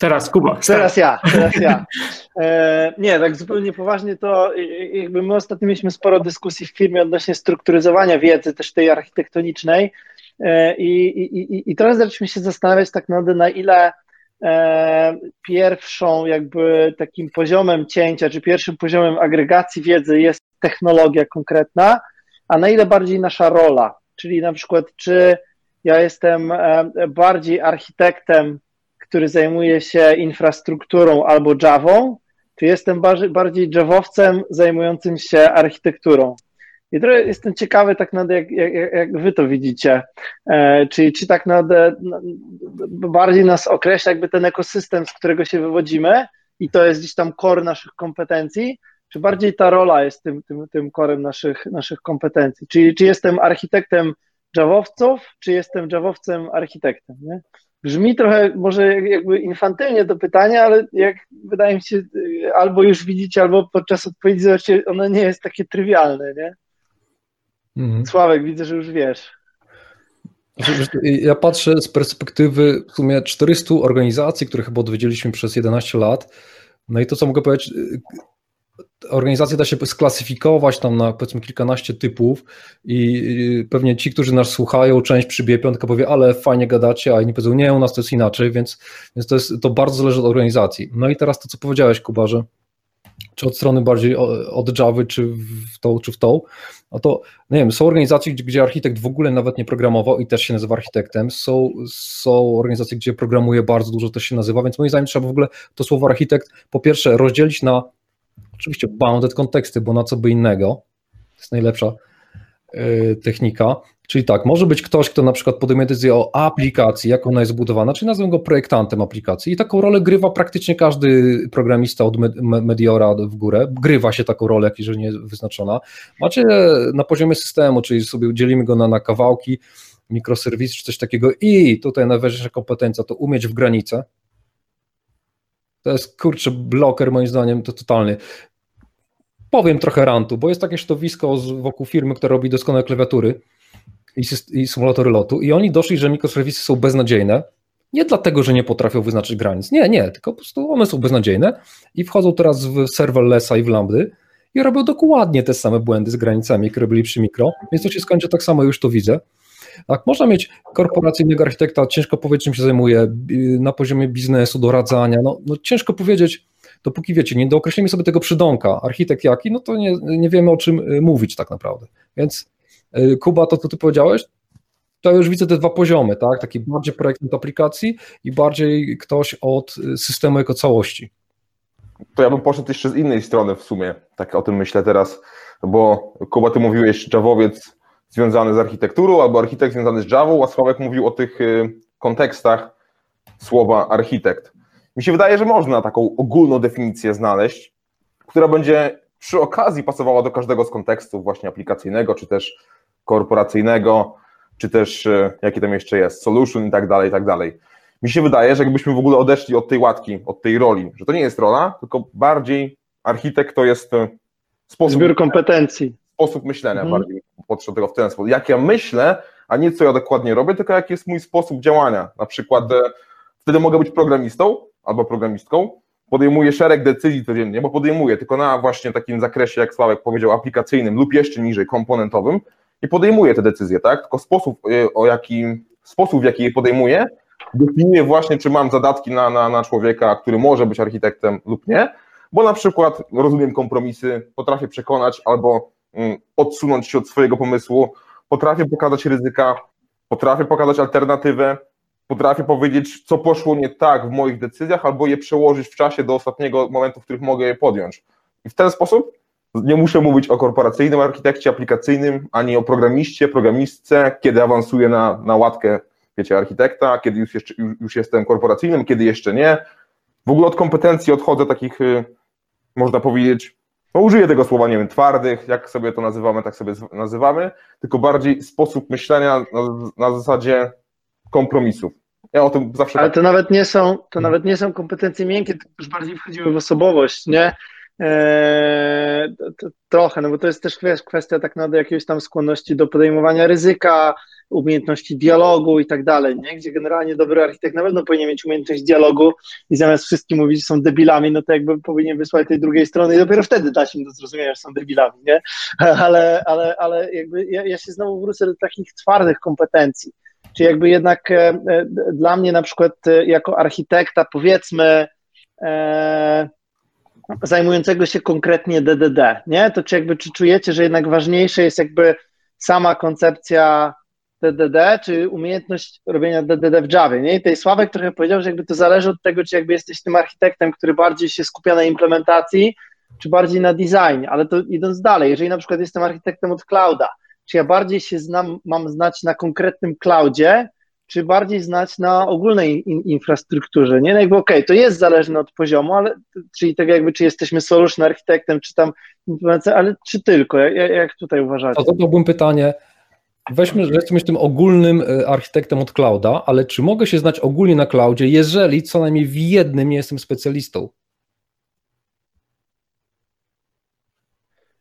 Teraz Kuba. Teraz ja, teraz ja. E, nie, tak zupełnie poważnie to jakby my ostatnio mieliśmy sporo dyskusji w firmie odnośnie strukturyzowania wiedzy, też tej architektonicznej e, i, i, i teraz zaczęliśmy się zastanawiać tak naprawdę na ile e, pierwszą jakby takim poziomem cięcia, czy pierwszym poziomem agregacji wiedzy jest technologia konkretna, a na ile bardziej nasza rola, czyli na przykład czy ja jestem e, bardziej architektem który zajmuje się infrastrukturą albo Javą, czy jestem bardziej Javowcem zajmującym się architekturą? I trochę jestem ciekawy tak naprawdę, jak, jak, jak wy to widzicie. E, czy, czy tak naprawdę bardziej nas określa jakby ten ekosystem, z którego się wywodzimy i to jest gdzieś tam core naszych kompetencji, czy bardziej ta rola jest tym, tym, tym korem naszych, naszych kompetencji? Czyli czy jestem architektem Javowców, czy jestem Javowcem architektem, nie? Brzmi trochę może jakby infantylnie to pytanie, ale jak wydaje mi się, albo już widzicie, albo podczas odpowiedzi zobaczycie, ono nie jest takie trywialne, nie? Mhm. Sławek, widzę, że już wiesz. Ja patrzę z perspektywy w sumie 400 organizacji, które chyba odwiedziliśmy przez 11 lat. No i to, co mogę powiedzieć, organizacje da się sklasyfikować tam na powiedzmy kilkanaście typów i pewnie ci, którzy nas słuchają, część przybije piątka, powie, ale fajnie gadacie, a inni powiedzą, nie, u nas to jest inaczej, więc, więc to, jest, to bardzo zależy od organizacji. No i teraz to, co powiedziałeś, Kuba, że czy od strony bardziej od Java, czy w tą, czy w tą, no to nie wiem, są organizacje, gdzie, gdzie architekt w ogóle nawet nie programował i też się nazywa architektem, są, są organizacje, gdzie programuje bardzo dużo, też się nazywa, więc moim zdaniem trzeba w ogóle to słowo architekt po pierwsze rozdzielić na Oczywiście bounded konteksty, bo na co by innego. To jest najlepsza y, technika. Czyli tak, może być ktoś, kto na przykład podejmie decyzję o aplikacji, jak ona jest zbudowana, czyli nazwę go projektantem aplikacji i taką rolę grywa praktycznie każdy programista od Mediora w górę, grywa się taką rolę, jeżeli nie jest wyznaczona. Macie na poziomie systemu, czyli sobie dzielimy go na, na kawałki, mikroserwis czy coś takiego i tutaj najważniejsza kompetencja to umieć w granice, to jest kurczę bloker moim zdaniem to totalny powiem trochę rantu, bo jest takie środowisko wokół firmy, która robi doskonałe klawiatury i, i symulatory lotu i oni doszli, że mikroserwisy są beznadziejne, nie dlatego, że nie potrafią wyznaczyć granic, nie, nie, tylko po prostu one są beznadziejne i wchodzą teraz w serverlessa i w lambdy i robią dokładnie te same błędy z granicami, jak robili przy mikro, więc to się skończy tak samo, już to widzę. Tak, można mieć korporacyjnego architekta, ciężko powiedzieć, czym się zajmuje, na poziomie biznesu, doradzania, no, no ciężko powiedzieć, dopóki wiecie, nie dookreślimy sobie tego przydąka, architekt jaki, no to nie, nie wiemy o czym y, mówić tak naprawdę. Więc y, Kuba, to co ty powiedziałeś, to już widzę te dwa poziomy, tak? Taki bardziej projektant aplikacji i bardziej ktoś od y, systemu jako całości. To ja bym poszedł jeszcze z innej strony w sumie, tak o tym myślę teraz, bo Kuba, ty mówiłeś Javowiec związany z architekturą albo architekt związany z Javą, a Sławek mówił o tych kontekstach słowa architekt. Mi się wydaje, że można taką ogólną definicję znaleźć, która będzie przy okazji pasowała do każdego z kontekstów właśnie aplikacyjnego, czy też korporacyjnego, czy też e, jaki tam jeszcze jest, solution i tak dalej, i tak dalej. Mi się wydaje, że jakbyśmy w ogóle odeszli od tej łatki, od tej roli, że to nie jest rola, tylko bardziej architekt to jest e, sposób... Zbiór kompetencji. Sposób myślenia, mhm. bardziej podszedł tego w ten sposób. Jak ja myślę, a nie co ja dokładnie robię, tylko jaki jest mój sposób działania. Na przykład e, wtedy mogę być programistą, albo programistką, podejmuje szereg decyzji codziennie, bo podejmuje tylko na właśnie takim zakresie, jak Sławek powiedział, aplikacyjnym lub jeszcze niżej, komponentowym i podejmuje te decyzje, tak? Tylko sposób, y, o jaki, sposób w jaki je podejmuje, definiuje właśnie, czy mam zadatki na, na, na człowieka, który może być architektem lub nie, bo na przykład rozumiem kompromisy, potrafię przekonać albo odsunąć się od swojego pomysłu, potrafię pokazać ryzyka, potrafię pokazać alternatywę, potrafię powiedzieć, co poszło nie tak w moich decyzjach, albo je przełożyć w czasie do ostatniego momentu, w których mogę je podjąć. I w ten sposób nie muszę mówić o korporacyjnym architekcie aplikacyjnym, ani o programiście, programistce, kiedy awansuję na, na łatkę, wiecie, architekta, kiedy już, jeszcze, już jestem korporacyjnym, kiedy jeszcze nie. W ogóle od kompetencji odchodzę takich, y, można powiedzieć, no użyję tego słowa, nie wiem, twardych, jak sobie to nazywamy, tak sobie nazywamy, tylko bardziej sposób myślenia na, na zasadzie kompromisów. Ja o tym zawsze. Ale tak- to nawet nie są, to hmm. nawet nie są kompetencje miękkie, to już bardziej wchodziły w osobowość, nie? Eee, to, to, trochę, no bo to jest też kwestia tak naprawdę jakiejś tam skłonności do podejmowania ryzyka, umiejętności dialogu i tak dalej, nie? gdzie generalnie dobry architekt na pewno powinien mieć umiejętność dialogu i zamiast wszystkim mówić, że są debilami, no to jakby powinien wysłać tej drugiej strony i dopiero wtedy dać im do zrozumienia, że są debilami, nie? Ale, ale, ale jakby ja, ja się znowu wrócę do takich twardych kompetencji, czy jakby jednak e, e, dla mnie na przykład e, jako architekta powiedzmy e, zajmującego się konkretnie DDD, nie? To czy jakby czy czujecie, że jednak ważniejsze jest jakby sama koncepcja DDD, czy umiejętność robienia DDD w Javie, nie? I tej Sławek trochę powiedział, że jakby to zależy od tego, czy jakby jesteś tym architektem, który bardziej się skupia na implementacji, czy bardziej na designie, ale to idąc dalej, jeżeli na przykład jestem architektem od clouda, czy ja bardziej się znam, mam znać na konkretnym cloudzie, czy bardziej znać na ogólnej in, infrastrukturze, nie? No jakby okej, okay, to jest zależne od poziomu, ale czyli tak jakby, czy jesteśmy solution architektem, czy tam ale czy tylko, jak, jak tutaj uważacie? To zadałbym pytanie, weźmy, że jesteśmy tym ogólnym e, architektem od clouda, ale czy mogę się znać ogólnie na cloudzie, jeżeli co najmniej w jednym jestem specjalistą?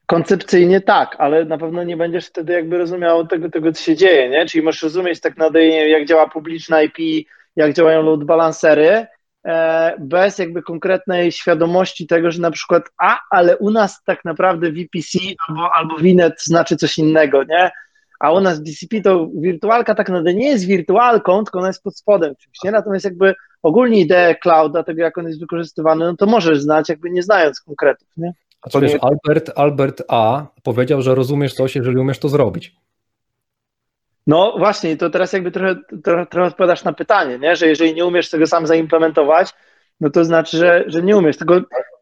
Koncepcyjnie tak, ale na pewno nie będziesz wtedy jakby rozumiał tego, tego co się dzieje, nie? Czyli możesz rozumieć tak naprawdę, jak działa publiczna IP, jak działają load balancery, e, bez jakby konkretnej świadomości tego, że na przykład, a, ale u nas tak naprawdę VPC albo, albo VNet znaczy coś innego, nie? A u nas DCP to wirtualka tak naprawdę nie jest wirtualką, tylko ona jest pod spodem czymś, nie? Natomiast jakby ogólnie ideę clouda, tego jak on jest wykorzystywany, no to możesz znać, jakby nie znając konkretów, nie? A to wiesz, nie... Albert, Albert A powiedział, że rozumiesz coś, jeżeli umiesz to zrobić. No właśnie, to teraz jakby trochę, trochę, trochę odpowiadasz na pytanie, nie? że jeżeli nie umiesz tego sam zaimplementować, no to znaczy, że, że nie umiesz. Tylko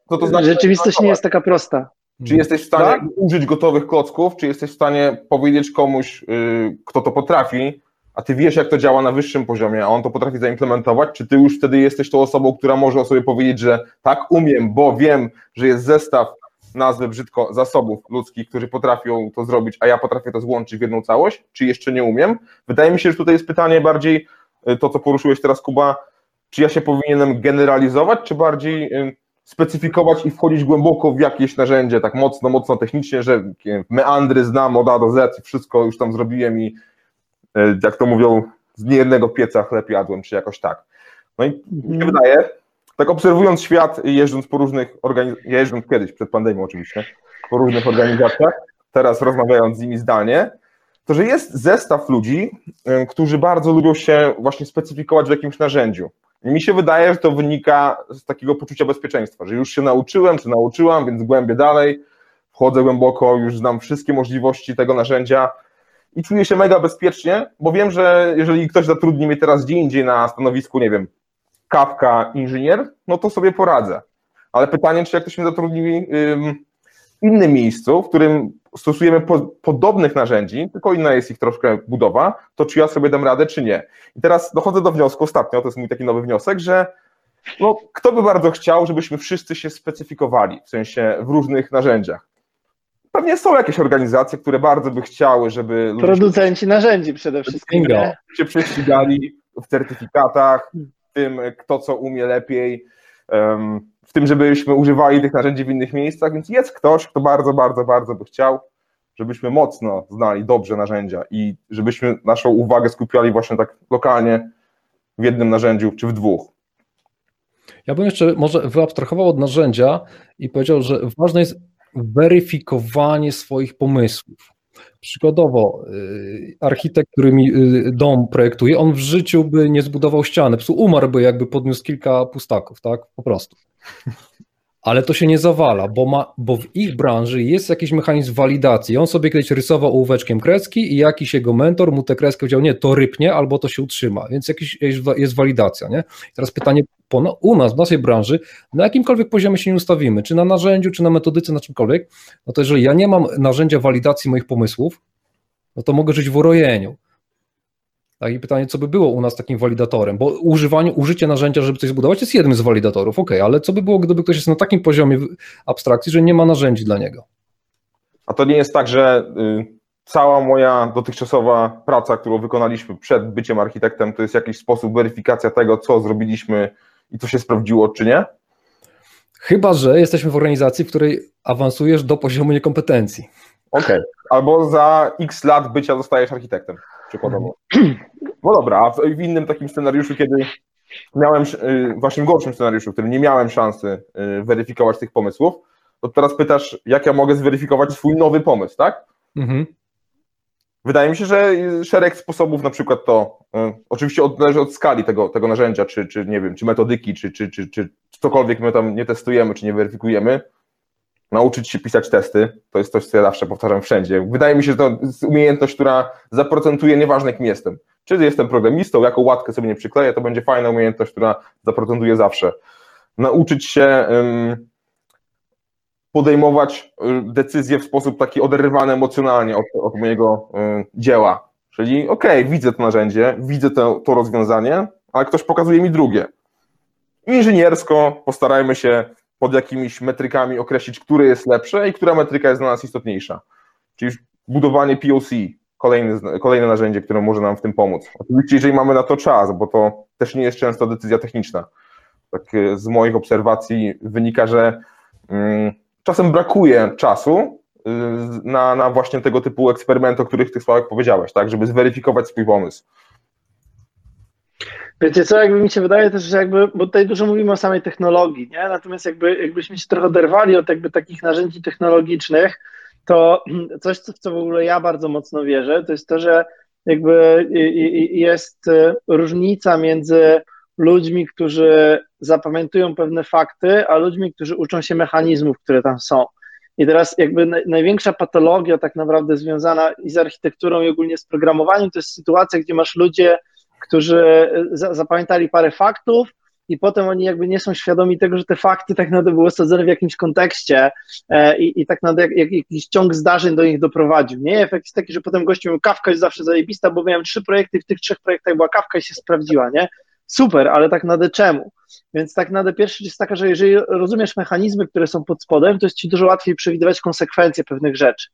to to znaczy, rzeczywistość nie jest taka prosta. Czy jesteś w stanie tak? użyć gotowych klocków, czy jesteś w stanie powiedzieć komuś, yy, kto to potrafi, a ty wiesz, jak to działa na wyższym poziomie, a on to potrafi zaimplementować, czy ty już wtedy jesteś tą osobą, która może o sobie powiedzieć, że tak, umiem, bo wiem, że jest zestaw nazwę brzydko zasobów ludzkich, którzy potrafią to zrobić, a ja potrafię to złączyć w jedną całość, czy jeszcze nie umiem? Wydaje mi się, że tutaj jest pytanie bardziej y, to, co poruszyłeś teraz, Kuba, czy ja się powinienem generalizować, czy bardziej y, specyfikować i wchodzić głęboko w jakieś narzędzie, tak mocno, mocno technicznie, że meandry znam od A do Z, wszystko już tam zrobiłem i y, jak to mówią, z niejednego pieca chleb jadłem, czy jakoś tak. No i mi się mhm. wydaje, tak obserwując świat, jeżdżąc po różnych organizacjach, jeżdżąc kiedyś, przed pandemią oczywiście, po różnych organizacjach, teraz rozmawiając z nimi zdalnie, to że jest zestaw ludzi, którzy bardzo lubią się właśnie specyfikować w jakimś narzędziu. Mi się wydaje, że to wynika z takiego poczucia bezpieczeństwa, że już się nauczyłem, czy nauczyłam, więc głębię dalej, wchodzę głęboko, już znam wszystkie możliwości tego narzędzia i czuję się mega bezpiecznie, bo wiem, że jeżeli ktoś zatrudni mnie teraz gdzie indziej na stanowisku, nie wiem, Kawka inżynier, no to sobie poradzę. Ale pytanie, czy jak ktoś mnie zatrudni w innym miejscu, w którym stosujemy po, podobnych narzędzi, tylko inna jest ich troszkę budowa, to czy ja sobie dam radę, czy nie. I teraz dochodzę do wniosku ostatnio, to jest mój taki nowy wniosek, że no, kto by bardzo chciał, żebyśmy wszyscy się specyfikowali, w sensie w różnych narzędziach. Pewnie są jakieś organizacje, które bardzo by chciały, żeby. Producenci narzędzi przede wszystkim. Się prześcigali w certyfikatach, tym, kto co umie lepiej, w tym, żebyśmy używali tych narzędzi w innych miejscach, więc jest ktoś, kto bardzo, bardzo, bardzo by chciał, żebyśmy mocno znali dobrze narzędzia i żebyśmy naszą uwagę skupiali właśnie tak lokalnie w jednym narzędziu czy w dwóch. Ja bym jeszcze może wyabstrahował od narzędzia i powiedział, że ważne jest weryfikowanie swoich pomysłów. Przykładowo, y, architekt, który mi y, dom projektuje, on w życiu by nie zbudował ściany, psu umarłby, jakby podniósł kilka pustaków, tak? Po prostu. Ale to się nie zawala, bo, ma, bo w ich branży jest jakiś mechanizm walidacji. On sobie kiedyś rysował ołóweczkiem kreski i jakiś jego mentor mu tę kreskę powiedział, nie, to rypnie albo to się utrzyma, więc jakiś jest walidacja. Nie? teraz pytanie po, u nas, w naszej branży, na jakimkolwiek poziomie się nie ustawimy, czy na narzędziu, czy na metodyce, na czymkolwiek, no to jeżeli ja nie mam narzędzia walidacji moich pomysłów, no to mogę żyć w urojeniu. Tak, i pytanie, co by było u nas takim walidatorem, bo używanie, użycie narzędzia, żeby coś zbudować, jest jednym z walidatorów, ok, ale co by było, gdyby ktoś jest na takim poziomie abstrakcji, że nie ma narzędzi dla niego? A to nie jest tak, że y, cała moja dotychczasowa praca, którą wykonaliśmy przed byciem architektem, to jest jakiś sposób weryfikacja tego, co zrobiliśmy i co się sprawdziło, czy nie? Chyba, że jesteśmy w organizacji, w której awansujesz do poziomu niekompetencji. Okej, okay. albo za x lat bycia zostajesz architektem. Przykładowo. No dobra, a w innym takim scenariuszu, kiedy miałem, y, właśnie w gorszym scenariuszu, w którym nie miałem szansy y, weryfikować tych pomysłów, to teraz pytasz, jak ja mogę zweryfikować swój nowy pomysł, tak? Mhm. Wydaje mi się, że szereg sposobów, na przykład to, y, oczywiście od, zależy od skali tego, tego narzędzia, czy, czy nie wiem, czy metodyki, czy, czy, czy, czy cokolwiek my tam nie testujemy, czy nie weryfikujemy, nauczyć się pisać testy, to jest coś, co ja zawsze powtarzam wszędzie. Wydaje mi się, że to jest umiejętność, która zaprocentuje, nieważne kim jestem. Czy jestem programistą, jaką łatkę sobie nie przykleję, to będzie fajna umiejętność, która zaprocentuje zawsze. Nauczyć się podejmować y, decyzje w sposób taki oderwany emocjonalnie od, od mojego um, dzieła. Czyli okej, okay, widzę to narzędzie, widzę to, to rozwiązanie, ale ktoś pokazuje mi drugie. Inżyniersko postarajmy się pod jakimiś metrykami określić, które jest lepsze i która metryka jest dla nas istotniejsza. Czyli budowanie POC, kolejne, kolejne narzędzie, które może nam w tym pomóc. Oczywiście, jeżeli mamy na to czas, bo to też nie jest często decyzja techniczna. Tak e, z moich obserwacji wynika, że mm, czasem brakuje czasu y, na, na właśnie tego typu eksperymenty, o których ty Sławek powiedziałeś, tak, żeby zweryfikować swój pomysł. Wiecie co, jakby mi się wydaje też, że jakby, bo tutaj dużo mówimy o samej technologii, nie? Natomiast jakby, jakbyśmy się trochę oderwali od jakby takich narzędzi technologicznych, to coś, w co w ogóle ja bardzo mocno wierzę, to jest to, że jakby jest różnica między ludźmi, którzy zapamiętują pewne fakty, a ludźmi, którzy uczą się mechanizmów, które tam są. I teraz jakby największa patologia tak naprawdę związana i z architekturą i ogólnie z programowaniem to jest sytuacja, gdzie masz ludzie, którzy e, zapamiętali parę faktów, i potem oni jakby nie są świadomi tego, że te fakty tak naprawdę były osadzone w jakimś kontekście e, i, i tak naprawdę jak, jak, jakiś ciąg zdarzeń do nich doprowadził. Nie, efekt jest taki, że potem gościu mówił, kawka jest zawsze zajebista, bo miałem trzy projekty, w tych trzech projektach była kawka i się sprawdziła, nie? Super, ale tak naprawdę czemu? Więc tak naprawdę pierwsza jest taka, że jeżeli rozumiesz mechanizmy, które są pod spodem, to jest ci dużo łatwiej przewidywać konsekwencje pewnych rzeczy.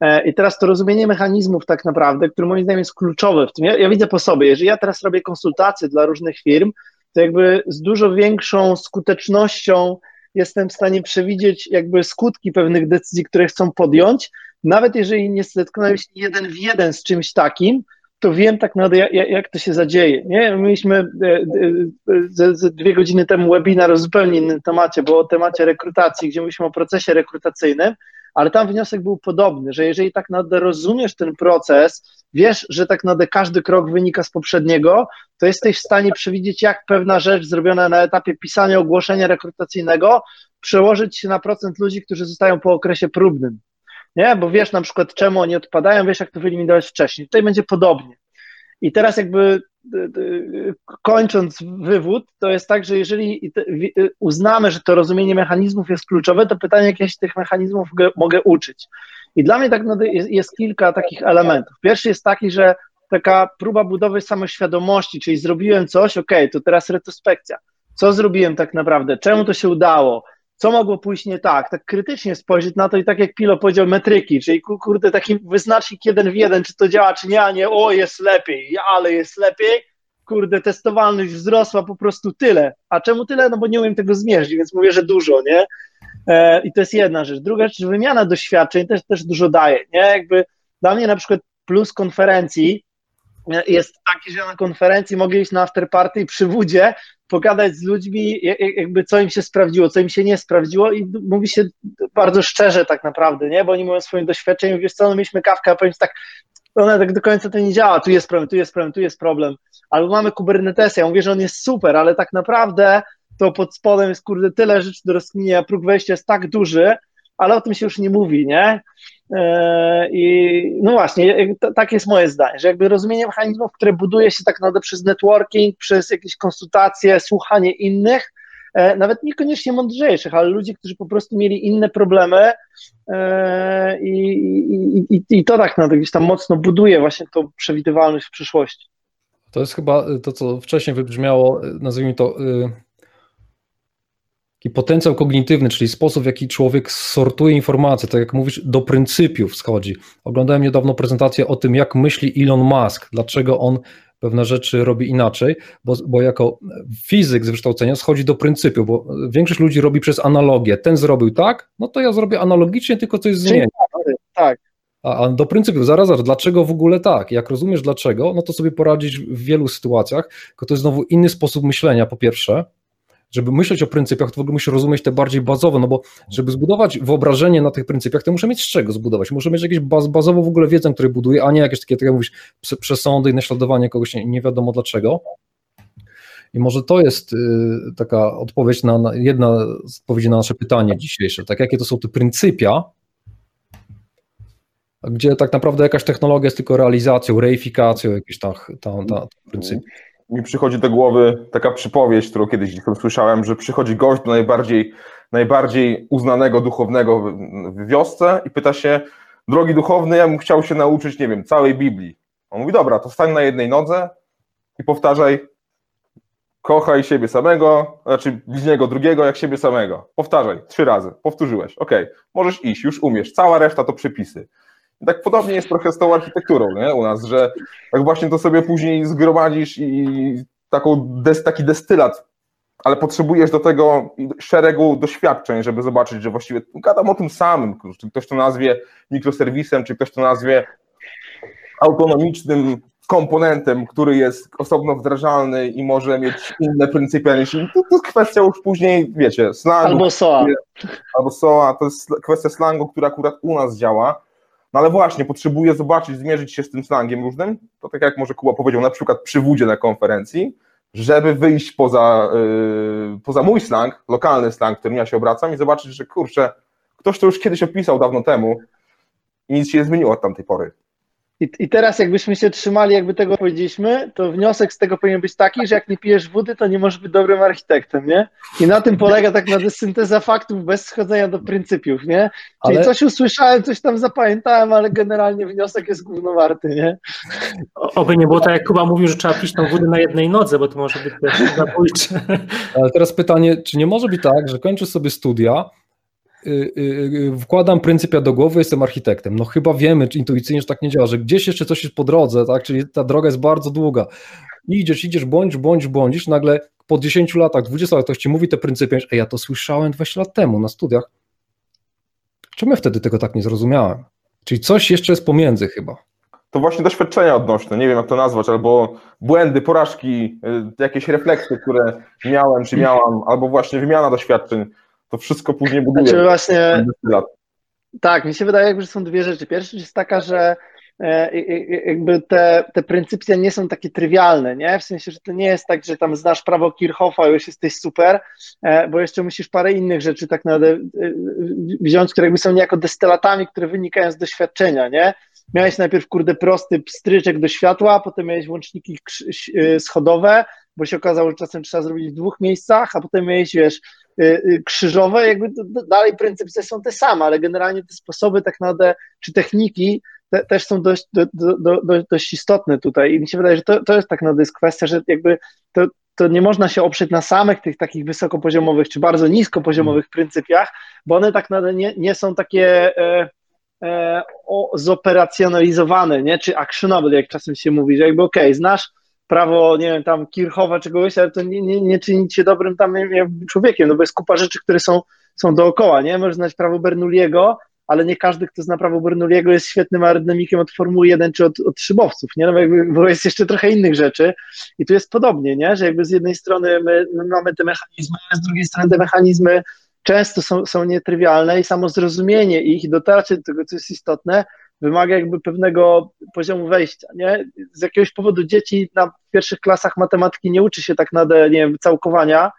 E, I teraz to rozumienie mechanizmów tak naprawdę, które moim zdaniem jest kluczowe w tym. Ja, ja, widzę po sobie, jeżeli ja teraz robię konsultacje dla różnych firm, to jakby z dużo większą skutecznością jestem w stanie przewidzieć jakby skutki pewnych decyzji, które chcą podjąć, nawet jeżeli nie zetknąłem się jeden w jeden z czymś takim, to wiem tak naprawdę, jak, to się zadzieje. Nie? Mieliśmy e, e, ze, dwie godziny temu webinar o zupełnie innym temacie, bo o temacie rekrutacji, gdzie mówiliśmy o procesie rekrutacyjnym, ale tam wniosek był podobny, że jeżeli tak naprawdę rozumiesz ten proces, wiesz, że tak naprawdę każdy krok wynika z poprzedniego, to jesteś w stanie przewidzieć, jak pewna rzecz zrobiona na etapie pisania ogłoszenia rekrutacyjnego przełożyć się na procent ludzi, którzy zostają po okresie próbnym. Nie? Bo wiesz na przykład, czemu oni odpadają, wiesz, jak to wyeliminować wcześniej. Tutaj będzie podobnie. I teraz jakby kończąc wywód, to jest tak, że jeżeli uznamy, że to rozumienie mechanizmów jest kluczowe, to pytanie, jakie się tych mechanizmów mogę uczyć. I dla mnie tak jest kilka takich elementów. Pierwszy jest taki, że taka próba budowy samoświadomości, czyli zrobiłem coś, ok, to teraz retrospekcja. Co zrobiłem tak naprawdę? Czemu to się udało? Co mogło pójść nie tak? Tak krytycznie spojrzeć na to i tak jak Pilo powiedział, metryki, czyli kurde, taki wyznacznik jeden w jeden, czy to działa, czy nie, a nie, o jest lepiej, ale jest lepiej, kurde, testowalność wzrosła po prostu tyle. A czemu tyle? No bo nie umiem tego zmierzyć, więc mówię, że dużo, nie? E, I to jest jedna rzecz. Druga rzecz, wymiana doświadczeń też, też dużo daje, nie? Jakby dla mnie na przykład plus konferencji jest taki, że na konferencji mogę iść na afterparty i przy wódzie pogadać z ludźmi, jakby co im się sprawdziło, co im się nie sprawdziło i mówi się bardzo szczerze tak naprawdę, nie? Bo oni mówią swoim doświadczeniu, wiesz co, no mieliśmy kawkę, a powiem tak, ona tak do końca to nie działa, tu jest problem, tu jest problem, tu jest problem. Albo mamy Kubernetes, ja mówię, że on jest super, ale tak naprawdę to pod spodem jest kurde tyle rzeczy do rozkminienia, próg wejścia jest tak duży, ale o tym się już nie mówi, nie? E, I no właśnie, tak jest moje zdanie, że jakby rozumienie mechanizmów, które buduje się tak naprawdę przez networking, przez jakieś konsultacje, słuchanie innych, e, nawet niekoniecznie mądrzejszych, ale ludzi, którzy po prostu mieli inne problemy e, i, i, i, i to tak naprawdę gdzieś tam mocno buduje właśnie tą przewidywalność w przyszłości. To jest chyba to, co wcześniej wybrzmiało, nazwijmy to taki potencjał kognitywny, czyli sposób, w jaki człowiek sortuje informacje, tak jak mówisz, do pryncypiów schodzi. Oglądałem niedawno prezentację o tym, jak myśli Elon Musk, dlaczego on pewne rzeczy robi inaczej, bo, bo jako fizyk z wykształcenia schodzi do pryncypiów, bo większość ludzi robi przez analogię. Ten zrobił tak, no to ja zrobię analogicznie, tylko coś zmienię. Tak. A, a do pryncypiów, zaraz, zaraz, dlaczego w ogóle tak? Jak rozumiesz dlaczego, no to sobie poradzić w wielu sytuacjach, tylko to jest znowu inny sposób myślenia, po pierwsze, żeby myśleć o pryncypiach, to w ogóle musisz rozumieć te bardziej bazowe, no bo żeby zbudować wyobrażenie na tych pryncypiach, to muszę mieć z czego zbudować. Muszę mieć jakieś baz, bazową w ogóle wiedzę, której buduję, a nie jakieś takie, tak jak mówisz, przesądy i naśladowanie kogoś nie, nie wiadomo dlaczego. I może to jest y, taka odpowiedź na, na, jedna z odpowiedzi na nasze pytanie dzisiejsze, tak jakie to są te pryncypia, gdzie tak naprawdę jakaś technologia jest tylko realizacją, reifikacją jakichś tam, tam, tam pryncypiów mi przychodzi do głowy taka przypowieść, którą kiedyś słyszałem, że przychodzi gość do najbardziej, najbardziej uznanego duchownego w, wiosce i pyta się, drogi duchowny, ja bym chciał się nauczyć, nie wiem, całej Biblii. On mówi, dobra, to stań na jednej nodze i powtarzaj, kochaj siebie samego, znaczy bliźniego drugiego jak siebie samego. Powtarzaj, trzy razy, powtórzyłeś, ok, możesz iść, już umiesz, cała reszta to przepisy tak podobnie jest trochę z tą architekturą nie? u nas, że tak właśnie to sobie później zgromadzisz i taką des, taki destylat, ale potrzebujesz do tego szeregu doświadczeń, żeby zobaczyć, że właściwie gadam o tym samym, czy ktoś to nazwie mikroserwisem, czy ktoś to nazwie autonomicznym komponentem, który jest osobno wdrażalny i może mieć inne pryncypia niż inny, to, to jest kwestia już później, wiecie, slangu. Albo SOA. Albo SOA, to jest kwestia slangu, która akurat u nas działa, no ale właśnie, potrzebuję zobaczyć, zmierzyć się z tym slangiem różnym, to tak jak może Kuba powiedział, na przykład przy wódzie na konferencji, żeby wyjść poza, yy, poza mój slang, lokalny slang, którym ja się obracam i zobaczyć, że kurczę, ktoś to już kiedyś opisał dawno temu i nic się nie zmieniło od tamtej pory. I, I teraz jakbyśmy się trzymali, jakby tego powiedzieliśmy, to wniosek z tego powinien być taki, że jak nie pijesz wody, to nie możesz być dobrym architektem, nie? I na tym polega tak naprawdę synteza faktów bez schodzenia do pryncypiów, nie? Czyli ale... coś usłyszałem, coś tam zapamiętałem, ale generalnie wniosek jest głównowarty, nie? Oby nie było tak, jak Kuba mówił, że trzeba pić tą wodę na jednej nodze, bo to może być też zabójcze. Ale teraz pytanie, czy nie może być tak, że kończysz sobie studia, wkładam pryncypia do głowy, jestem architektem. No chyba wiemy, czy intuicyjnie, że tak nie działa, że gdzieś jeszcze coś jest po drodze, tak? czyli ta droga jest bardzo długa. I idziesz, idziesz, bądź, bądź, bądź, nagle po 10 latach, 20 latach ktoś ci mówi te pryncypia, ej, ja to słyszałem 20 lat temu na studiach. Czemu ja wtedy tego tak nie zrozumiałem? Czyli coś jeszcze jest pomiędzy chyba. To właśnie doświadczenia odnośne, nie wiem jak to nazwać, albo błędy, porażki, jakieś refleksje, które miałem czy miałam, albo właśnie wymiana doświadczeń to wszystko później buduje. Znaczy właśnie, tak, mi się wydaje, że są dwie rzeczy. Pierwsza jest taka, że e, jakby te, te pryncypia nie są takie trywialne, nie? W sensie, że to nie jest tak, że tam znasz prawo Kirchhoffa już jesteś super, e, bo jeszcze musisz parę innych rzeczy tak naprawdę e, wziąć, które jakby są niejako destylatami, które wynikają z doświadczenia, nie? Miałeś najpierw, kurde, prosty stryczek do światła, potem miałeś łączniki schodowe, bo się okazało, że czasem trzeba zrobić w dwóch miejscach, a potem miałeś, wiesz, Y, y, krzyżowe, jakby dalej pryncypie są te same, ale generalnie te sposoby tak naprawdę, czy techniki te, też są dość, do, do, do, dość istotne tutaj i mi się wydaje, że to, to jest tak naprawdę jest kwestia, że jakby to, to nie można się oprzeć na samych tych takich wysokopoziomowych czy bardzo niskopoziomowych pryncypiach, bo one tak naprawdę nie, nie są takie e, e, o, zoperacjonalizowane, nie? czy actionable, jak czasem się mówi, że jakby okej, okay, znasz prawo, nie wiem, tam Kirchowa czegoś, ale to nie, nie, nie czyni cię dobrym tam człowiekiem, no bo jest kupa rzeczy, które są, są dookoła, nie? Możesz znać prawo Bernoulliego, ale nie każdy, kto zna prawo Bernoulliego jest świetnym aerodynamikiem od Formuły 1 czy od, od szybowców, nie? No bo, jakby, bo jest jeszcze trochę innych rzeczy i tu jest podobnie, nie? Że jakby z jednej strony my mamy te mechanizmy, a z drugiej strony te mechanizmy często są, są nietrywialne i samo zrozumienie ich i dotarcie do tego, co jest istotne, wymaga jakby pewnego poziomu wejścia, nie? Z jakiegoś powodu dzieci na pierwszych klasach matematyki nie uczy się tak naprawdę, nie wiem, całkowania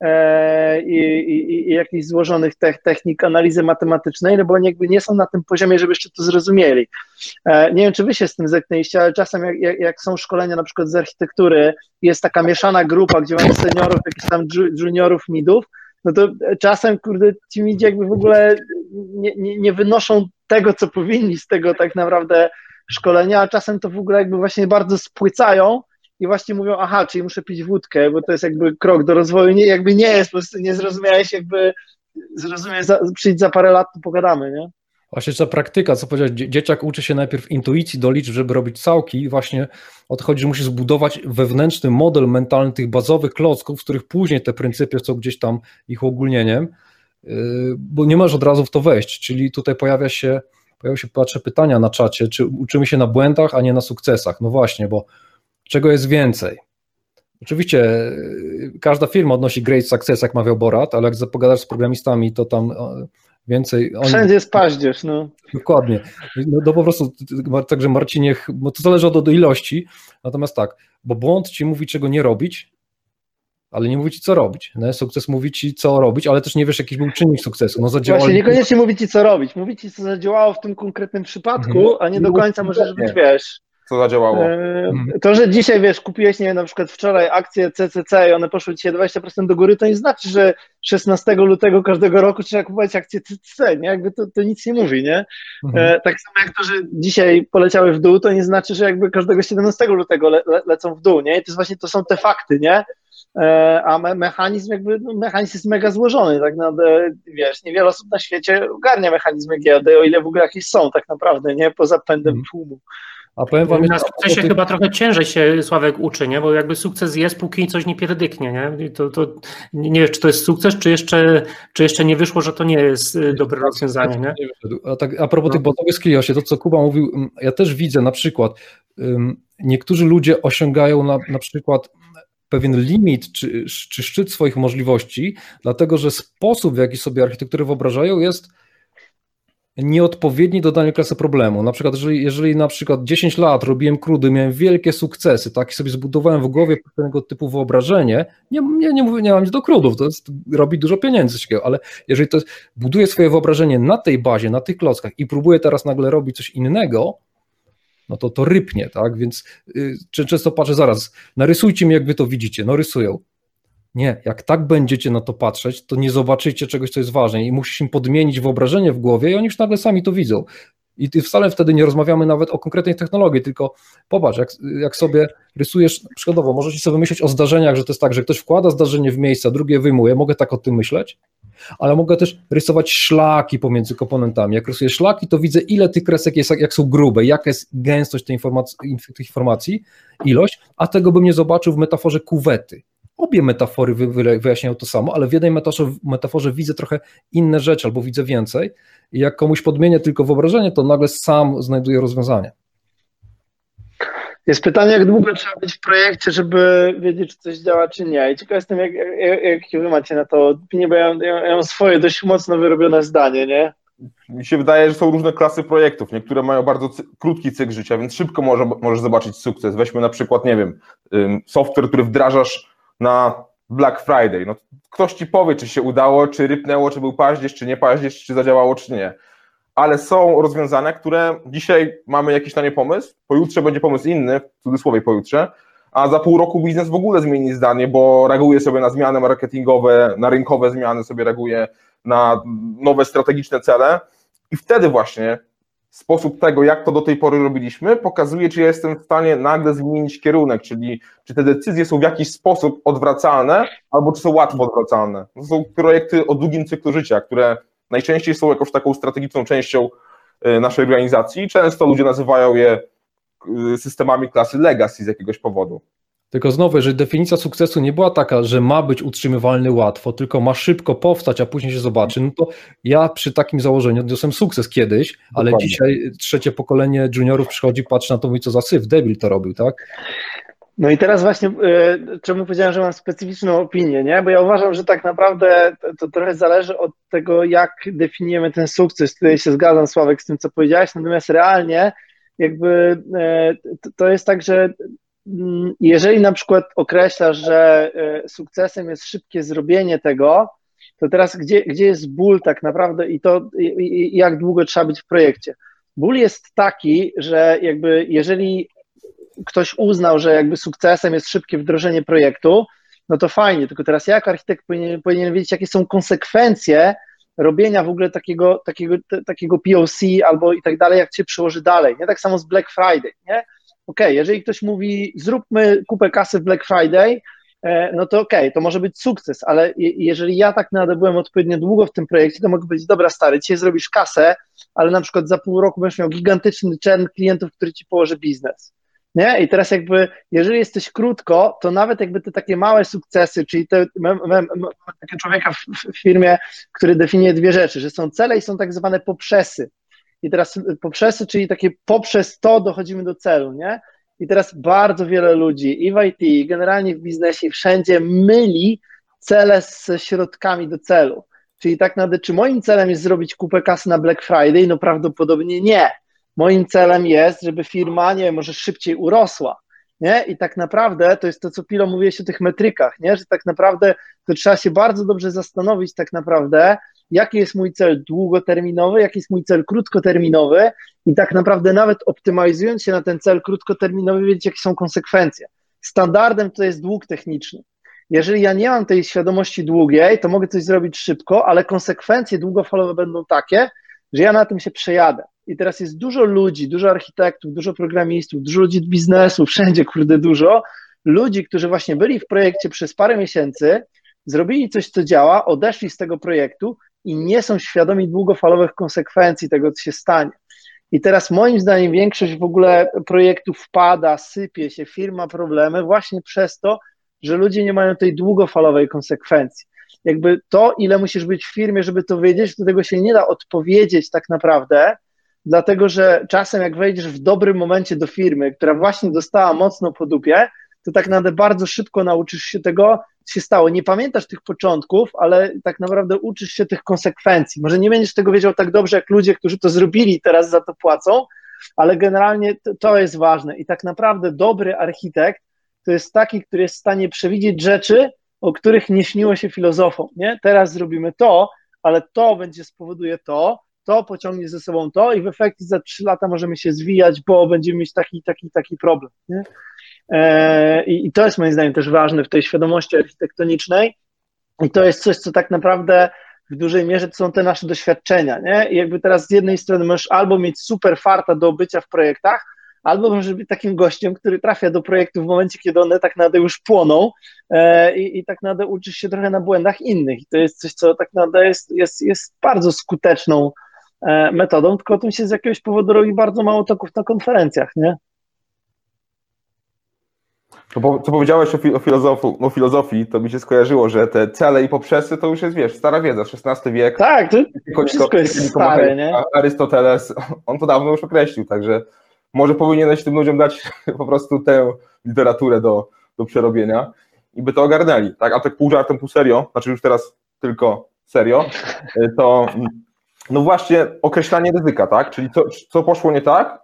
e, i, i, i jakichś złożonych te, technik analizy matematycznej, no bo oni jakby nie są na tym poziomie, żeby jeszcze to zrozumieli. E, nie wiem, czy wy się z tym zetknęliście, ale czasem jak, jak, są szkolenia na przykład z architektury, jest taka mieszana grupa, gdzie mamy seniorów, jakichś tam juniorów, midów, no to czasem, kurde, ci midzi jakby w ogóle nie, nie, nie wynoszą tego, co powinni z tego tak naprawdę szkolenia, a czasem to w ogóle jakby właśnie bardzo spłycają i właśnie mówią, aha, czyli muszę pić wódkę, bo to jest jakby krok do rozwoju, nie, jakby nie jest, po prostu nie zrozumiałeś, jakby zrozumiałeś, za, przyjdź za parę lat, to pogadamy, nie? Właśnie ta praktyka, co powiedziałeś, dzieciak uczy się najpierw intuicji do liczb, żeby robić całki i właśnie o to chodzi, że musi zbudować wewnętrzny model mentalny tych bazowych klocków, w których później te pryncypie są gdzieś tam ich ogólnieniem, bo nie możesz od razu w to wejść, czyli tutaj pojawia się pojawiły się, patrzę, pytania na czacie, czy uczymy się na błędach, a nie na sukcesach. No właśnie, bo czego jest więcej? Oczywiście każda firma odnosi great success, jak mawiał Borat, ale jak pogadasz z programistami, to tam więcej... Oni... Wszędzie jest paździerz, no. Dokładnie. No to po prostu, także Marcinie, bo to zależy od, od ilości, natomiast tak, bo błąd ci mówi, czego nie robić, ale nie mówi ci, co robić. Nie? Sukces mówi ci, co robić, ale też nie wiesz, jaki był czynnik sukcesu. No, zadziałało... Właśnie, niekoniecznie mówi ci, co robić. Mówi ci, co zadziałało w tym konkretnym przypadku, mhm. a nie do końca możesz być, wiesz, co zadziałało? E, to, że dzisiaj, wiesz, kupiłeś, nie wiem, na przykład wczoraj akcje CCC i one poszły dzisiaj 20% do góry, to nie znaczy, że 16 lutego każdego roku trzeba kupować akcje CCC, nie? Jakby to, to nic nie mówi, nie? Mhm. E, tak samo jak to, że dzisiaj poleciały w dół, to nie znaczy, że jakby każdego 17 lutego le, le, lecą w dół, nie? I to jest właśnie, to są te fakty, nie? E, a me, mechanizm jakby, no, mechanizm jest mega złożony, tak naprawdę, wiesz, niewiele osób na świecie ogarnia mechanizmy giełdy, o ile w ogóle jakieś są tak naprawdę, nie? Poza pędem mhm. tłumu. A powiem wam, na sukcesie chyba trochę ciężej się Sławek uczy, nie? bo jakby sukces jest, póki coś nie pierdyknie. Nie? I to, to, nie wiem, czy to jest sukces, czy jeszcze, czy jeszcze nie wyszło, że to nie jest y, dobre rozwiązanie. Nie? A, tak, a propos no. tych botowych skillosie, to co Kuba mówił, mm, ja też widzę na przykład, um, niektórzy ludzie osiągają na, na przykład pewien limit czy, czy szczyt swoich możliwości, dlatego że sposób, w jaki sobie architekturę wyobrażają, jest nieodpowiedni do danej klasy problemu. Na przykład, jeżeli, jeżeli na przykład 10 lat robiłem krudy, miałem wielkie sukcesy, tak, i sobie zbudowałem w głowie pewnego typu wyobrażenie, nie, nie, nie mówię, nie mam nic do krudów, to jest, robi dużo pieniędzy, ale jeżeli to jest, buduję swoje wyobrażenie na tej bazie, na tych klockach i próbuję teraz nagle robić coś innego, no to to rypnie, tak, więc y, często patrzę, zaraz, narysujcie mi, jak wy to widzicie, no rysują, nie, jak tak będziecie na to patrzeć, to nie zobaczycie czegoś, co jest ważne i musisz im podmienić wyobrażenie w głowie i oni już nagle sami to widzą. I wcale wtedy nie rozmawiamy nawet o konkretnej technologii, tylko popatrz, jak, jak sobie rysujesz, przykładowo, możecie sobie myśleć o zdarzeniach, że to jest tak, że ktoś wkłada zdarzenie w miejsce, drugie wyjmuje, mogę tak o tym myśleć, ale mogę też rysować szlaki pomiędzy komponentami. Jak rysuję szlaki, to widzę, ile tych kresek jest, jak są grube, jaka jest gęstość tej informacji, tych informacji, ilość, a tego bym nie zobaczył w metaforze kuwety obie metafory wyjaśniają to samo, ale w jednej metaforze, metaforze widzę trochę inne rzeczy albo widzę więcej i jak komuś podmienię tylko wyobrażenie, to nagle sam znajduję rozwiązanie. Jest pytanie, jak długo trzeba być w projekcie, żeby wiedzieć, czy coś działa, czy nie. I ciekaw jestem, jak, jak, jakie wy macie na to opinię, bo ja, ja, ja mam swoje dość mocno wyrobione zdanie, nie? Mi się wydaje, że są różne klasy projektów. Niektóre mają bardzo cy krótki cykl życia, więc szybko może, możesz zobaczyć sukces. Weźmy na przykład, nie wiem, software, który wdrażasz na Black Friday. No, ktoś ci powie, czy się udało, czy rypnęło, czy był paździerz, czy nie paździerz, czy zadziałało, czy nie. Ale są rozwiązania, które dzisiaj mamy jakiś na nie pomysł, pojutrze będzie pomysł inny, w cudzysłowie pojutrze, a za pół roku biznes w ogóle zmieni zdanie, bo reaguje sobie na zmiany marketingowe, na rynkowe zmiany, sobie reaguje na nowe strategiczne cele i wtedy właśnie sposób tego, jak to do tej pory robiliśmy, pokazuje, czy ja jestem w stanie nagle zmienić kierunek, czyli czy te decyzje są w jakiś sposób odwracalne, albo czy są łatwo odwracalne. To są projekty o długim cyklu życia, które najczęściej są jakąś taką strategiczną częścią y, naszej organizacji. Często ludzie nazywają je y, systemami klasy legacy z jakiegoś powodu. Tylko znowu, jeżeli definicja sukcesu nie była taka, że ma być utrzymywalny łatwo, tylko ma szybko powstać, a później się zobaczy, no to ja przy takim założeniu odniosłem sukces kiedyś, ale Dokładnie. dzisiaj trzecie pokolenie juniorów przychodzi, patrzy na to, mówi co za syf, debil to robił, tak? No i teraz właśnie, y, czemu powiedziałem, że mam specyficzną opinię, nie? Bo ja uważam, że tak naprawdę to, trochę zależy od tego, jak definiujemy ten sukces. Tutaj się zgadzam, Sławek, z tym, co powiedziałeś, natomiast realnie jakby y, to jest tak, że jeżeli na przykład określasz, że e, sukcesem jest szybkie zrobienie tego, to teraz gdzie, gdzie jest ból tak naprawdę i to i, jak długo trzeba być w projekcie? Ból jest taki, że jakby jeżeli ktoś uznał, że jakby sukcesem jest szybkie wdrożenie projektu, no to fajnie, tylko teraz jak architekt powinien, powinien wiedzieć, jakie są konsekwencje robienia w ogóle takiego, takiego, takiego POC albo i tak dalej, jak się przyłoży dalej, nie? Tak samo z Black Friday, nie? Ok, jeżeli ktoś mówi, zróbmy kupę kasy w Black Friday, e, no to ok, to może być sukces, ale jeżeli ja tak naprawdę byłem odpowiednio długo w tym projekcie, to mogę powiedzieć, dobra stary, dzisiaj zrobisz kasę, ale na przykład za pół roku będziesz miał gigantyczny czern klientów, który ci położy biznes. Nie? I teraz jakby, jeżeli jesteś krótko, to nawet jakby te takie małe sukcesy, czyli te, mam, mam, mam takiego człowieka w, w firmie, który definiuje dwie rzeczy, że są cele i są tak zwane poprzesy. I teraz poprzez, czyli takie poprzez to dochodzimy do celu, nie? I teraz bardzo wiele ludzi i w IT, i generalnie w biznesie, wszędzie myli cele z środkami do celu. Czyli tak naprawdę, czy moim celem jest zrobić kupę kasy na Black Friday? No prawdopodobnie nie. Moim celem jest, żeby firma, nie może szybciej urosła. Nie? I tak naprawdę to jest to, co Pilo mówiłeś o tych metrykach, nie? że tak naprawdę to trzeba się bardzo dobrze zastanowić tak naprawdę, jaki jest mój cel długoterminowy, jaki jest mój cel krótkoterminowy i tak naprawdę nawet optymalizując się na ten cel krótkoterminowy, wiedzieć, jakie są konsekwencje. Standardem to jest dług techniczny. Jeżeli ja nie mam tej świadomości długiej, to mogę coś zrobić szybko, ale konsekwencje długofalowe będą takie, że ja na tym się przejadę. I teraz jest dużo ludzi, dużo architektów, dużo programistów, dużo ludzi biznesu, wszędzie, kurde, dużo ludzi, którzy właśnie byli w projekcie przez parę miesięcy, zrobili coś, co działa, odeszli z tego projektu i nie są świadomi długofalowych konsekwencji tego, co się stanie. I teraz moim zdaniem większość w ogóle projektów wpada, sypie się, firma problemy właśnie przez to, że ludzie nie mają tej długofalowej konsekwencji. Jakby to, ile musisz być w firmie, żeby to wiedzieć, do tego się nie da odpowiedzieć tak naprawdę, dlatego że czasem jak wejdziesz w dobrym momencie do firmy, która właśnie dostała mocno po dupie, to tak naprawdę bardzo szybko nauczysz się tego, się stało. Nie pamiętasz tych początków, ale tak naprawdę uczysz się tych konsekwencji. Może nie będziesz tego wiedział tak dobrze, jak ludzie, którzy to zrobili i teraz za to płacą, ale generalnie to, to jest ważne. I tak naprawdę dobry architekt to jest taki, który jest w stanie przewidzieć rzeczy, o których nie śniło się filozofom. Nie? Teraz zrobimy to, ale to będzie spowoduje to, to pociągnie ze sobą to i w efekcie za trzy lata możemy się zwijać, bo będziemy mieć taki, taki, taki problem. Nie? E, I to jest moim zdaniem też ważne w tej świadomości architektonicznej i to jest coś, co tak naprawdę w dużej mierze to są te nasze doświadczenia, nie? I jakby teraz z jednej strony możesz albo mieć super farta do bycia w projektach, albo możesz być takim gościem, który trafia do projektu w momencie, kiedy one tak naprawdę już płoną e, i, i tak naprawdę uczysz się trochę na błędach innych. I to jest coś, co tak naprawdę jest, jest, jest bardzo skuteczną e, metodą, tylko o tym się z jakiegoś powodu robi bardzo mało toków na konferencjach, nie? To, co powiedziałeś o, fi, o, filozofu, o filozofii, to mi się skojarzyło, że te cele i poprzesy to już jest, wiesz, stara wiedza, XVI wiek. Tak, to wszystko jest stare, nie? Arystoteles, on to dawno już określił, także może powinieneś tym ludziom dać po prostu tę literaturę do, do przerobienia i by to ogarnęli, tak? A tak pół żartem, pół serio, znaczy już teraz tylko serio, to no właśnie określanie ryzyka, tak? Czyli co, co poszło nie tak,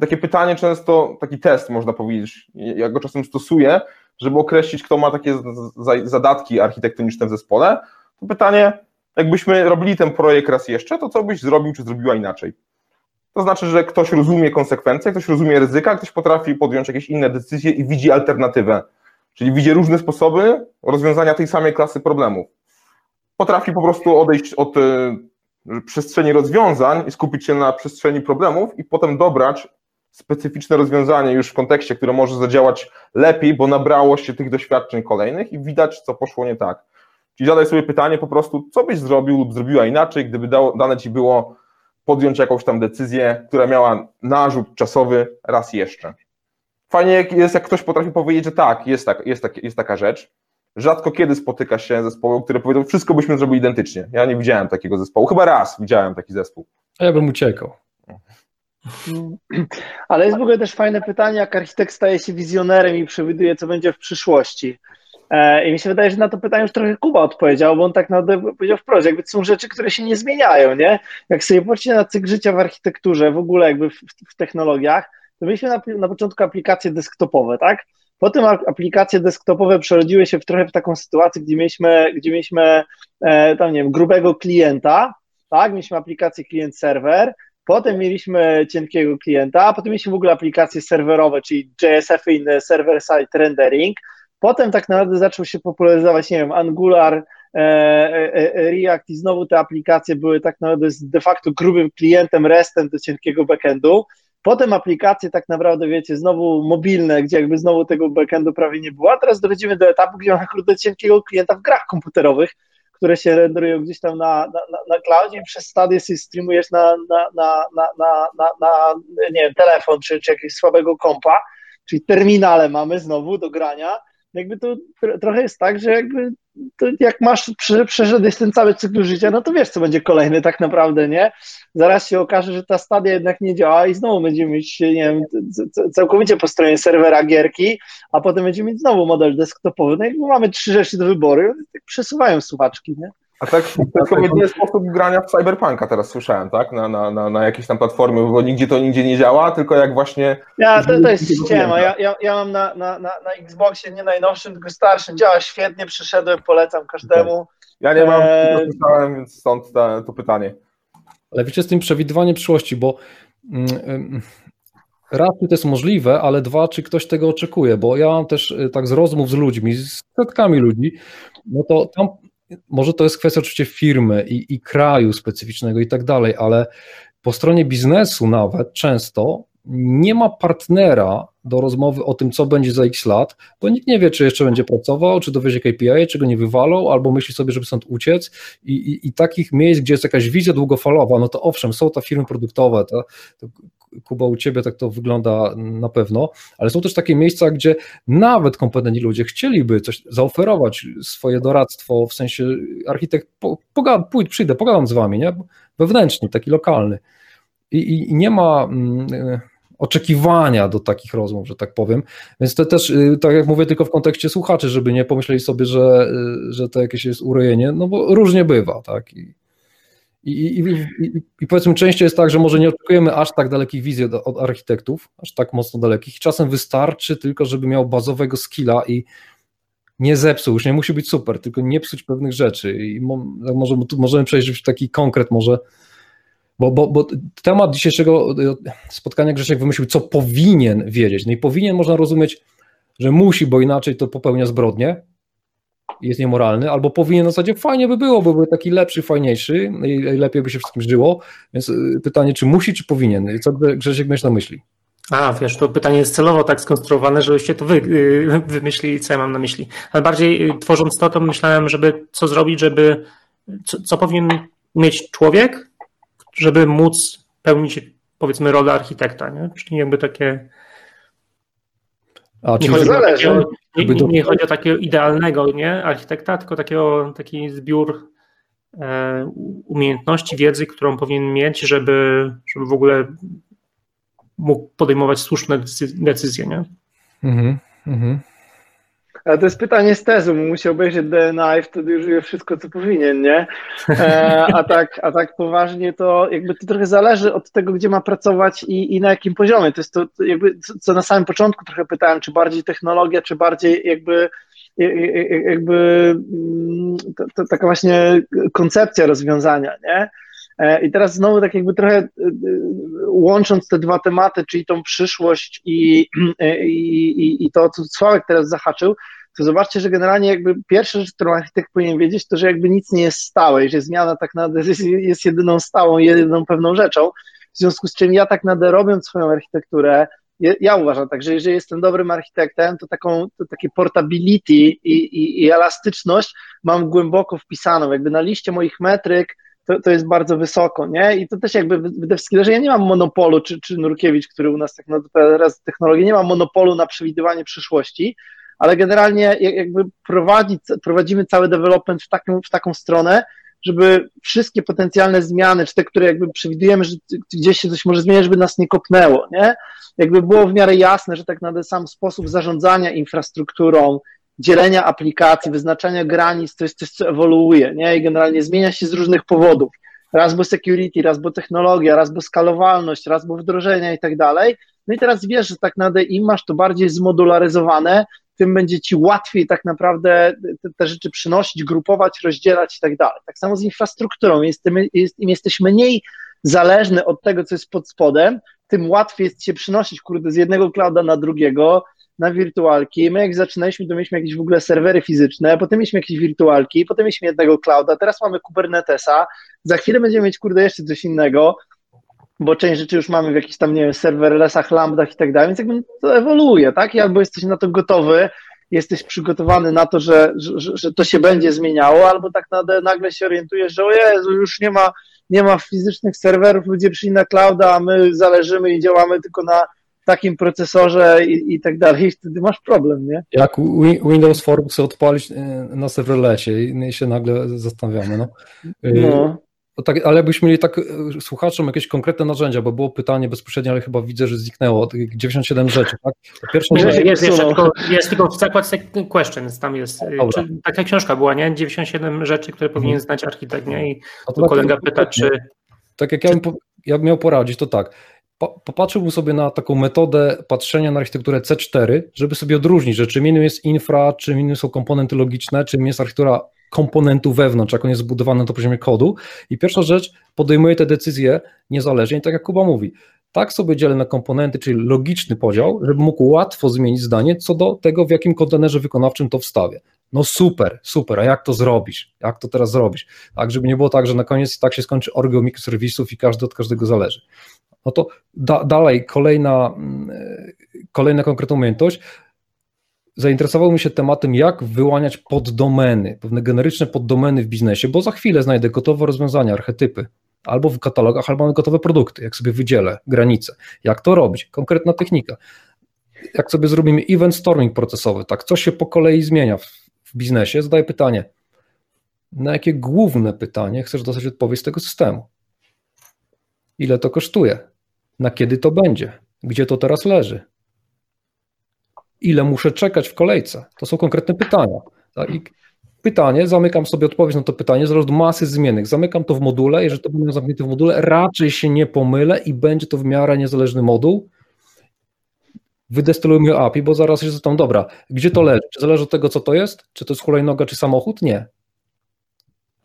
takie pytanie często, taki test można powiedzieć, ja go czasem stosuję, żeby określić, kto ma takie zadatki architektoniczne w zespole, to pytanie, jakbyśmy robili ten projekt raz jeszcze, to co byś zrobił, czy zrobiła inaczej? To znaczy, że ktoś rozumie konsekwencje, ktoś rozumie ryzyka, ktoś potrafi podjąć jakieś inne decyzje i widzi alternatywę, czyli widzi różne sposoby rozwiązania tej samej klasy problemów. Potrafi po prostu odejść od y, przestrzeni rozwiązań i skupić się na przestrzeni problemów i potem dobrać specyficzne rozwiązanie już w kontekście, które może zadziałać lepiej, bo nabrało się tych doświadczeń kolejnych i widać, co poszło nie tak. Czyli zadaj sobie pytanie po prostu, co byś zrobił lub zrobiła inaczej, gdyby dało, dane ci było podjąć jakąś tam decyzję, która miała narzut czasowy raz jeszcze. Fajnie jest, jak ktoś potrafi powiedzieć, że tak, jest, tak, jest, tak, jest taka rzecz. Rzadko kiedy spotyka się zespoły, które powiedzą, wszystko byśmy zrobili identycznie. Ja nie widziałem takiego zespołu. Chyba raz widziałem taki zespół. A ja bym uciekał. Ale jest w ogóle też fajne pytanie, jak architekt staje się wizjonerem i przewiduje, co będzie w przyszłości. E, I mi się wydaje, że na to pytanie już trochę Kuba odpowiedział, bo on tak naprawdę powiedział wprost, jakby są rzeczy, które się nie zmieniają, nie? Jak sobie patrzycie na cykl życia w architekturze, w ogóle jakby w, w technologiach, to mieliśmy na, na początku aplikacje desktopowe, tak? Potem aplikacje desktopowe przerodziły się w trochę w taką sytuację, gdzie mieliśmy, gdzie mieliśmy e, tam, nie wiem, grubego klienta, tak? Mieliśmy aplikację klient-serwer, Potem mieliśmy cienkiego klienta, a potem mieliśmy w ogóle aplikacje serwerowe, czyli JSF i server-side rendering. Potem tak naprawdę zaczął się popularyzować, nie wiem, Angular, e, e, e, React i znowu te aplikacje były tak naprawdę de facto grubym klientem, restem do cienkiego backendu. Potem aplikacje tak naprawdę, wiecie, znowu mobilne, gdzie jakby znowu tego backendu prawie nie było, a teraz dochodzimy do etapu, gdzie mamy do cienkiego klienta w grach komputerowych, które się renderują gdzieś tam na, na, na, na cloudzie i przez stadię streamujesz na, na, na, na, na, na, na nie wiem, telefon czy, czy jakiegoś słabego kompa, czyli terminale mamy znowu do grania jakby to trochę jest tak, że jakby jak masz, przeszedłeś ten cały cykl życia, no to wiesz, co będzie kolejny tak naprawdę, nie? Zaraz się okaże, że ta stadia jednak nie działa i znowu będziemy mieć, nie wiem, całkowicie po stronie serwera gierki, a potem będziemy mieć znowu model desktopowy. No jakby mamy trzy rzeczy do wyboru, tak przesuwają słuchaczki, nie? A tak, tylko jedyny sposób grania w Cyberpunka teraz słyszałem, tak? Na, na, na, na jakiejś tam platformie, bo nigdzie to nigdzie nie działa, tylko jak właśnie... Ja, to, to jest ściema. Ja, ja, ja mam na, na, na, na Xboxie nie najnowszym, tylko starszym. Działa świetnie, przyszedłem, polecam każdemu. Ja nie mam, eee... słyszałem, więc stąd ta, to pytanie. Ale wiecie, z tym przewidywaniem przyszłości, bo mm, raz, czy to jest możliwe, ale dwa, czy ktoś tego oczekuje, bo ja mam też y, tak z rozmów z ludźmi, z setkami ludzi, no to tam może to jest kwestia oczywiście firmy i, i kraju specyficznego i tak dalej, ale po stronie biznesu nawet często nie ma partnera do rozmowy o tym, co będzie za x lat, bo nikt nie wie, czy jeszcze będzie pracował, czy dowiezie KPI, czy go nie wywalą, albo myśli sobie, żeby stąd uciec. I, i, i takich miejsc, gdzie jest jakaś wizja długofalowa, no to owszem, są te firmy produktowe, to, to Kuba, u Ciebie tak to wygląda na pewno, ale są też takie miejsca, gdzie nawet kompetentni ludzie chcieliby coś zaoferować, swoje doradztwo, w sensie architekt, po, pogad, pójdę, przyjdę, pogadam z Wami, nie? wewnętrzny, taki lokalny. I, i nie ma mm, oczekiwania do takich rozmów, że tak powiem. Więc to też, y, tak jak mówię, tylko w kontekście słuchaczy, żeby nie pomyśleli sobie, że, y, że to jakieś jest urojenie, no bo różnie bywa, tak. I, i, i, i, I, powiedzmy, częściej jest tak, że może nie oczekujemy aż tak dalekich wizji od, od architektów, aż tak mocno dalekich. Czasem wystarczy tylko, żeby miał bazowego skilla i nie zepsuł, już nie musi być super, tylko nie psuć pewnych rzeczy. I mo, możemy, tu możemy przejść w taki konkret może, bo, bo, bo temat dzisiejszego e, spotkania Grzesiek wymyślił, co powinien wiedzieć. No i powinien można rozumieć, że musi, bo inaczej to popełnia zbrodnię, jest niemoralny, albo powinien na zasadzie fajnie by było, by był taki lepszy, fajniejszy i lepiej by się wszystkim żyło. Więc y, pytanie, czy musi, czy powinien? Co Grzesiek miałeś na myśli? A, wiesz, to pytanie jest celowo tak skonstruowane, żebyście to wy, y, wymyślili, co ja mam na myśli. Ale bardziej y, tworząc to, to myślałem, żeby co zrobić, żeby, co, co powinien mieć człowiek, żeby móc pełnić, powiedzmy, rolę architekta, nie? Czyli jakby takie a, nie, chodzi zależy. Takiego, nie, nie, nie, chodzi o takiego idealnego nie, architekta, tylko takiego, taki zbiór e, umiejętności, wiedzy, którą powinien mieć, żeby, żeby w ogóle mógł podejmować słuszne decyzje. Nie? Mhm, mhm. Ale to jest pytanie z tezu, musi obejrzeć DNA i wtedy już wie wszystko, co powinien, nie? E, a, tak, a tak poważnie to jakby to trochę zależy od tego, gdzie ma pracować i, i na jakim poziomie. To jest to jakby, co na samym początku trochę pytałem, czy bardziej technologia, czy bardziej jakby jakby mm, to, to taka właśnie koncepcja rozwiązania, nie? E, I teraz znowu tak jakby trochę e, łącząc te dwa tematy, czyli tą przyszłość i, i, i, i to, co Sławek teraz zahaczył, to zobaczcie, że generalnie jakby pierwsza rzecz, którą architekt powinien wiedzieć, to że jakby nic nie jest stałe i że zmiana tak naprawdę jest jedyną stałą, jedyną pewną rzeczą, w związku z czym ja tak naprawdę robiąc swoją architekturę, ja uważam tak, że jeżeli jestem dobrym architektem, to taką, to takie portability i, i, i elastyczność mam głęboko wpisaną, jakby na liście moich metryk to, to jest bardzo wysoko, nie? I to też jakby Wydewski, że ja nie mam monopolu, czy, czy Nurkiewicz, który u nas tak teraz technologię, nie mam monopolu na przewidywanie przyszłości, ale generalnie jakby prowadzi, prowadzimy cały development w taką, w taką stronę, żeby wszystkie potencjalne zmiany, czy te, które jakby przewidujemy, że gdzieś się coś może zmieniać, żeby nas nie kopnęło, nie? Jakby było w miarę jasne, że tak naprawdę sam sposób zarządzania infrastrukturą, dzielenia aplikacji, wyznaczania granic, to jest coś, co ewoluuje, nie? I generalnie zmienia się z różnych powodów. Raz bo security, raz bo technologia, raz bo skalowalność, raz bo wdrożenia i tak dalej. No i teraz wiesz, że tak naprawdę im masz to bardziej zmodularyzowane, tym będzie ci łatwiej tak naprawdę te, te rzeczy przynosić, grupować, rozdzielać i tak dalej. Tak samo z infrastrukturą. Jest, Im jesteś mniej zależny od tego, co jest pod spodem, tym łatwiej jest się przynosić, kurde, z jednego clouda na drugiego, na wirtualki. My jak zaczynaliśmy, to mieliśmy jakieś w ogóle serwery fizyczne, potem mieliśmy jakieś wirtualki, potem mieliśmy jednego clouda, teraz mamy Kubernetesa, za chwilę będziemy mieć, kurde, jeszcze coś innego, bo część rzeczy już mamy w jakichś tam, nie wiem, serverlessach, lambdach i tak dalej, więc jakby to ewoluuje, tak? I albo jesteś na to gotowy, jesteś przygotowany na to, że, że, że to się będzie zmieniało, albo tak nagle się orientujesz, że o Jezu, już nie ma, nie ma fizycznych serwerów, ludzie przyjdą na clouda, a my zależymy i działamy tylko na takim procesorze i, i tak dalej, wtedy masz problem, nie? Jak Windows Form chce odpalić e, na serwerlecie i się nagle zastanawiamy, no. E, no. Tak, ale jakbyśmy mieli tak e, słuchaczom jakieś konkretne narzędzia, bo było pytanie bezpośrednio, ale chyba widzę, że zniknęło. 97 rzeczy, tak? Pierwsza jest, rzecz, jest, jeszcze tylko, jest tylko w zakładce questions, tam jest. Czy, taka książka była, nie? 97 rzeczy, które powinien mhm. znać architekt, nie? I tu tak, kolega pyta, czy. Tak jak ja bym, ja bym miał poradzić, to tak popatrzyłbym sobie na taką metodę patrzenia na architekturę C4, żeby sobie odróżnić, że czym innym jest infra, czym innym są komponenty logiczne, czym jest architektura komponentów wewnątrz, jak on jest zbudowany na poziomie kodu. I pierwsza rzecz, podejmuję te decyzje niezależnie, tak jak Kuba mówi. Tak sobie dzielę na komponenty, czyli logiczny podział, żeby mógł łatwo zmienić zdanie co do tego, w jakim kontenerze wykonawczym to wstawię. No super, super, a jak to zrobisz? Jak to teraz zrobić? Tak, żeby nie było tak, że na koniec tak się skończy orgio mikroserwisów i każdy od każdego zależy. No to da, dalej, kolejna, mm, kolejna konkretna umiejętność. Zainteresowałbym się tematem, jak wyłaniać poddomeny, pewne generyczne poddomeny w biznesie, bo za chwilę znajdę gotowe rozwiązania, archetypy, albo w katalogach, albo mamy gotowe produkty, jak sobie wydzielę granice. Jak to robić? Konkretna technika. Jak sobie zrobimy event storming procesowy, tak, co się po kolei zmienia w, w biznesie, zadaję pytanie, na jakie główne pytanie chcesz dostać odpowiedź z tego systemu? Ile to kosztuje? Na kiedy to będzie? Gdzie to teraz leży? Ile muszę czekać w kolejce? To są konkretne pytania. I pytanie, zamykam sobie odpowiedź na to pytanie, zależy od masy zmiennych. Zamykam to w module, jeżeli to będzie zamknięte w module, raczej się nie pomylę i będzie to w miarę niezależny moduł. Wydestylujmy API, bo zaraz się zapytam, dobra, gdzie to leży? Czy zależy od tego, co to jest? Czy to jest hulajnoga, czy samochód? Nie.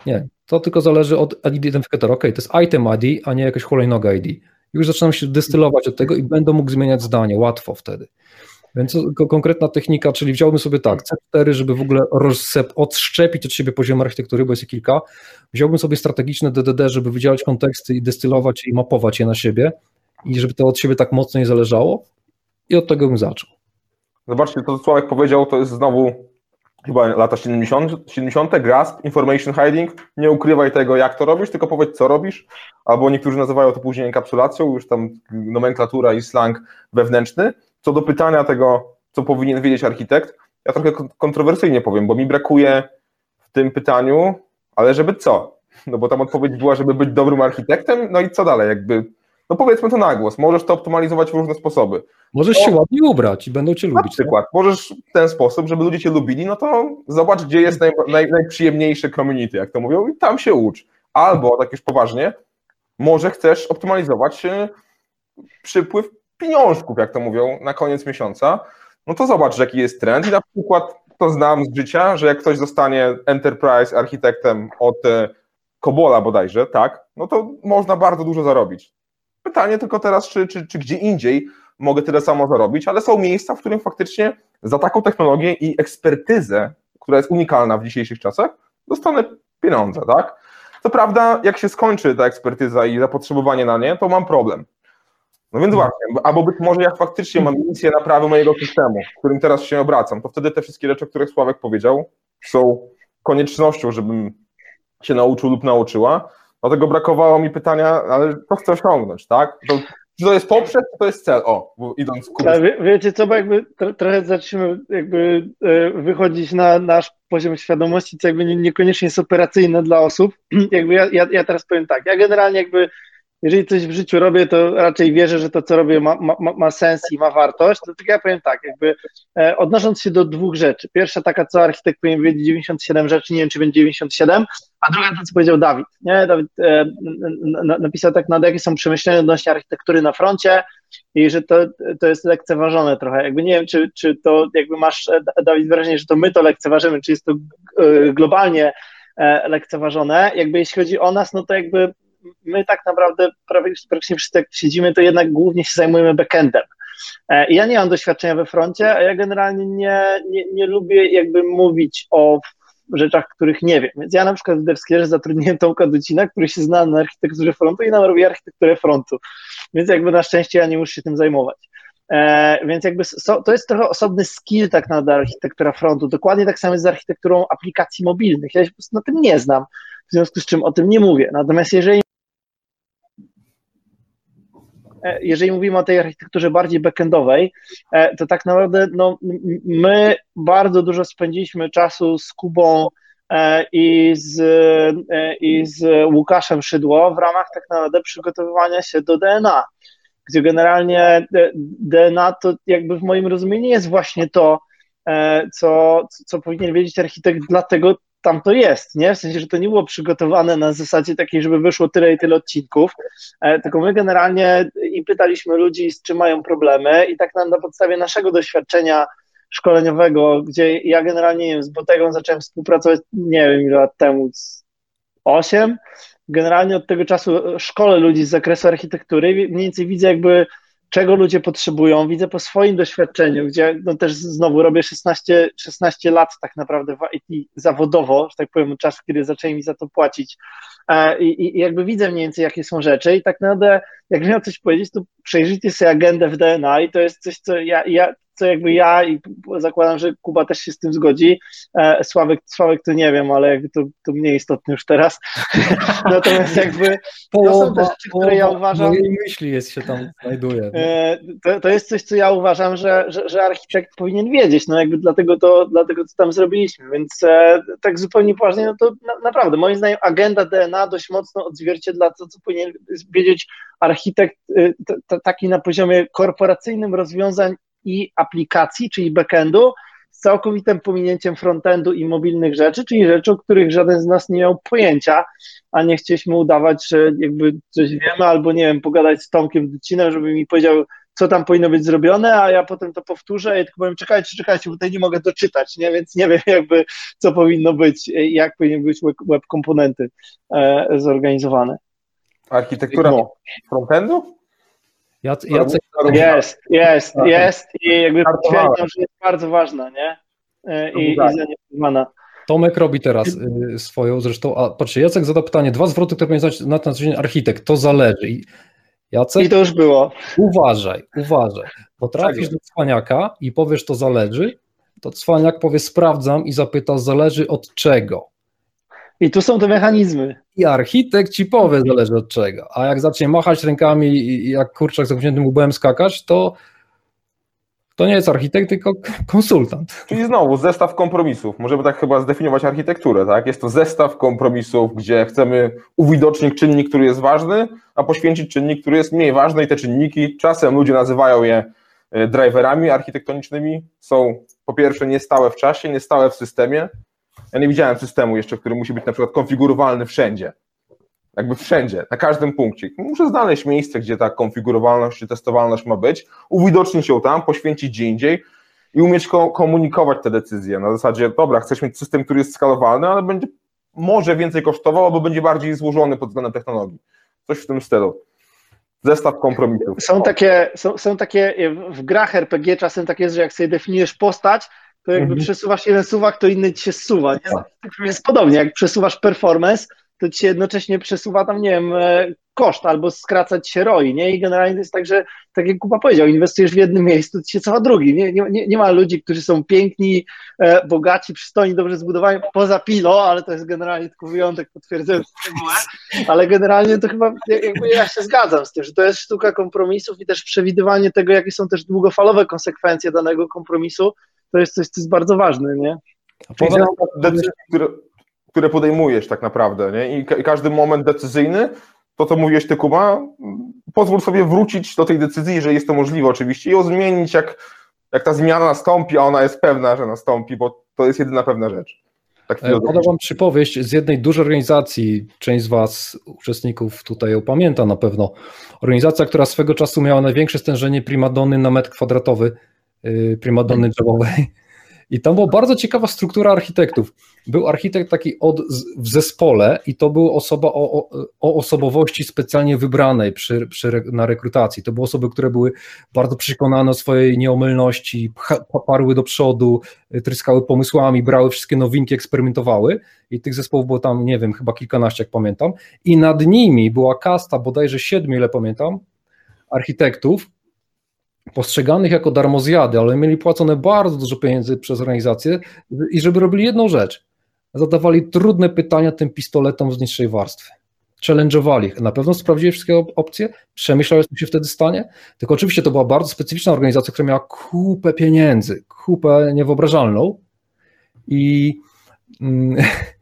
Nie. To tylko zależy od identyfikatora. Ok, to jest item ID, a nie jakaś hulajnoga ID już zaczynam się destylować od tego i będę mógł zmieniać zdanie, łatwo wtedy. Więc konkretna technika, czyli wziąłbym sobie tak, C4, żeby w ogóle odszczepić od siebie poziom architektury, bo jest kilka. Wziąłbym sobie strategiczne DDD, żeby wydzielać konteksty i destylować i mapować je na siebie i żeby to od siebie tak mocno nie zależało i od tego bym zaczął. Zobaczcie, to co Sławek powiedział, to jest znowu chyba lata 70, 70. Grasp, Information Hiding, nie ukrywaj tego, jak to robisz, tylko powiedz, co robisz, albo niektórzy nazywają to później enkapsulacją, już tam nomenklatura i slang wewnętrzny. Co do pytania tego, co powinien wiedzieć architekt, ja trochę kontrowersyjnie powiem, bo mi brakuje w tym pytaniu, ale żeby co? No bo tam odpowiedź była, żeby być dobrym architektem, no i co dalej, jakby no powiedzmy to na głos, możesz to optymalizować w różne sposoby. Możesz się ładnie ubrać i będą cię lubić. Na przykład, tak? możesz w ten sposób, żeby ludzie cię lubili, no to zobacz, gdzie jest naj, naj, najprzyjemniejsze community, jak to mówią, i tam się ucz. Albo, tak już poważnie, może chcesz optymalizować e, przypływ pieniążków, jak to mówią, na koniec miesiąca, no to zobacz, jaki jest trend i na przykład to znam z życia, że jak ktoś zostanie enterprise architektem od e, Kobola bodajże, tak, no to można bardzo dużo zarobić. Pytanie tylko teraz, czy, czy, czy gdzie indziej mogę tyle samo zarobić, ale są miejsca, w którym faktycznie za taką technologię i ekspertyzę, która jest unikalna w dzisiejszych czasach, dostanę pieniądze, tak? Co prawda, jak się skończy ta ekspertyza i zapotrzebowanie na nie, to mam problem. No więc właśnie, albo być może jak faktycznie mam misję naprawy mojego systemu, którym teraz się obracam, to wtedy te wszystkie rzeczy, o których Sławek powiedział, są koniecznością, żebym się nauczył lub nauczyła, Dlatego brakowało mi pytania, ale to chcę osiągnąć, tak? To, czy to jest poprzez, czy to jest cel? O, idąc ku. Wie, wiecie co, bo jakby trochę zaczniemy jakby e, wychodzić na nasz poziom świadomości, co jakby niekoniecznie jest operacyjne dla osób. Jakby ja, ja, ja teraz powiem tak, ja generalnie jakby jeżeli coś w życiu robię, to raczej wierzę, że to, co robię, ma, ma, ma sens i ma wartość. To tak ja powiem tak, jakby e, odnosząc się do dwóch rzeczy. Pierwsza taka, co architekt powinien wiedzieć 97 rzeczy, nie wiem, czy będzie 97, a druga to, co powiedział Dawid. Nie? Dawid e, napisał tak, no, jakie są przemyślenia odnośnie architektury na froncie i że to, to jest lekceważone trochę. Jakby nie wiem, czy, czy to jakby masz, e, Dawid, wrażenie, że to my to lekceważymy, czy jest to e, globalnie e, lekceważone. Jakby jeśli chodzi o nas, no to jakby my tak naprawdę prawie praktycznie wszyscy jak siedzimy, to jednak głównie się zajmujemy backendem. E, ja nie mam doświadczenia we froncie, a ja generalnie nie, nie, nie lubię jakby mówić o rzeczach, których nie wiem. Więc ja na przykład w Devskierze zatrudniłem Tomka Ducina, który się zna na architekturze frontu i nam robi architekturę frontu. Więc jakby na szczęście ja nie muszę się tym zajmować. E, więc jakby so, to jest trochę osobny skill tak naprawdę architektura frontu. Dokładnie tak samo jest z architekturą aplikacji mobilnych. Ja się po prostu na tym nie znam, w związku z czym o tym nie mówię. Natomiast jeżeli jeżeli mówimy o tej architekturze bardziej backendowej, e, to tak naprawdę no, my bardzo dużo spędziliśmy czasu z Kubą i z, i z Łukaszem Szydło w ramach tak naprawdę przygotowywania się do DNA, gdzie generalnie DNA to jakby w moim rozumieniu jest właśnie to, co, co powinien wiedzieć architekt, dlatego tam to jest, nie? W sensie, że to nie było przygotowane na zasadzie takiej, żeby wyszło tyle i tyle odcinków, e, tylko my generalnie i pytaliśmy ludzi, z czym mają problemy i tak na, na podstawie naszego doświadczenia szkoleniowego, gdzie ja generalnie, nie wiem, z Botegą zacząłem współpracować, nie wiem ile lat temu, osiem, generalnie od tego czasu szkole ludzi z zakresu architektury, mniej więcej widzę jakby czego ludzie potrzebują. Widzę po swoim doświadczeniu, gdzie no też znowu robię 16, 16 lat tak naprawdę w IT zawodowo, że tak powiem, od czasu, kiedy zaczęli mi za to płacić. E, I, I, jakby widzę mniej więcej, jakie są rzeczy i tak naprawdę, jak miał coś powiedzieć, to przejrzyjcie sobie agendę w DNA i to jest coś, co ja, ja co jakby ja i zakładam, że Kuba też się z tym zgodzi. E, Sławek, Sławek to nie wiem, ale jakby to, to mniej istotne już teraz. Natomiast jakby to są te rzeczy, które ja uważam. Mojej myśli jest się tam znajduje. E, to, to jest coś, co ja uważam, że, że, że architekt powinien wiedzieć. No jakby dlatego to, dlatego to tam zrobiliśmy. Więc e, tak zupełnie poważnie, no to na, naprawdę moim zdaniem agenda DNA dość mocno odzwierciedla to, co powinien wiedzieć architekt t, t, taki na poziomie korporacyjnym rozwiązań i aplikacji, czyli backendu, z całkowitym pominięciem frontendu i mobilnych rzeczy, czyli rzeczy, o których żaden z nas nie miał pojęcia, a nie chcieliśmy udawać, że jakby coś wiemy, albo nie wiem, pogadać z Tomkiem Ducinem, żeby mi powiedział, co tam powinno być zrobione, a ja potem to powtórzę i tylko powiem, czekajcie, czekajcie, bo tutaj nie mogę doczytać, nie? więc nie wiem jakby, co powinno być, jak powinien być web, web komponenty e, zorganizowane. Architektura no. frontendu? Jacek, Jest, jest, jest i jakby potwierdzam, że jest bardzo ważna, nie? E, I, i zaniedbywana. Tomek robi teraz y, swoją zresztą, a patrzcie, Jacek zadał pytanie, dwa zwroty, które powinien znać na ten dzień architekt, to zależy. I Jacek, I to już było. Uważaj, uważaj, bo trafisz tak do cwaniaka i powiesz to zależy, to cwaniak powie sprawdzam i zapyta zależy od czego. I tu są te mechanizmy. I architekt ci powie, zależy od czego. A jak zacznie machać rękami i jak kurczak z zamkniętym łbem skakać, to to nie jest architekt, tylko konsultant. Czyli znowu zestaw kompromisów. Możemy tak chyba zdefiniować architekturę, tak? Jest to zestaw kompromisów, gdzie chcemy uwidocznić czynnik, który jest ważny, a poświęcić czynnik, który jest mniej ważny i te czynniki, czasem ludzie nazywają je e, driverami architektonicznymi, są po pierwsze niestałe w czasie, niestałe w systemie, ja nie widziałem systemu jeszcze, który musi być na przykład konfigurowalny wszędzie. Jakby wszędzie, na każdym punkcie. Muszę znaleźć miejsce, gdzie ta konfigurowalność czy testowalność ma być, uwidocznić ją tam, poświęcić gdzie indziej i umieć komunikować te decyzje. Na zasadzie, dobra, chcesz mieć system, który jest skalowalny, ale będzie może więcej kosztował, albo będzie bardziej złożony pod względem technologii. Coś w tym stylu. Zestaw kompromisów. Są takie, są, są takie w grach RPG czasem tak jest, że jak sobie definiujesz postać, to jakby mhm. przesuwasz jeden suwak, to inny ci się zsuwa. Nie? Tak. Jest podobnie, jak przesuwasz performance, to ci się jednocześnie przesuwa tam, nie wiem, e, koszt albo skracać się roi, nie? I generalnie to jest tak, że tak jak Kuba powiedział, inwestujesz w jednym miejscu, to ci się cofa drugi. Nie, nie, nie ma ludzi, którzy są piękni, e, bogaci, przystojni, dobrze zbudowani, poza Pilo, ale to jest generalnie tylko wyjątek potwierdzający regułę, ale generalnie to chyba jakby ja się zgadzam z tym, że to jest sztuka kompromisów i też przewidywanie tego, jakie są też długofalowe konsekwencje danego kompromisu, to jest coś, co jest bardzo ważne, nie? Poza decyzje, które, które podejmujesz tak naprawdę, nie? I, I, każdy moment decyzyjny, to co mówiłeś ty Kuba, pozwól sobie wrócić do tej decyzji, jeżeli jest to możliwe oczywiście i ją zmienić, jak, jak ta zmiana nastąpi, a ona jest pewna, że nastąpi, bo to jest jedyna pewna rzecz. Tak e, Podam wam przypowieść z jednej dużej organizacji, część z was, uczestników tutaj ją pamięta na pewno. Organizacja, która swego czasu miała największe stężenie primadony na metr kwadratowy, primadonny jobbowej. I tam była bardzo ciekawa struktura architektów. Był architekt taki od, w zespole i to była osoba o, o, o osobowości specjalnie wybranej przy, przy, na rekrutacji. To były osoby, które były bardzo przekonane o swojej nieomylności, parły do przodu, y, tryskały pomysłami, brały wszystkie nowinki, eksperymentowały i tych zespołów było tam, nie wiem, chyba kilkanaście, jak pamiętam. I nad nimi była kasta bodajże siedmiu, ile pamiętam, architektów, postrzeganych jako darmozjady, ale mieli płacone bardzo dużo pieniędzy przez organizację i żeby robili jedną rzecz. Zadawali trudne pytania tym pistoletom z niższej warstwy. challenge'owali. Na pewno sprawdzili wszystkie opcje, przemyślałeś, co się wtedy stanie. Tylko oczywiście to była bardzo specyficzna organizacja, która miała kupę pieniędzy, kupę niewyobrażalną i mm,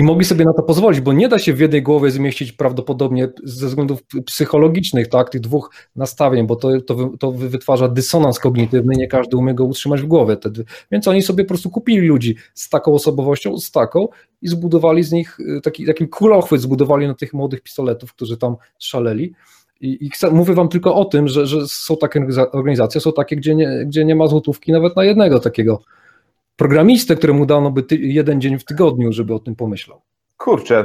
i mogli sobie na to pozwolić, bo nie da się w jednej głowie zmieścić prawdopodobnie ze względów psychologicznych, tak, tych dwóch nastawień, bo to, to, to wytwarza dysonans kognitywny, nie każdy umie go utrzymać w głowie wtedy. Więc oni sobie po prostu kupili ludzi z taką osobowością, z taką i zbudowali z nich y, taki, taki kulochwyt, zbudowali na tych młodych pistoletów, którzy tam szaleli. I, i mówię wam tylko o tym, że, że są takie organizacje, są takie, gdzie nie, gdzie nie ma złotówki nawet na jednego takiego programistę, któremu dano by ty, jeden dzień w tygodniu, żeby o tym pomyślał. Kurczę,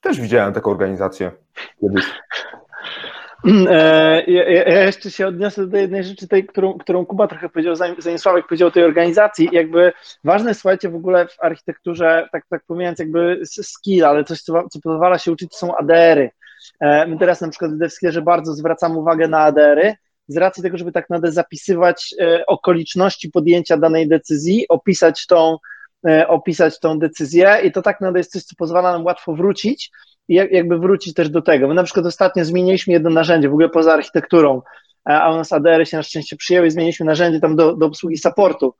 też widziałem taką organizację kiedyś. E, ja, ja, jeszcze się odniosę do jednej rzeczy, tej, którą, którą Kuba trochę powiedział, zanim Sławek powiedział o tej organizacji. Jakby ważne jest, słuchajcie, w ogóle w architekturze, tak, tak pomijając jakby skill, ale coś, co, co pozwala się uczyć, to są ADR-y. E, my teraz na przykład w DevSkierze bardzo zwracamy uwagę na ADR-y, z racji tego, żeby tak naprawdę zapisywać e, okoliczności podjęcia danej decyzji, opisać tą, e, opisać tą decyzję i to tak naprawdę jest coś, co pozwala nam łatwo wrócić i jakby wrócić też do tego. My na przykład ostatnio zmieniliśmy jedno narzędzie, w ogóle poza architekturą, a u nas ADR się na szczęście przyjęły i zmieniliśmy narzędzie tam do, do obsługi supportu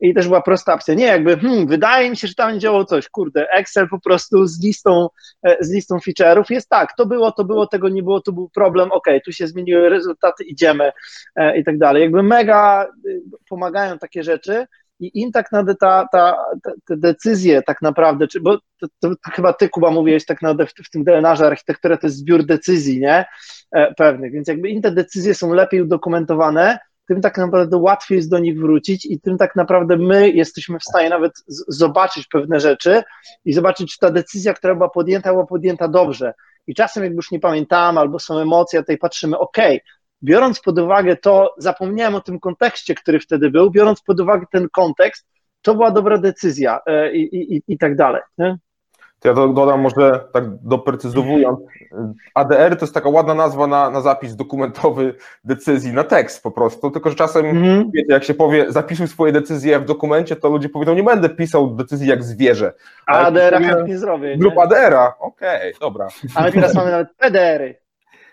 i też była prosta opcja. Nie, jakby, hmm, wydaje mi się, że tam działało coś. Kurde, Excel po prostu z listą, e, z listą feature'ów jest tak, to było, to było, tego nie było, to był problem, ok, tu się zmieniły rezultaty, idziemy e, i tak dalej. Jakby mega y, pomagają takie rzeczy i im tak naprawdę ta, ta, te decyzje tak naprawdę, czy, bo to, to, to, chyba ty, Kuba, mówiłeś tak naprawdę w, w tym DNA, że architektura to jest zbiór decyzji, nie? E, pewnych, więc jakby im te decyzje są lepiej udokumentowane, tym tak naprawdę łatwiej jest do nich wrócić i tym tak naprawdę my jesteśmy w stanie nawet zobaczyć pewne rzeczy i zobaczyć, czy ta decyzja, która była podjęta, była podjęta dobrze. I czasem, jak już nie pamiętam, albo są emocje, tutaj patrzymy, ok, biorąc pod uwagę to, zapomniałem o tym kontekście, który wtedy był, biorąc pod uwagę ten kontekst, to była dobra decyzja e, i, i, i, i tak dalej. Nie? To ja dodam może tak doprecyzowując, ADR to jest taka ładna nazwa na, na zapis dokumentowy decyzji, na tekst po prostu, tylko że czasem, mm. wiecie, jak się powie, zapisuj swoje decyzje w dokumencie, to ludzie powiedzą, nie będę pisał decyzji jak zwierzę. A ADR-a chętnie zrobię. Grup ADR-a, okej, okay, dobra. Ale teraz mamy nawet PDR-y.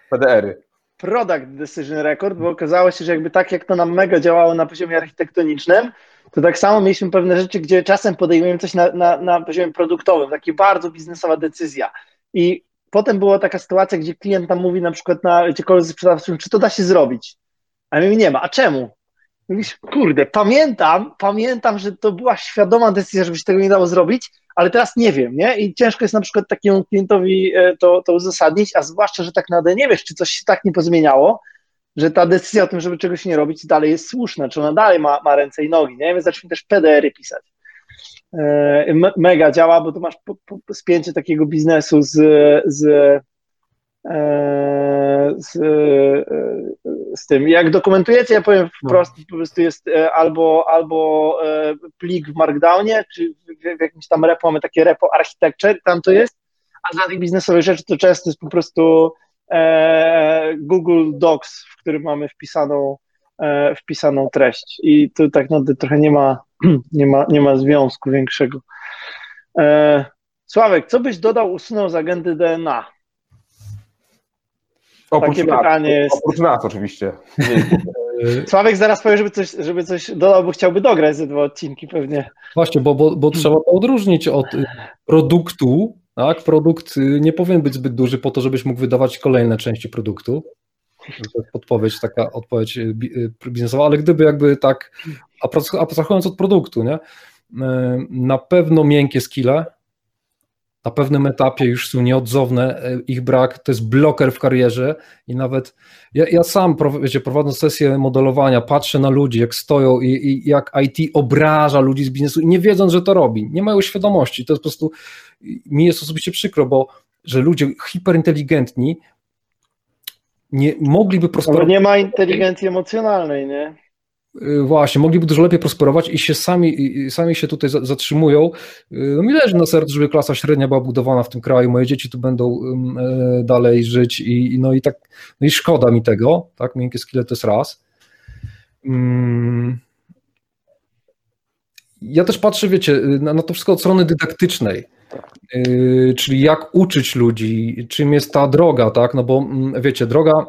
PDR-y. Product Decision Record, bo okazało się, że jakby tak jak to nam mega działało na poziomie architektonicznym, to tak samo mieliśmy pewne rzeczy, gdzie czasem podejmujemy coś na, na, na poziomie produktowym, taka bardzo biznesowa decyzja. I potem była taka sytuacja, gdzie klient tam mówi na przykład na gdziekolwiek z sprzedawcą, czy to da się zrobić? A my nie ma. A czemu? Mówisz, kurde, pamiętam, pamiętam, że to była świadoma decyzja, żeby się tego nie dało zrobić, ale teraz nie wiem, nie? I ciężko jest na przykład takiemu klientowi e, to, to uzasadnić, a zwłaszcza, że tak naprawdę nie wiesz, czy coś się tak nie pozmieniało, że ta decyzja o tym, żeby czegoś nie robić, dalej jest słuszna, czy ona dalej ma, ma ręce i nogi, nie? Więc zacznij też PDR-y pisać. E, mega działa, bo tu masz po, po, spięcie takiego biznesu z, z, z, z tym. Jak dokumentujecie, ja powiem wprost, po prostu jest albo, albo plik w Markdownie, czy w, w jakimś tam repo, mamy takie repo architecture, tam to jest, a dla tych biznesowych rzeczy to często jest po prostu E, Google Docs, w którym mamy wpisaną, e, wpisaną treść. I tu tak naprawdę trochę nie ma, nie ma, nie ma związku większego. E, Sławek, co byś dodał, usunął z agendy DNA? Oprócz Takie nas, pytanie jest. Oprócz nas oczywiście. Sławek zaraz powie, żeby coś, żeby coś dodał, bo chciałby dograć ze dwa odcinki pewnie. Właśnie, bo, bo, bo trzeba to odróżnić od produktu tak, produkt y, nie powinien być zbyt duży po to, żebyś mógł wydawać kolejne części produktu. To jest podpowiedź, taka odpowiedź y, y, biznesowa, ale gdyby jakby tak, abstrahując od produktu, nie, na pewno miękkie skille, na pewnym etapie już są nieodzowne, ich brak to jest bloker w karierze i nawet ja, ja sam, wiecie, prowadząc sesję modelowania, patrzę na ludzi, jak stoją i, i jak IT obraża ludzi z biznesu i nie wiedząc, że to robi, nie mają świadomości, to jest po prostu mi jest osobiście przykro, bo że ludzie hiperinteligentni nie mogliby prosperować. Ale nie ma inteligencji emocjonalnej, nie? Y, właśnie, mogliby dużo lepiej prosperować i się sami, sami się tutaj zatrzymują. Y, no mi leży na sercu, żeby klasa średnia była budowana w tym kraju, moje dzieci tu będą y, dalej żyć i no i tak, no i szkoda mi tego, tak, miękkie skille to jest raz. Ja też patrzę, wiecie, na, na to wszystko od strony dydaktycznej. Czyli jak uczyć ludzi, czym jest ta droga, tak? No bo mm, wiecie, droga,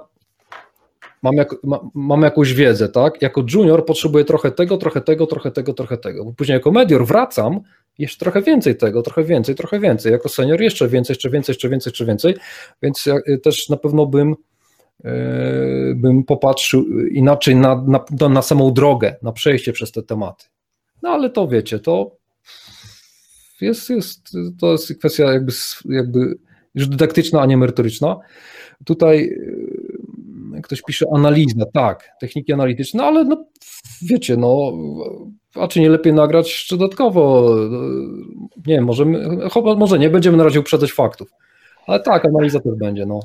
mam, jak, ma, mam jakąś wiedzę, tak? Jako junior potrzebuję trochę tego, trochę tego, trochę tego, trochę tego. Bo później jako medior wracam, jeszcze trochę więcej tego, trochę więcej, trochę więcej. Jako senior jeszcze więcej, jeszcze więcej, jeszcze więcej, jeszcze więcej. Więc ja y, też na pewno bym yy, bym popatrzył inaczej na, na, na samą drogę, na przejście przez te tematy. No ale to wiecie, to jest, jest, to jest kwestia jakby, jakby już dydaktyczna, a nie merytoryczna. Tutaj y, ktoś pisze analiza, tak, techniki analityczne, ale no, wiecie, no, a czy nie lepiej nagrać jeszcze dodatkowo? Nie wiem, może, może nie, będziemy na razie uprzedzać faktów, ale tak, analiza też będzie, no.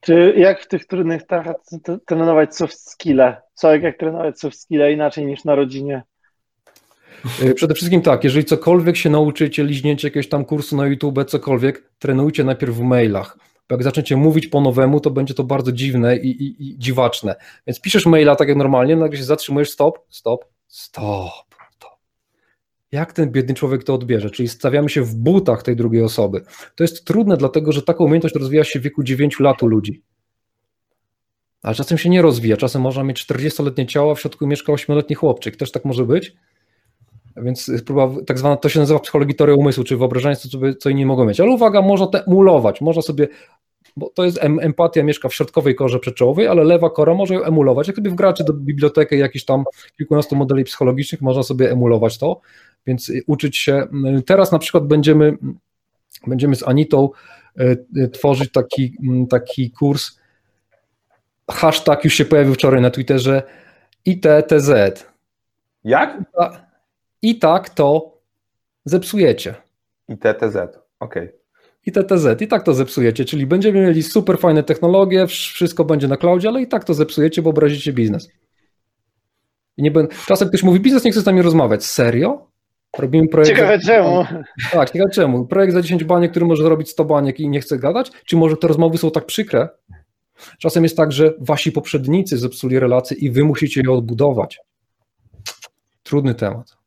Czy jak w tych trudnych trachach trenować soft skille? Co, jak trenować soft skille inaczej niż na rodzinie? Y, przede wszystkim tak, jeżeli cokolwiek się nauczycie, liźnięcie jakiegoś tam kursu na YouTube, cokolwiek, trenujcie najpierw w mailach. Bo jak zaczniecie mówić po nowemu, to będzie to bardzo dziwne i, i, i dziwaczne. Więc piszesz maila tak jak normalnie, nagle się zatrzymujesz, stop, stop, stop. Jak ten biedny człowiek to odbierze? Czyli stawiamy się w butach tej drugiej osoby. To jest trudne, dlatego że taką umiejętność rozwija się w wieku 9 lat u ludzi. Ale czasem się nie rozwija. Czasem można mieć 40-letnie ciało, a w środku mieszka 8-letni chłopczyk. Też tak może być? Więc próba, tak zwana, to się nazywa psychologii teorii umysłu, czyli wyobrażanie sobie, co inni mogą mieć. Ale uwaga, można to emulować, można sobie, bo to jest empatia, mieszka w środkowej korze przedczołowej, ale lewa kora może ją emulować. Jak sobie wgracie do biblioteki jakichś tam kilkunastu modeli psychologicznych, można sobie emulować to, więc uczyć się. Teraz na przykład będziemy, będziemy z Anitą e, tworzyć taki, taki kurs, hashtag już się pojawił wczoraj na Twitterze, ITTZ. Jak? I tak to zepsujecie. I TTZ, ok. I TTZ, i tak to zepsujecie, czyli będziemy mieli super fajne technologie, wszystko będzie na cloudzie, ale i tak to zepsujecie, bo obrazicie biznes. I nie będę... Czasem ktoś mówi, biznes nie chce z nami rozmawiać. Serio? Robimy projekt. Ciekawe za... czemu. Tak, ciekawe czemu. Projekt za 10 baniek, który może zrobić 100 baniek i nie chce gadać? Czy może te rozmowy są tak przykre? Czasem jest tak, że wasi poprzednicy zepsuli relacje i wy musicie je odbudować. Trudny temat.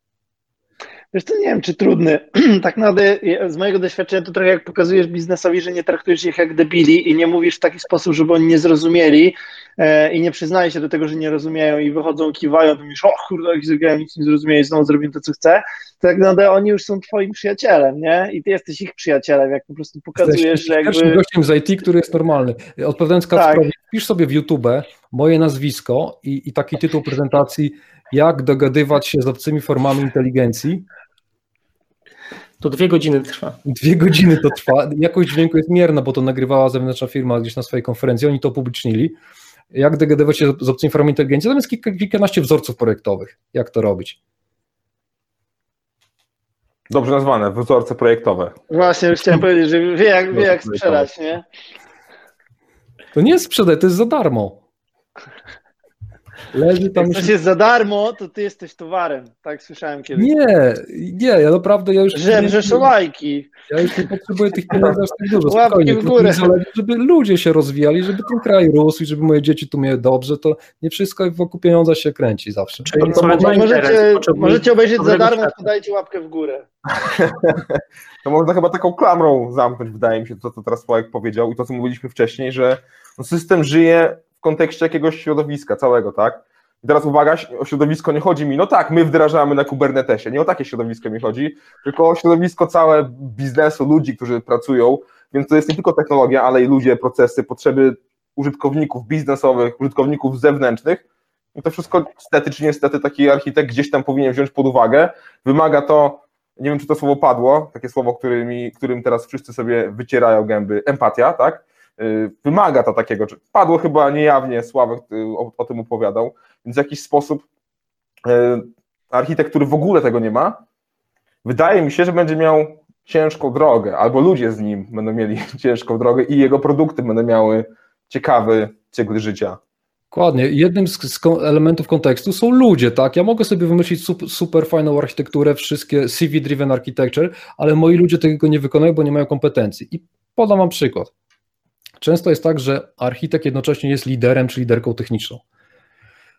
Wiesz to nie wiem, czy trudny. tak naprawdę z mojego doświadczenia to trochę jak pokazujesz biznesowi, że nie traktujesz ich jak debili i nie mówisz w taki sposób, żeby oni nie zrozumieli e, i nie przyznaje się do tego, że nie rozumieją i wychodzą, kiwają, to mówisz, o kurde, jak zrobiłem, nic nie zrozumieli, znowu zrobię to, co chcę. To tak naprawdę oni już są twoim przyjacielem, nie? I ty jesteś ich przyjacielem, jak po prostu pokazujesz, jesteś że jakby... Jesteś gościem z IT, który jest normalny. Odpowiadając Kacprowi, tak. pisz sobie w YouTube moje nazwisko i, i taki tytuł prezentacji jak dogadywać się z obcymi formami inteligencji. To dwie godziny trwa. Dwie godziny to trwa. Jakość dźwięku jest mierna, bo to nagrywała zewnętrzna firma gdzieś na swojej konferencji, oni to upublicznili. Jak dogadywać się z obcymi formami inteligencji? Tam jest kilka, kilkanaście wzorców projektowych, jak to robić. Dobrze nazwane, wzorce projektowe. Właśnie, już chciałem powiedzieć, że wie jak, wie jak sprzedać, nie? To nie jest sprzedaj, to jest za darmo. Leży tam Jak coś jest za darmo, to ty jesteś towarem. Tak słyszałem kiedyś. Nie, nie, ja naprawdę ja już. Żebrzesz lajki. Ja już nie potrzebuję tych pieniędzy aż tak dużo. Łapki w górę. Zależy, żeby ludzie się rozwijali, żeby ten kraj rósł i żeby moje dzieci tu miały dobrze, to nie wszystko wokół pieniądza się kręci zawsze. Czyli to, to możecie, możecie obejrzeć za darmo, to dajcie łapkę w górę. to można chyba taką klamrą zamknąć, wydaje mi się, to co teraz Sławek powiedział i to, co mówiliśmy wcześniej, że system żyje w kontekście jakiegoś środowiska całego, tak? I teraz uwaga, o środowisko nie chodzi mi, no tak, my wdrażamy na Kubernetesie, nie o takie środowisko mi chodzi, tylko o środowisko całe biznesu, ludzi, którzy pracują, więc to jest nie tylko technologia, ale i ludzie, procesy, potrzeby użytkowników biznesowych, użytkowników zewnętrznych. I to wszystko stety czy niestety taki architekt gdzieś tam powinien wziąć pod uwagę. Wymaga to, nie wiem czy to słowo padło, takie słowo, którymi, którym teraz wszyscy sobie wycierają gęby, empatia, tak? Y, wymaga to takiego, padło chyba niejawnie, Sławek y, o, o tym opowiadał, więc w jakiś sposób y, architekt, który w ogóle tego nie ma, wydaje mi się, że będzie miał ciężką drogę, albo ludzie z nim będą mieli ciężką drogę i jego produkty będą miały ciekawy cykl życia. Dokładnie. Jednym z, elementów kontekstu są ludzie, tak? Ja mogę sobie wymyślić super fajną architekturę, wszystkie CV-driven architecture, ale moi ludzie tego nie wykonają, bo nie mają kompetencji. I podam wam przykład. Często jest tak, że architekt jednocześnie jest liderem czy liderką techniczną.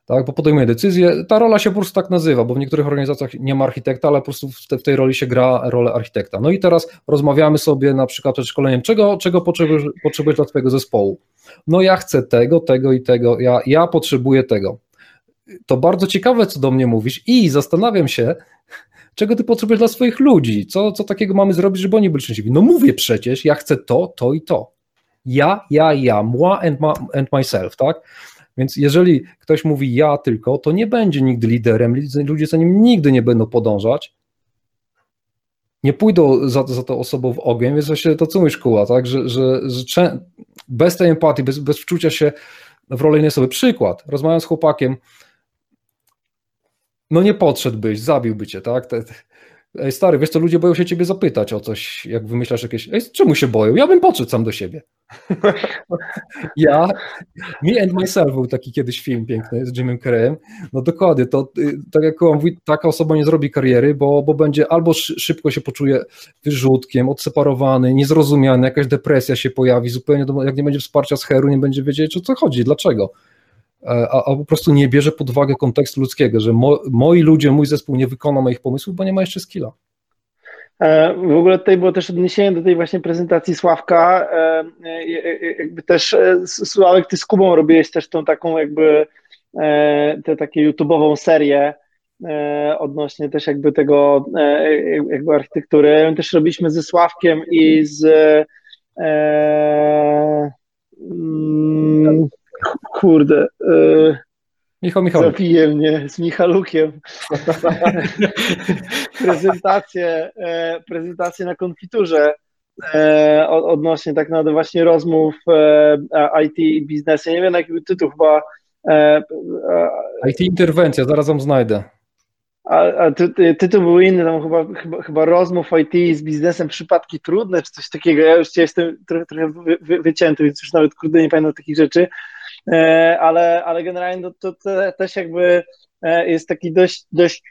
tak, bo podejmuje decyzje. Ta rola się po prostu tak nazywa, bo w niektórych organizacjach nie ma architekta, ale po prostu w, te, w tej roli się gra rolę architekta. No i teraz rozmawiamy sobie na przykład przed szkoleniem, czego, czego potrzebujesz, potrzebujesz dla Twojego zespołu. No ja chcę tego, tego i tego, ja, ja potrzebuję tego. To bardzo ciekawe, co do mnie mówisz i zastanawiam się, czego ty potrzebujesz dla swoich ludzi, co, co takiego mamy zrobić, żeby oni byli szczęśliwi. No mówię przecież, ja chcę to, to i to. Ja, ja, ja, moi and, my, and myself, tak? Więc jeżeli ktoś mówi ja tylko, to nie będzie nigdy liderem, ludzie za nim nigdy nie będą podążać, nie pójdą za, za tą osobą w ogień, więc właśnie to co mówisz Kuła, tak, że, że, że bez tej empatii, bez, bez wczucia się w rolę innej osoby. Przykład, rozmawiam z chłopakiem, no nie podszedłbyś, zabiłby cię, tak, te, Ej, stary, wiesz co, ludzie boją się ciebie zapytać o coś, jak wymyślasz jakieś, ej, czemu się boją? Ja bym podszedł sam do siebie. ja, Me and Myself był taki kiedyś film piękny z Jimem Carreyem, no dokładnie, to y, tak jak on mówi, taka osoba nie zrobi kariery, bo, bo będzie albo szybko się poczuje wyrzutkiem, odseparowany, niezrozumiany, jakaś depresja się pojawi, zupełnie, jak nie będzie wsparcia z heru, nie będzie wiedzieć o co chodzi, dlaczego a, a, po prostu nie bierze pod uwagę kontekstu ludzkiego, że mo, moi ludzie, mój zespół nie wykona moich pomysłów, bo nie ma jeszcze skilla. E, w ogóle tutaj było też odniesienie do tej właśnie prezentacji Sławka. E, e, jakby też Sławek, ty z Kubą robiłeś też tą taką jakby tę taką YouTube'ową serię odnośnie też jakby tego jakby architektury. My też robiliśmy ze Sławkiem i z mm, kurde Michał Michał. Zabije mnie z Michalukiem. prezentację, e, prezentację na konfiturze e, odnośnie tak naprawdę właśnie rozmów e, IT i biznesu. nie wiem, jaki tytuł chyba. IT interwencja, zaraz ją znajdę. A, a ty, tytuł był inny, tam chyba, chyba, chyba rozmów IT z biznesem, przypadki trudne, czy coś takiego. Ja już jestem trochę, trochę wy, wy, wycięty, więc już nawet kurde nie pamiętam takich rzeczy. E, ale, ale generalnie to, to też jakby e, jest taki dość, dość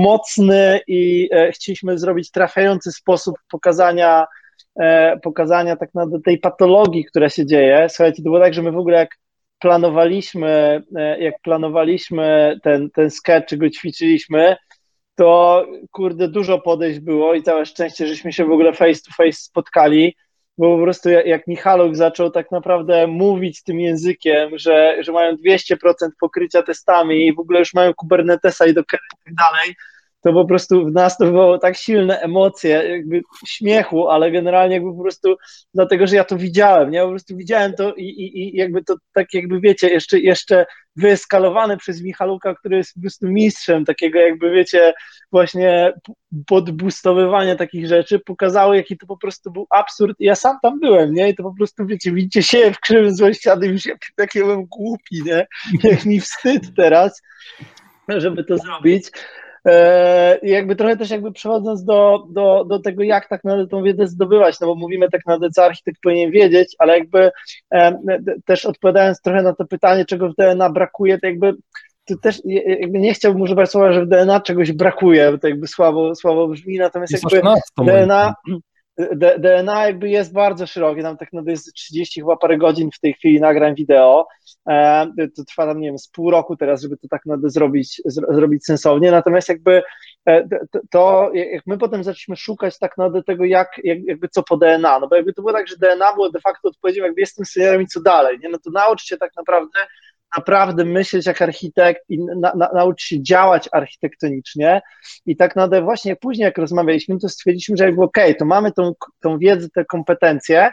mocny i e, chcieliśmy zrobić trafiający sposób pokazania, pokazania tak naprawdę tej patologii, która się dzieje. Słuchajcie, to było tak, że my w ogóle jak planowaliśmy, jak planowaliśmy ten, ten sketch, czy go ćwiczyliśmy, to kurde, dużo podejść było i całe szczęście, żeśmy się w ogóle face to face spotkali bo po prostu jak Michaluk zaczął tak naprawdę mówić tym językiem, że, że mają 200% pokrycia testami i w ogóle już mają Kubernetesa i tak dalej, to po prostu w nas to było tak silne emocje, jakby śmiechu, ale generalnie jakby po prostu dlatego, że ja to widziałem, nie? Po prostu widziałem to i, i, i jakby to tak jakby wiecie, jeszcze, jeszcze wyeskalowane przez Michaluka, który jest po prostu mistrzem takiego jakby wiecie, właśnie podbustowywania takich rzeczy, pokazało jaki to po prostu był absurd ja sam tam byłem, nie? I to po prostu wiecie, widzicie się w krzywym złościanym już jak taki byłem głupi, nie? Jak mi wstyd teraz, żeby to zrobić. E, jakby trochę też jakby przechodząc do, do, do tego, jak tak naprawdę tą wiedzę zdobywać, no bo mówimy tak naprawdę, co architekt powinien wiedzieć, ale jakby e, też odpowiadając trochę na to pytanie, czego w DNA brakuje, to jakby to też jakby nie chciałbym używać słowa, że w DNA czegoś brakuje, bo to jakby słabo, słabo brzmi, natomiast jakby DNA, DNA jakby jest bardzo szerokie, tam tak naprawdę jest 30 chyba parę godzin w tej chwili nagrań wideo, e, to trwa tam, nie wiem, z pół roku teraz, żeby to tak naprawdę zrobić, zrobić sensownie, natomiast jakby e, to, jak my potem zaczęliśmy szukać tak naprawdę tego, jak, jakby co po DNA, no bo jakby to było tak, że DNA było de facto odpowiedzią, jakby jestem seniorem i co dalej, nie, no to nauczcie tak naprawdę naprawdę myśleć jak architekt i na, na, nauczyć się działać architektonicznie. I tak naprawdę właśnie później, jak rozmawialiśmy, to stwierdziliśmy, że jakby okej, okay, to mamy tą, tą wiedzę, te kompetencje.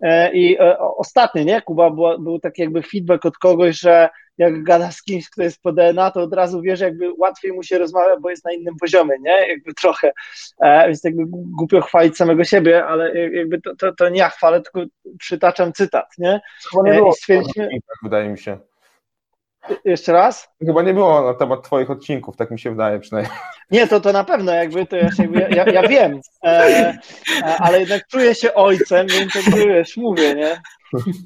E, I e, ostatnio, nie, Kuba, był, był taki jakby feedback od kogoś, że jak gada z kimś, kto jest po DNA, to od razu wie, że jakby łatwiej mu się rozmawia, bo jest na innym poziomie, nie? Jakby trochę. E, więc jakby głupio chwalić samego siebie, ale jakby to, to, to nie ja chwalę, tylko przytaczam cytat, nie? nie było, I stwierdziliśmy... Wydaje mi się. Jeszcze raz? Chyba nie było na temat twoich odcinków, tak mi się wydaje przynajmniej. Nie, to, to na pewno, jakby to ja, jakby, ja, ja wiem, e, e, ale jednak czuję się ojcem, więc jakby wiesz, mówię, nie?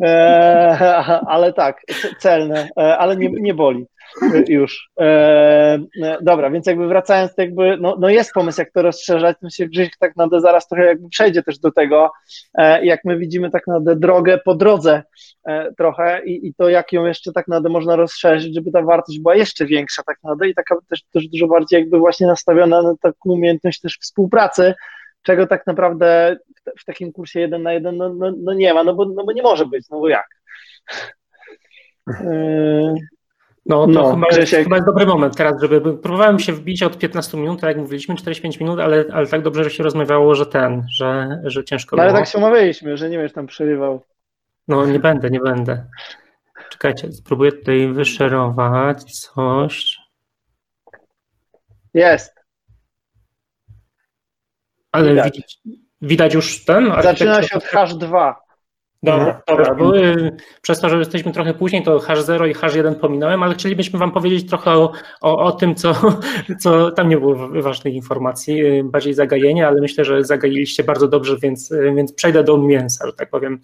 E, ale tak, celne, e, ale nie, nie boli. już. E, dobra, więc jakby wracając, to jakby, no, no jest pomysł, jak to rozszerzać, myślę, Grzyś tak naprawdę zaraz trochę jakby przejdzie też do tego, e, jak my widzimy tak naprawdę drogę po drodze e, trochę i, i to, jak ją jeszcze tak naprawdę można rozszerzyć, żeby ta wartość była jeszcze większa tak naprawdę i taka też, też dużo bardziej jakby właśnie nastawiona na taką umiejętność też współpracy, czego tak naprawdę w, w takim kursie jeden na jeden no, no, no nie ma, no bo, no bo nie może być, no bo jak? No to no, chyba, jest, chyba, jest, dobry moment teraz, żeby. Próbowałem się wbić od 15 minut, tak jak mówiliśmy, 45 minut, ale, ale tak dobrze, że się rozmawiało, że ten, że, że ciężko no, było. Ale tak się umawialiśmy, że nie wiesz, tam przerywał. No nie będę, nie będę. Czekajcie, spróbuję tutaj wyszerować coś. Jest. Ale widać, widać już ten? Zaczyna się od hash 2. Dobra, mhm. dobra. Bo, przez to, że jesteśmy trochę później, to hash 0 i hash 1 pominąłem, ale chcielibyśmy Wam powiedzieć trochę o, o, o, tym, co, co tam nie było ważnych informacji, y, bardziej zagajenie, ale myślę, że zagajiliście bardzo dobrze, więc, y, więc przejdę do mięsa, że tak powiem.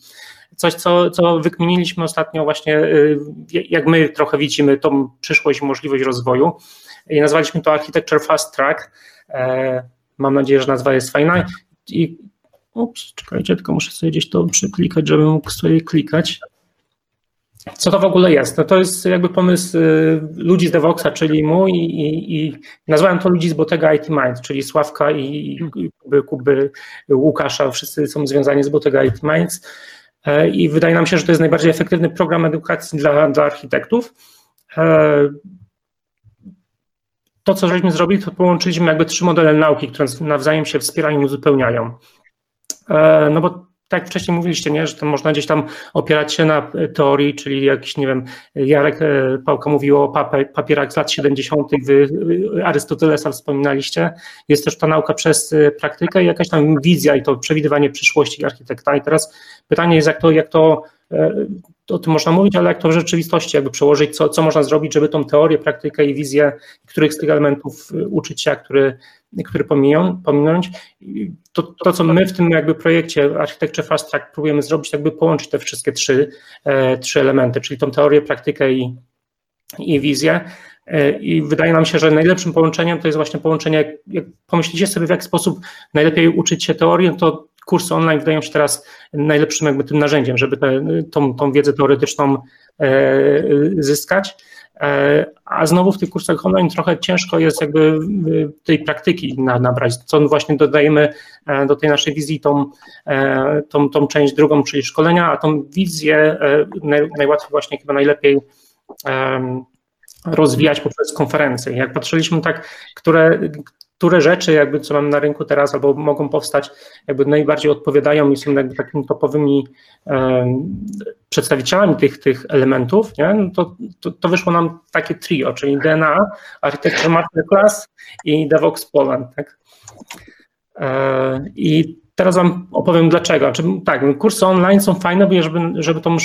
Coś, co, co wykminiliśmy ostatnio, właśnie y, jak my trochę widzimy tą przyszłość, możliwość rozwoju. I nazwaliśmy to Architecture Fast Track. E, mam nadzieję, że nazwa jest fajna. I Ups, czekajcie, tylko muszę sobie gdzieś to przeklikać, żebym mógł sobie klikać. Co to w ogóle jest? No to jest jakby pomysł y, ludzi z Devoxa, czyli mój i, i nazwałem to ludzi z Botega IT Mind, czyli Sławka i Kuby, Kuby, Łukasza, wszyscy są związani z Botega IT Minds e, i wydaje nam się, że to jest najbardziej efektywny program edukacji dla, dla architektów. E, to, co żeśmy zrobili, to połączyliśmy jakby trzy modele nauki, które nawzajem się wspierają i uzupełniają. E, no bo tak jak wcześniej mówiliście, nie, że to można gdzieś tam opierać się na teorii, czyli jakiś, nie wiem, Jarek e, Pałka mówił o papierach z lat 70., wy Arystotelesa wspominaliście. Jest też ta nauka przez e, praktykę i jakaś tam wizja i to przewidywanie przyszłości architekta. I teraz pytanie jest, jak to, jak to o tym można mówić, ale jak to w rzeczywistości jakby przełożyć, co, co można zrobić, żeby tą teorię, praktykę i wizję, których z tych elementów uczyć się, a który, który pominąć. To, to, co my w tym jakby projekcie Architecture Fast Track próbujemy zrobić, jakby połączyć te wszystkie trzy, e, trzy elementy, czyli tą teorię, praktykę i, i wizję. E, I wydaje nam się, że najlepszym połączeniem to jest właśnie połączenie, jak pomyślicie sobie, w jaki sposób najlepiej uczyć się teorii, no to kursy online wydają się teraz najlepszym jakby tym narzędziem, żeby tę tą, tą wiedzę teoretyczną e, zyskać. E, a znowu w tych kursach online trochę ciężko jest jakby tej praktyki nabrać, co właśnie dodajemy e, do tej naszej wizji tą, e, tą, tą część drugą, czyli szkolenia, a tą wizję najłatwiej właśnie chyba najlepiej rozwijać poprzez konferencje. Jak patrzyliśmy tak, które, które rzeczy, jakby co mamy na rynku teraz, albo mogą powstać, jakby najbardziej odpowiadają i są jakby takimi topowymi przedstawicielami tych, tych elementów, nie? No to, to, to, wyszło nam takie trio, czyli DNA, Architecture Masterclass i DevOps Poland. Tak? E, I Teraz Wam opowiem dlaczego. Tak, kursy online są fajne, żeby, żeby tą,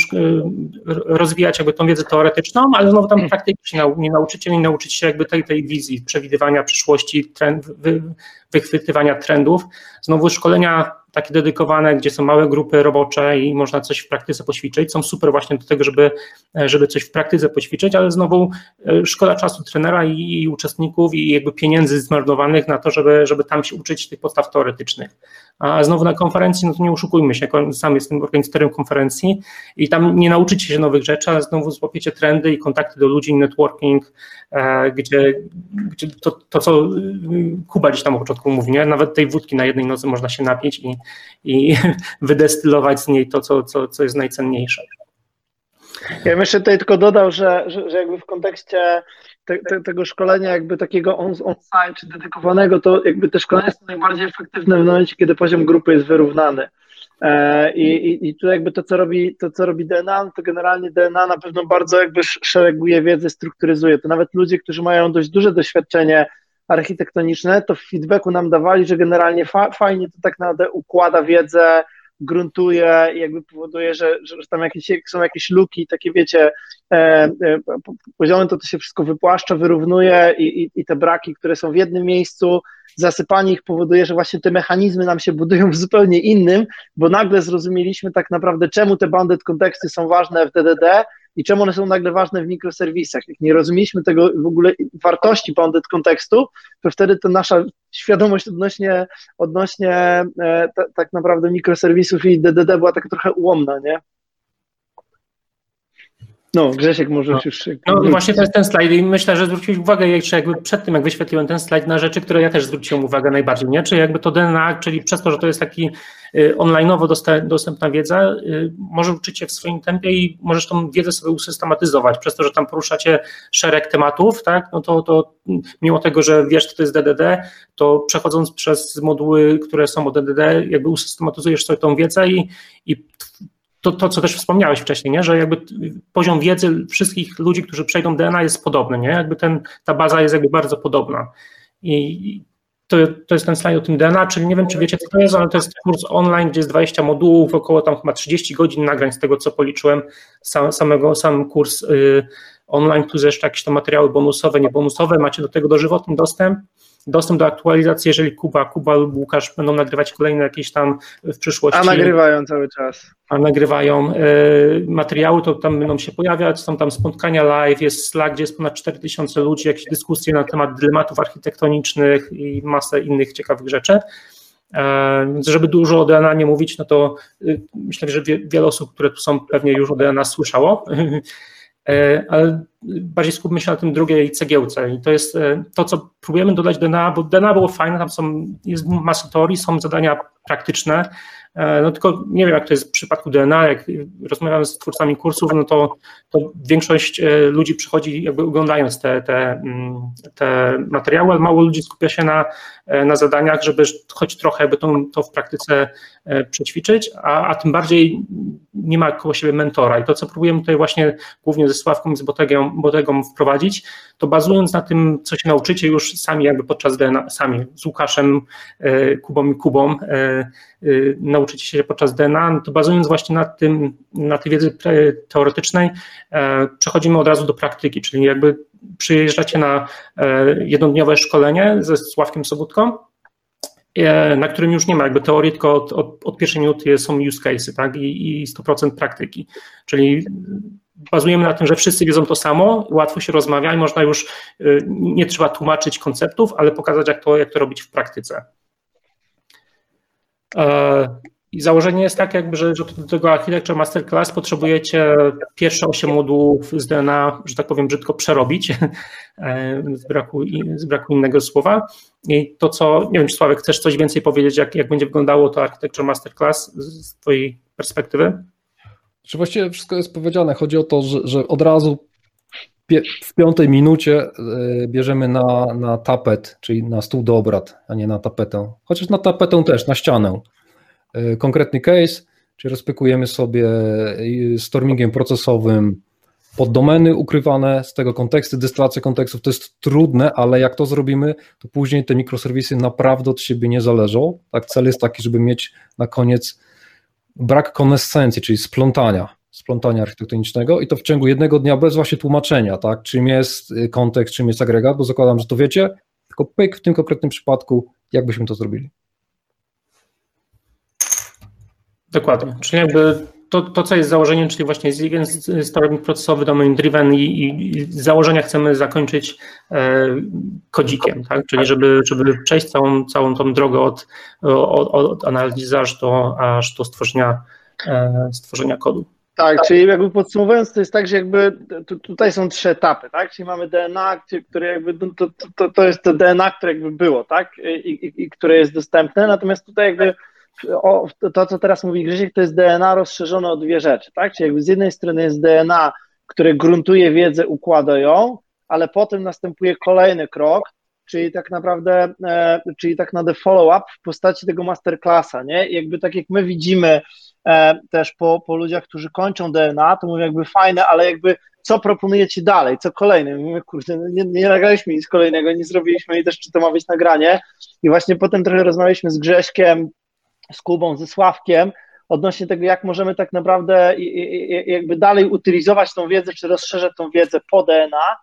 rozwijać jakby tą wiedzę teoretyczną, ale znowu tam praktycznie nie nauczycie nie nauczyć się jakby tej, tej wizji, przewidywania przyszłości, trend, wy, wychwytywania trendów. Znowu szkolenia takie dedykowane, gdzie są małe grupy robocze i można coś w praktyce poćwiczyć, są super właśnie do tego, żeby, żeby coś w praktyce poćwiczyć, ale znowu e, szkoda czasu trenera i, i uczestników i jakby pieniędzy zmarnowanych na to, żeby, żeby tam się uczyć tych podstaw teoretycznych. A znowu na konferencji, no to nie oszukujmy się, sam jestem organizatorem konferencji i tam nie nauczycie się nowych rzeczy, ale znowu złapiecie trendy i kontakty do ludzi, networking, e, gdzie, gdzie to, to, co y, Kuba gdzieś tam na początku mówi, nie? nawet tej wódki na jednej nocy można się napić i, i wydestylować z niej to, co, co, co jest najcenniejsze. Ja jeszcze tutaj tylko dodał, że, że, że jakby w kontekście te, te, tego szkolenia jakby takiego on-site czy dedykowanego, to jakby te szkolenia są najbardziej efektywne w momencie, kiedy poziom grupy jest wyrównany. E, I, i, I tu jakby to, co robi, to, co robi DNA, to generalnie DNA na pewno bardzo jakby szereguje wiedzę, strukturyzuje. To nawet ludzie, którzy mają dość duże doświadczenie architektoniczne, to w feedbacku nam dawali, że generalnie fa fajnie to tak naprawdę układa wiedzę, gruntuje i jakby powoduje, że, że, tam jakieś, są jakieś luki, takie wiecie, poziomy, to to się wszystko wypłaszcza, wyrównuje i, i, i te braki, które są w jednym miejscu, zasypanie ich powoduje, że właśnie te mechanizmy nam się budują w zupełnie innym, bo nagle zrozumieliśmy tak naprawdę, czemu te banded konteksty są ważne w DDD i czemu one są nagle ważne w mikroserwisach. Jak nie rozumieliśmy tego w ogóle wartości bounded kontekstu, to wtedy to nasza świadomość odnośnie, odnośnie e, tak naprawdę mikroserwisów i DDD była taka trochę ułomna, nie? No, Grzesiek może no. już... No właśnie to jest ten slajd i myślę, że zwróciłeś uwagę jeszcze jakby przed tym, jak wyświetliłem ten slajd na rzeczy, które ja też zwróciłem uwagę najbardziej, nie? Czyli jakby to DNA, czyli przez to, że to jest taki y, online'owo dostępna wiedza, y, może uczyć w swoim tempie i możesz tą wiedzę sobie usystematyzować, przez to, że tam poruszacie szereg tematów, tak? No to, to mimo tego, że wiesz, co to jest DDD, to przechodząc przez moduły, które są o DDD, jakby usystematyzujesz sobie tą wiedzę i, i to, to, co też wspomniałeś wcześniej, nie? że jakby poziom wiedzy wszystkich ludzi, którzy przejdą DNA jest podobny, nie? jakby ten, ta baza jest jakby bardzo podobna. I to, to jest ten slajd o tym DNA, czyli nie wiem, czy wiecie, co to jest, ale to jest kurs online, gdzie jest 20 modułów, około tam chyba 30 godzin nagrań z tego, co policzyłem, sam, samego, sam kurs y, online, plus jeszcze jakieś tam materiały bonusowe, niebonusowe, macie do tego dożywotny dostęp dostęp do aktualizacji, jeżeli Kuba, Kuba lub Łukasz będą nagrywać kolejne jakieś tam w przyszłości. A nagrywają cały czas. A nagrywają e, materiały, to tam będą się pojawiać, są tam spotkania live, jest Slack, gdzie jest ponad 4000 ludzi, jakieś dyskusje na temat dylematów architektonicznych i masę innych ciekawych rzeczy. E, żeby dużo o DNA nie mówić, no to y, myślę, że wiele osób, które tu są, pewnie już o DNA słyszało. E, ale bardziej skupmy się na tym drugiej cegiełce i to jest e, to, co próbujemy dodać DNA, bo DNA było fajne, tam są, jest masa teorii, są zadania praktyczne, no tylko nie wiem, jak to jest w przypadku DNA, jak rozmawiam z twórcami kursów, no to, to większość e, ludzi przychodzi jakby oglądając te, te, mm, te materiały, ale mało ludzi skupia się na, e, na zadaniach, żeby choć trochę by to, to w praktyce przećwiczyć, a, a tym bardziej nie ma koło siebie mentora. I to, co próbujemy tutaj właśnie głównie ze Sławką i z Botegą, Botegą wprowadzić, to bazując na tym, co się nauczycie już sami jakby podczas DNA, sami z Łukaszem, Kubą i Kubą, się podczas DNA, no to bazując właśnie na tym, na tej wiedzy teoretycznej, e, przechodzimy od razu do praktyki, czyli jakby przyjeżdżacie na e, jednodniowe szkolenie ze Sławkiem Sobutką, e, na którym już nie ma jakby teorii, tylko od, od, od pierwszej minuty są use cases, tak, i, i 100% praktyki, czyli bazujemy na tym, że wszyscy wiedzą to samo, łatwo się rozmawia i można już, nie trzeba tłumaczyć konceptów, ale pokazać, jak to, jak to robić w praktyce. I założenie jest tak, jakby, że, że do tego Architecture Masterclass potrzebujecie pierwsze 8 modułów z DNA, że tak powiem, brzydko przerobić, e, z braku, z braku innego słowa. I to, co, nie wiem, czy Sławek, chcesz coś więcej powiedzieć, jak, jak będzie wyglądało to Architecture Masterclass z Twojej perspektywy? Czy właściwie wszystko jest powiedziane. Chodzi o to, że, że od razu w piątej minucie e, bierzemy na, na tapet, czyli na stół do obrad, a nie na tapetę. Chociaż na tapetę też, na ścianę. E, konkretny case, czyli rozpykujemy sobie e, stormingiem procesowym poddomeny ukrywane z tego kontekstu, dystylacja kontekstów to jest trudne, ale jak to zrobimy, to później te mikroserwisy naprawdę od siebie nie zależą. Tak, cel jest taki, żeby mieć na koniec brak konescencji, czyli splątania, splątania architektonicznego i to w ciągu jednego dnia bez właśnie tłumaczenia, tak, czym jest y, kontekst, czym jest agregat, bo zakładam, że to wiecie, tylko pyk w tym konkretnym przypadku, jak byśmy to zrobili. Dokładnie. Czyli jakby to, to, co jest założeniem, czyli właśnie z sterownik procesowy, domain driven i, i, założenia chcemy zakończyć e, kodzikiem, tak? czyli żeby, żeby przejść całą, całą tą drogę od, od, od analizy aż do, aż do stworzenia, e, stworzenia kodu. Tak, czyli jakby podsumowując, to jest tak, że jakby tutaj są trzy etapy, tak? Czyli mamy DNA, które jakby no to, to, to jest to DNA, które jakby było, tak? I, i, i które jest dostępne, natomiast tutaj jakby o, to, co teraz mówi Grzesiek, to jest DNA rozszerzone o dwie rzeczy, tak? Czyli jakby z jednej strony jest DNA, które gruntuje wiedzę, układa ją, ale potem następuje kolejny krok, czyli tak naprawdę, e, czyli tak naprawdę follow-up w postaci tego masterclassa, nie? I jakby tak jak my widzimy e, też po, po ludziach, którzy kończą DNA, to mówią jakby fajne, ale jakby co proponujecie dalej, co kolejne? Mówimy, kurde, no nie, nie nagraliśmy nic kolejnego, nie zrobiliśmy i też czy to ma być nagranie. I właśnie potem trochę rozmawialiśmy z Grześkiem, z Kubą, ze Sławkiem, odnośnie tego, jak możemy tak naprawdę jakby dalej utylizować tą wiedzę, czy rozszerzać tą wiedzę po DNA.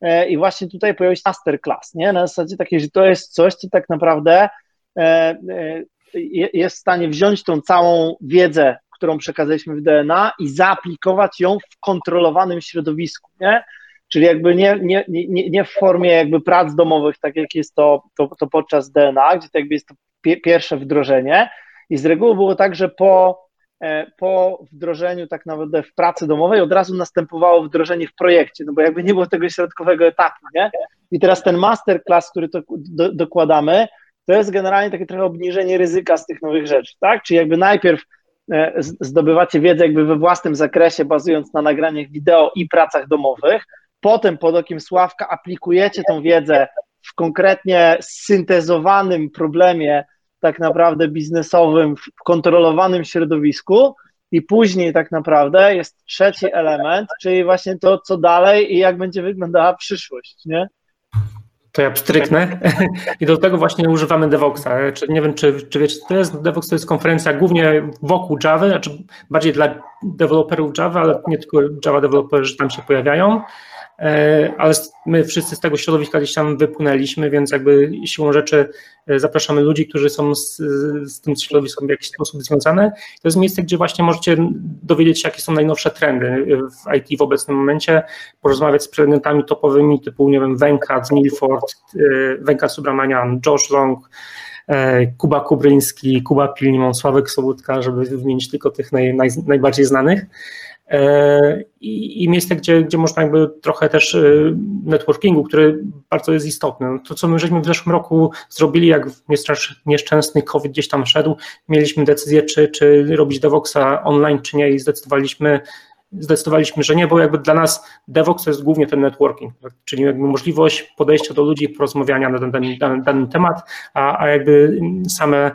E, I właśnie tutaj pojawił się masterclass, nie? Na zasadzie takiej, że to jest coś, co tak naprawdę e, e, jest w stanie wziąć tą całą wiedzę, którą przekazaliśmy w DNA i zaaplikować ją w kontrolowanym środowisku, nie? Czyli jakby nie, nie, nie, nie w formie jakby prac domowych, tak jak jest to, to, to podczas DNA, gdzie to jakby jest to pierwsze wdrożenie. I z reguły było tak, że po, e, po wdrożeniu tak naprawdę w pracy domowej od razu następowało wdrożenie w projekcie, no bo jakby nie było tego środkowego etapu, nie? I teraz ten masterclass, który to do, dokładamy, to jest generalnie takie trochę obniżenie ryzyka z tych nowych rzeczy, tak? Czyli jakby najpierw e, zdobywacie wiedzę jakby we własnym zakresie, bazując na nagraniach wideo i pracach domowych, potem pod okiem Sławka aplikujecie tą wiedzę w konkretnie syntezowanym problemie tak naprawdę biznesowym, w kontrolowanym środowisku i później tak naprawdę jest trzeci element, czyli właśnie to, co dalej i jak będzie wyglądała przyszłość, nie? To ja pstryknę. I do tego właśnie używamy Devoxa. Nie wiem, czy, czy wiecie, to jest. Devox to jest konferencja głównie wokół Java, znaczy bardziej dla deweloperów Java, ale nie tylko Java deweloperzy tam się pojawiają. E, ale my wszyscy z tego środowiska gdzieś tam wypłynęliśmy, więc jakby siłą rzeczy e, zapraszamy ludzi, którzy są z, z tym środowiskiem w jakiś sposób związane. To jest miejsce, gdzie właśnie możecie dowiedzieć się, jakie są najnowsze trendy w IT w obecnym momencie, porozmawiać z prelegentami topowymi typu, nie wiem, Wenka z Milford, e, Wenka Subramanian, Josh Long, Kuba Kubryński, Kuba Pilnimon, Sławek Sobutka, żeby wymienić tylko tych naj, naj, najbardziej znanych. E, i, i miejsce, gdzie, gdzie można jakby trochę też e, networkingu, który bardzo jest istotny. No to, co my żeśmy w zeszłym roku zrobili, jak nieszczęsny COVID gdzieś tam szedł, mieliśmy decyzję, czy, czy robić Devoxa online, czy nie i zdecydowaliśmy, zdecydowaliśmy, że nie, bo jakby dla nas Devox to jest głównie ten networking, czyli jakby możliwość podejścia do ludzi, porozmawiania na ten, dany temat, a, a jakby same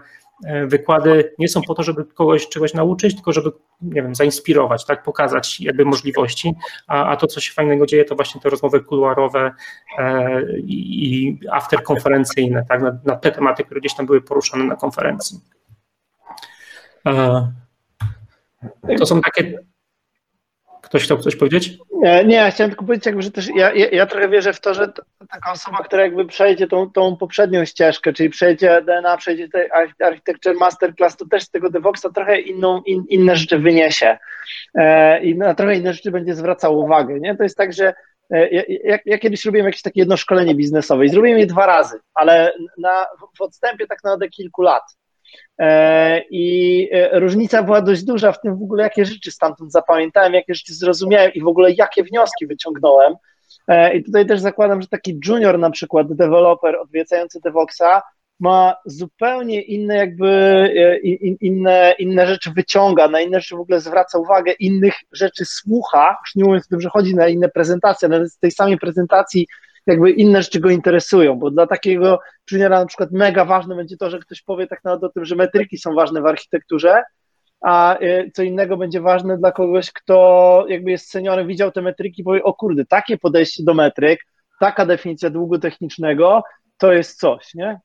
wykłady nie są po to, żeby kogoś czegoś nauczyć, tylko żeby, nie wiem, zainspirować, tak, pokazać jakby możliwości, a, a to, co się fajnego dzieje, to właśnie te rozmowy kuluarowe e, i afterkonferencyjne, tak, na, na te tematy, które gdzieś tam były poruszane na konferencji. E, to są takie Ktoś chciał coś powiedzieć? Nie, nie, chciałem tylko powiedzieć, jakby, że też ja, ja, ja trochę wierzę w to, że taka osoba, która jakby przejdzie tą, tą poprzednią ścieżkę, czyli przejdzie DNA, przejdzie tej Architecture Masterclass, to też z tego DevOpsa trochę inną, in, inne rzeczy wyniesie e, i na trochę inne rzeczy będzie zwracał uwagę. Nie? To jest tak, że e, ja, ja, kiedyś robiłem jakieś takie jedno szkolenie biznesowe i zrobiłem je dwa razy, ale na, w odstępie tak naprawdę kilku lat. E, I e, różnica była dość duża w tym w ogóle, jakie rzeczy stamtąd zapamiętałem, jakie rzeczy zrozumiałem i w ogóle jakie wnioski wyciągnąłem. E, I tutaj też zakładam, że taki junior na przykład, deweloper odwiedzający Devoxa ma zupełnie inne jakby inne, inne rzeczy wyciąga, na inne rzeczy w ogóle zwraca uwagę, innych rzeczy słucha, już nie mówiąc o tym, że chodzi na inne prezentacje, nawet z tej samej prezentacji jakby inne rzeczy go interesują, bo dla takiego juniora na przykład mega ważne będzie to, że ktoś powie tak naprawdę o tym, że metryki są ważne w architekturze, a y, co innego będzie ważne dla kogoś, kto jakby jest seniorem, widział te metryki i powie, o kurde, takie podejście do metryk, taka definicja długu technicznego, to jest coś, nie?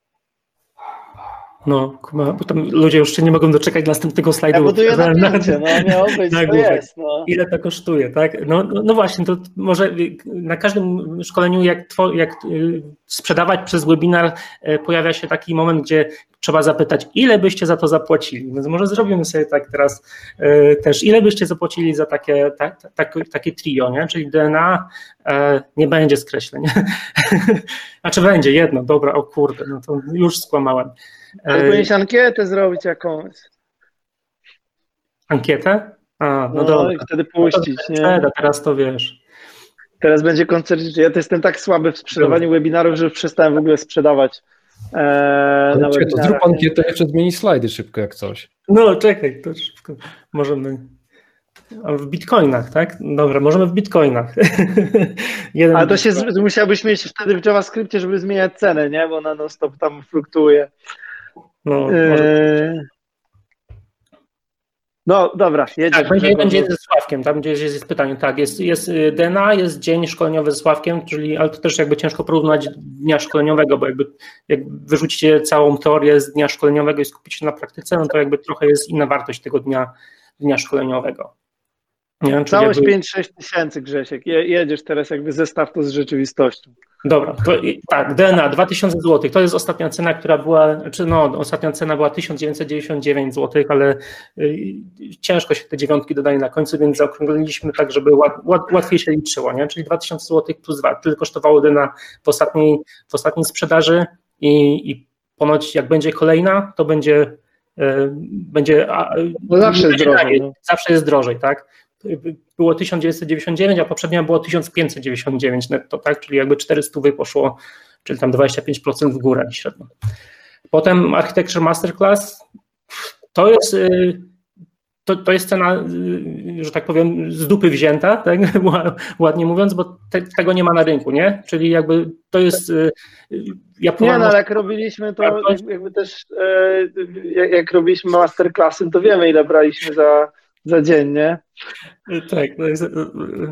No, bo tam ludzie już się nie mogą doczekać następnego slajdu. Ja buduję na, na, no miało być, na to jest. No. Ile to kosztuje, tak? No, no, no, właśnie, to może na każdym szkoleniu, jak, jak y, sprzedawać przez webinar, e, pojawia się taki moment, gdzie trzeba zapytać, ile byście za to zapłacili. Więc może zrobimy sobie tak teraz e, też, ile byście zapłacili za takie, tak, tak, takie trio, nie? czyli DNA e, nie będzie skreśleń. znaczy będzie jedno, dobra, o kurde, no to już skłamałem. Ale powinieneś ankietę zrobić jakąś. Ankietę? A, no, no dobra. i wtedy puścić, no to nie? teraz to wiesz. Teraz będzie koncert. Ja to jestem tak słaby w sprzedawaniu dobra. webinarów, że przestałem w ogóle sprzedawać. Eee, na czekaj, to zrób ankietę, jeszcze zmieni slajdy szybko jak coś. No czekaj, to szybko. Możemy. W bitcoinach, tak? Dobra, możemy w bitcoinach. Ale to się musiałbyś mieć wtedy w JavaScriptie, żeby zmieniać cenę, nie? Bo ona non stop tam fluktuuje. No, eee... no dobra, jedziesz. Tak, będzie, będzie ze Sławkiem, tam gdzie jest pytanie, tak, jest, jest y, DNA, jest dzień szkoleniowy ze Sławkiem, czyli, ale to też jakby ciężko porównać dnia szkoleniowego, bo jakby jak wyrzucicie całą teorię z dnia szkoleniowego i skupicie się na praktyce, no to jakby trochę jest inna wartość tego dnia, dnia szkoleniowego. Nie, Całość jakby... 5-6 tysięcy, Grzesiek. jedziesz teraz jakby zestaw to z rzeczywistością. Dobra, to, tak, DNA 2000 zł, to jest ostatnia cena, która była, czy no, ostatnia cena była 1999 zł, ale y, ciężko się te dziewiątki dodaje na końcu, więc zaokrągliliśmy tak, żeby łat, łat, łatwiej się liczyło, nie? czyli 2000 zł plus 2, tyle kosztowało DNA w ostatniej, w ostatniej sprzedaży i, i ponoć jak będzie kolejna, to będzie y, będzie. No zawsze jest drożej. No. Zawsze jest drożej, tak? Było 1999, a poprzednia było 1599 netto, tak? Czyli jakby 400 poszło, czyli tam 25% w górę średnio. Potem Architecture Masterclass to jest, y, to, to jest cena, y, że tak powiem, z dupy wzięta, tak? ładnie mówiąc, bo te, tego nie ma na rynku, nie? Czyli jakby to jest. Y, ja nie, no ale jak robiliśmy to, jakby też jak, jak robiliśmy masterclassy, to wiemy, ile braliśmy za za dziennie. Tak, no jest, e,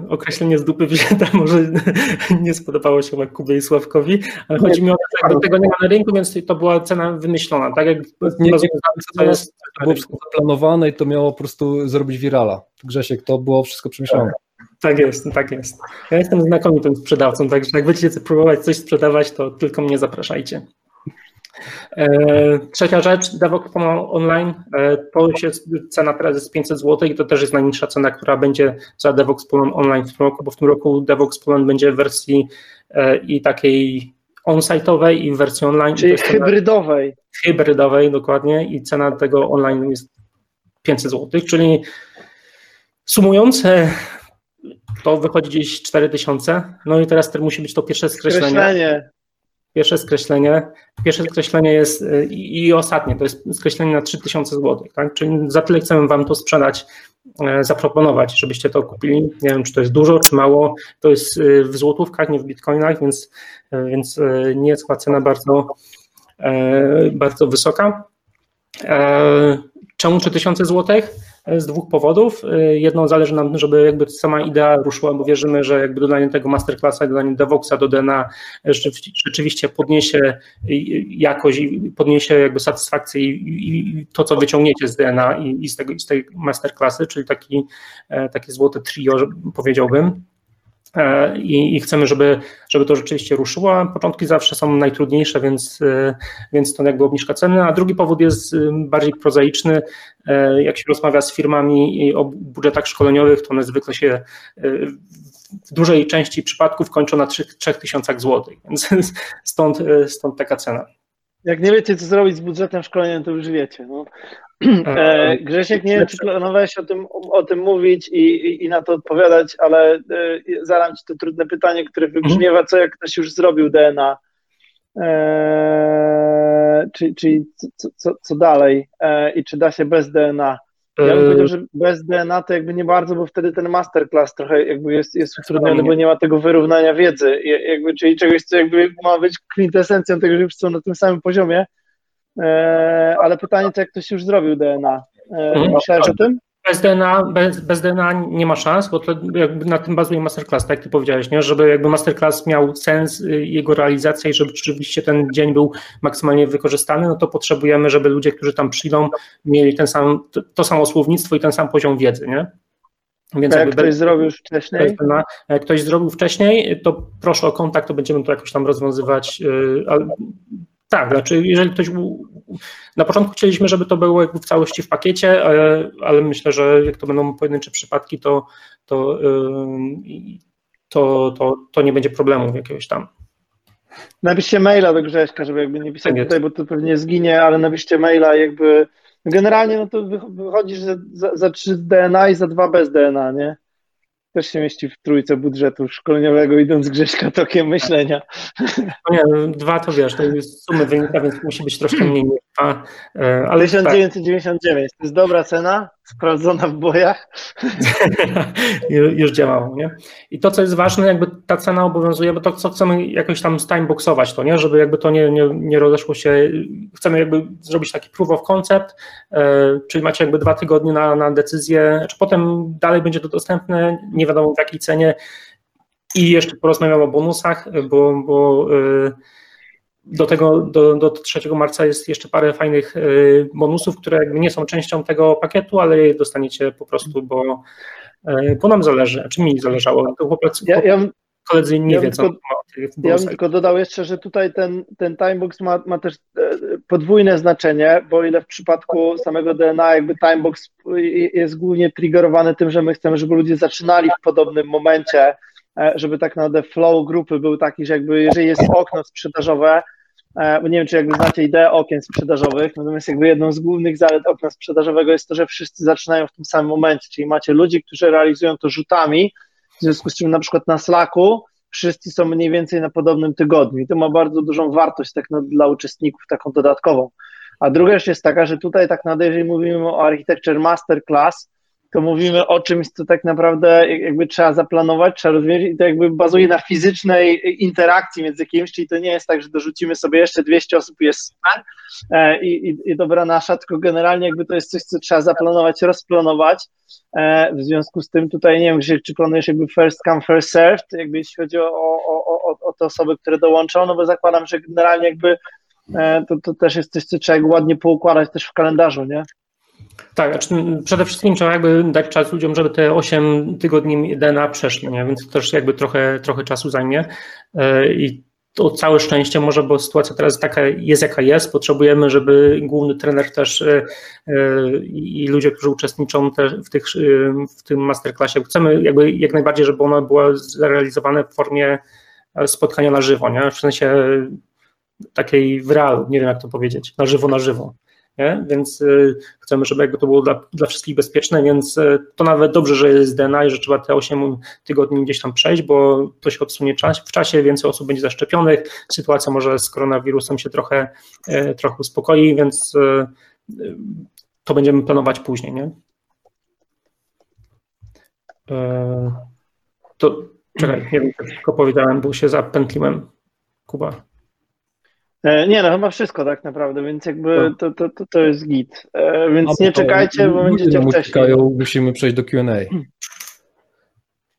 określenie z dupy wzięta może nie spodobało się Kubie i Sławkowi, ale chodzi mi o to, że tego nie ma na rynku, więc to była cena wymyślona, tak jak nie, nie, to jest, było wszystko zaplanowane i to miało po prostu zrobić wirala. Grzesiek, to było wszystko przemyślane. Tak jest, tak jest. Ja jestem znakomitym sprzedawcą, także jak będziecie próbować coś sprzedawać, to tylko mnie zapraszajcie. E, trzecia rzecz, DevOps Online, e, to jest cena teraz jest 500 zł i to też jest najniższa cena, która będzie za DevOps Online w tym roku, bo w tym roku DevOps będzie w wersji e, i takiej on-site'owej i w wersji online. Czyli hybrydowej. Hybrydowej, dokładnie i cena tego online jest 500 zł, czyli sumując to wychodzi gdzieś 4000, no i teraz musi być to pierwsze skreślenie. Skreślenie. Pierwsze skreślenie, pierwsze skreślenie jest y, i, ostatnie, to jest skreślenie na 3000 zł, tak? Czyli za tyle chcemy Wam to sprzedać, e, zaproponować, żebyście to kupili. Nie wiem, czy to jest dużo, czy mało. To jest y, w złotówkach, nie w bitcoinach, więc, e, więc e, nie jest chyba cena bardzo, bardzo wysoka. Czemu 3000 złotych? Z dwóch powodów. Jedno zależy nam, żeby jakby sama idea ruszyła, bo wierzymy, że jakby dodanie tego masterclassa, dodanie DevOpsa do DNA rzeczywiście podniesie jakość i podniesie jakby satysfakcję i, to, co wyciągniecie z DNA i, i z, tego, z tej masterclassy, czyli taki, e, takie złote trio, powiedziałbym. E, i, i, chcemy, żeby, żeby to rzeczywiście ruszyło. Początki zawsze są najtrudniejsze, więc, e, więc to jakby obniżka ceny. A drugi powód jest e, bardziej prozaiczny. Jak się rozmawia z firmami o budżetach szkoleniowych, to one zwykle się w dużej części przypadków kończą na 3000 zł, więc stąd, stąd taka cena. Jak nie wiecie, co zrobić z budżetem szkoleniowym, to już wiecie. No. E, Grzesiek, nie wiem, czy planowałeś o tym, o tym mówić i, i, i na to odpowiadać, ale e, zadam Ci to trudne pytanie, które wybrzmiewa, co jak ktoś już zrobił DNA, e, czyli, czyli co, co, co dalej e, i czy da się bez DNA. Ja bym powiedział, że bez DNA to jakby nie bardzo, bo wtedy ten masterclass trochę jakby jest, jest utrudniony, bo nie ma tego wyrównania wiedzy, jakby, czyli czegoś, co jakby ma być kwintesencją tego, że są na tym samym poziomie, E, ale pytanie, to jak ktoś już zrobił DNA? E, mhm. Myślałeś o tym? Bez DNA, bez, bez DNA nie ma szans, bo to jakby na tym bazuje masterclass, tak jak ty powiedziałeś, nie? żeby jakby masterclass miał sens, y, jego realizacja i żeby rzeczywiście ten dzień był maksymalnie wykorzystany, no to potrzebujemy, żeby ludzie, którzy tam przyjdą, mieli ten sam, to, to samo słownictwo i ten sam poziom wiedzy, nie? Więc jak ktoś bez, zrobił już wcześniej? Jak ktoś zrobił wcześniej, to proszę o kontakt, to będziemy to jakoś tam rozwiązywać. Y, tak, znaczy jeżeli ktoś. Na początku chcieliśmy, żeby to było jakby w całości w pakiecie, ale, ale myślę, że jak to będą pojedyncze przypadki, to, to, to, to, to nie będzie problemu jakiegoś tam. Napiszcie maila do Grześka, żeby jakby nie pisać tak tutaj, bo to pewnie zginie, ale napiszcie maila jakby. Generalnie no to wychodzi, że za, za 3 DNA i za 2 bez DNA, nie? Też się mieści w trójce budżetu szkoleniowego, idąc Grześka tokiem myślenia. No nie, no, dwa to wiesz, to jest sumy wynika, więc musi być troszkę mniej niż dwa. E, ale 1999 tak. to jest dobra cena, sprawdzona w bojach. Już działało, nie? I to, co jest ważne, jakby ta cena obowiązuje, bo to, co chcemy jakoś tam timeboxować to, nie? Żeby jakby to nie, nie, nie rozeszło się, chcemy jakby zrobić taki proof of concept, e, czyli macie jakby dwa tygodnie na, na decyzję, czy potem dalej będzie to dostępne, nie wiadomo w jakiej cenie i jeszcze porozmawiam o bonusach, bo, bo e, do tego, do, do 3 marca jest jeszcze parę fajnych y, bonusów, które jakby nie są częścią tego pakietu, ale je dostaniecie po prostu, bo, bo nam zależy, czy mi zależało. To chłopacy, ja, ja, koledzy nie ja wiedzą. Tylko, ja bym tylko dodał jeszcze, że tutaj ten, ten timebox ma, ma też e, podwójne znaczenie, bo ile w przypadku samego DNA jakby timebox jest głównie triggerowany tym, że my chcemy, żeby ludzie zaczynali w podobnym momencie, e, żeby tak naprawdę flow grupy był taki, że jakby jeżeli jest okno sprzedażowe, e, bo nie wiem, czy jakby znacie ideę okien sprzedażowych, natomiast jakby jedną z głównych zalet okna sprzedażowego jest to, że wszyscy zaczynają w tym samym momencie, czyli macie ludzi, którzy realizują to rzutami, w związku z czym na przykład na Slacku wszyscy są mniej więcej na podobnym tygodniu i to ma bardzo dużą wartość tak no, dla uczestników, taką dodatkową. A druga rzecz jest taka, że tutaj tak jeżeli mówimy o Architecture Masterclass, to mówimy o czymś, co tak naprawdę jakby trzeba zaplanować, trzeba rozwiązać i to jakby bazuje na fizycznej interakcji między kimś, czyli to nie jest tak, że dorzucimy sobie jeszcze 200 osób jest super e, i, i, i dobra nasza, tylko generalnie jakby to jest coś, co trzeba zaplanować, rozplanować. E, w związku z tym tutaj nie wiem, czy, czy planujesz jakby first come, first served, jakby jeśli chodzi o, o, o, o te osoby, które dołączą, no bo zakładam, że generalnie jakby e, to, to też jest coś, co trzeba ładnie poukładać też w kalendarzu, nie? Tak, znaczy przede wszystkim trzeba jakby dać czas ludziom, żeby te 8 tygodni DNA przeszli, nie? więc to też jakby trochę, trochę czasu zajmie e, i to całe szczęście może, bo sytuacja teraz taka jest jaka jest, potrzebujemy, żeby główny trener też e, e, i ludzie, którzy uczestniczą w, tych, w tym masterclassie, chcemy jakby jak najbardziej, żeby ono było zrealizowane w formie spotkania na żywo, nie? w sensie takiej w realu, nie wiem jak to powiedzieć, na żywo, na żywo nie? więc y, chcemy, żeby jakby to było dla, dla wszystkich bezpieczne, więc y, to nawet dobrze, że jest DNA i że trzeba te 8 tygodni gdzieś tam przejść, bo to się odsunie czas, w czasie, więcej osób będzie zaszczepionych, sytuacja może z koronawirusem się trochę, y, trochę uspokoi, więc to będziemy planować później, nie? To czekaj, nie wiem, tylko powiedziałem, bo się zapętliłem. Kuba. E, nie, no chyba wszystko tak naprawdę, więc jakby to, to, to, to jest git. E, więc nie czekajcie, bo będziecie wcześniej. Czekają, musimy przejść do Q&A.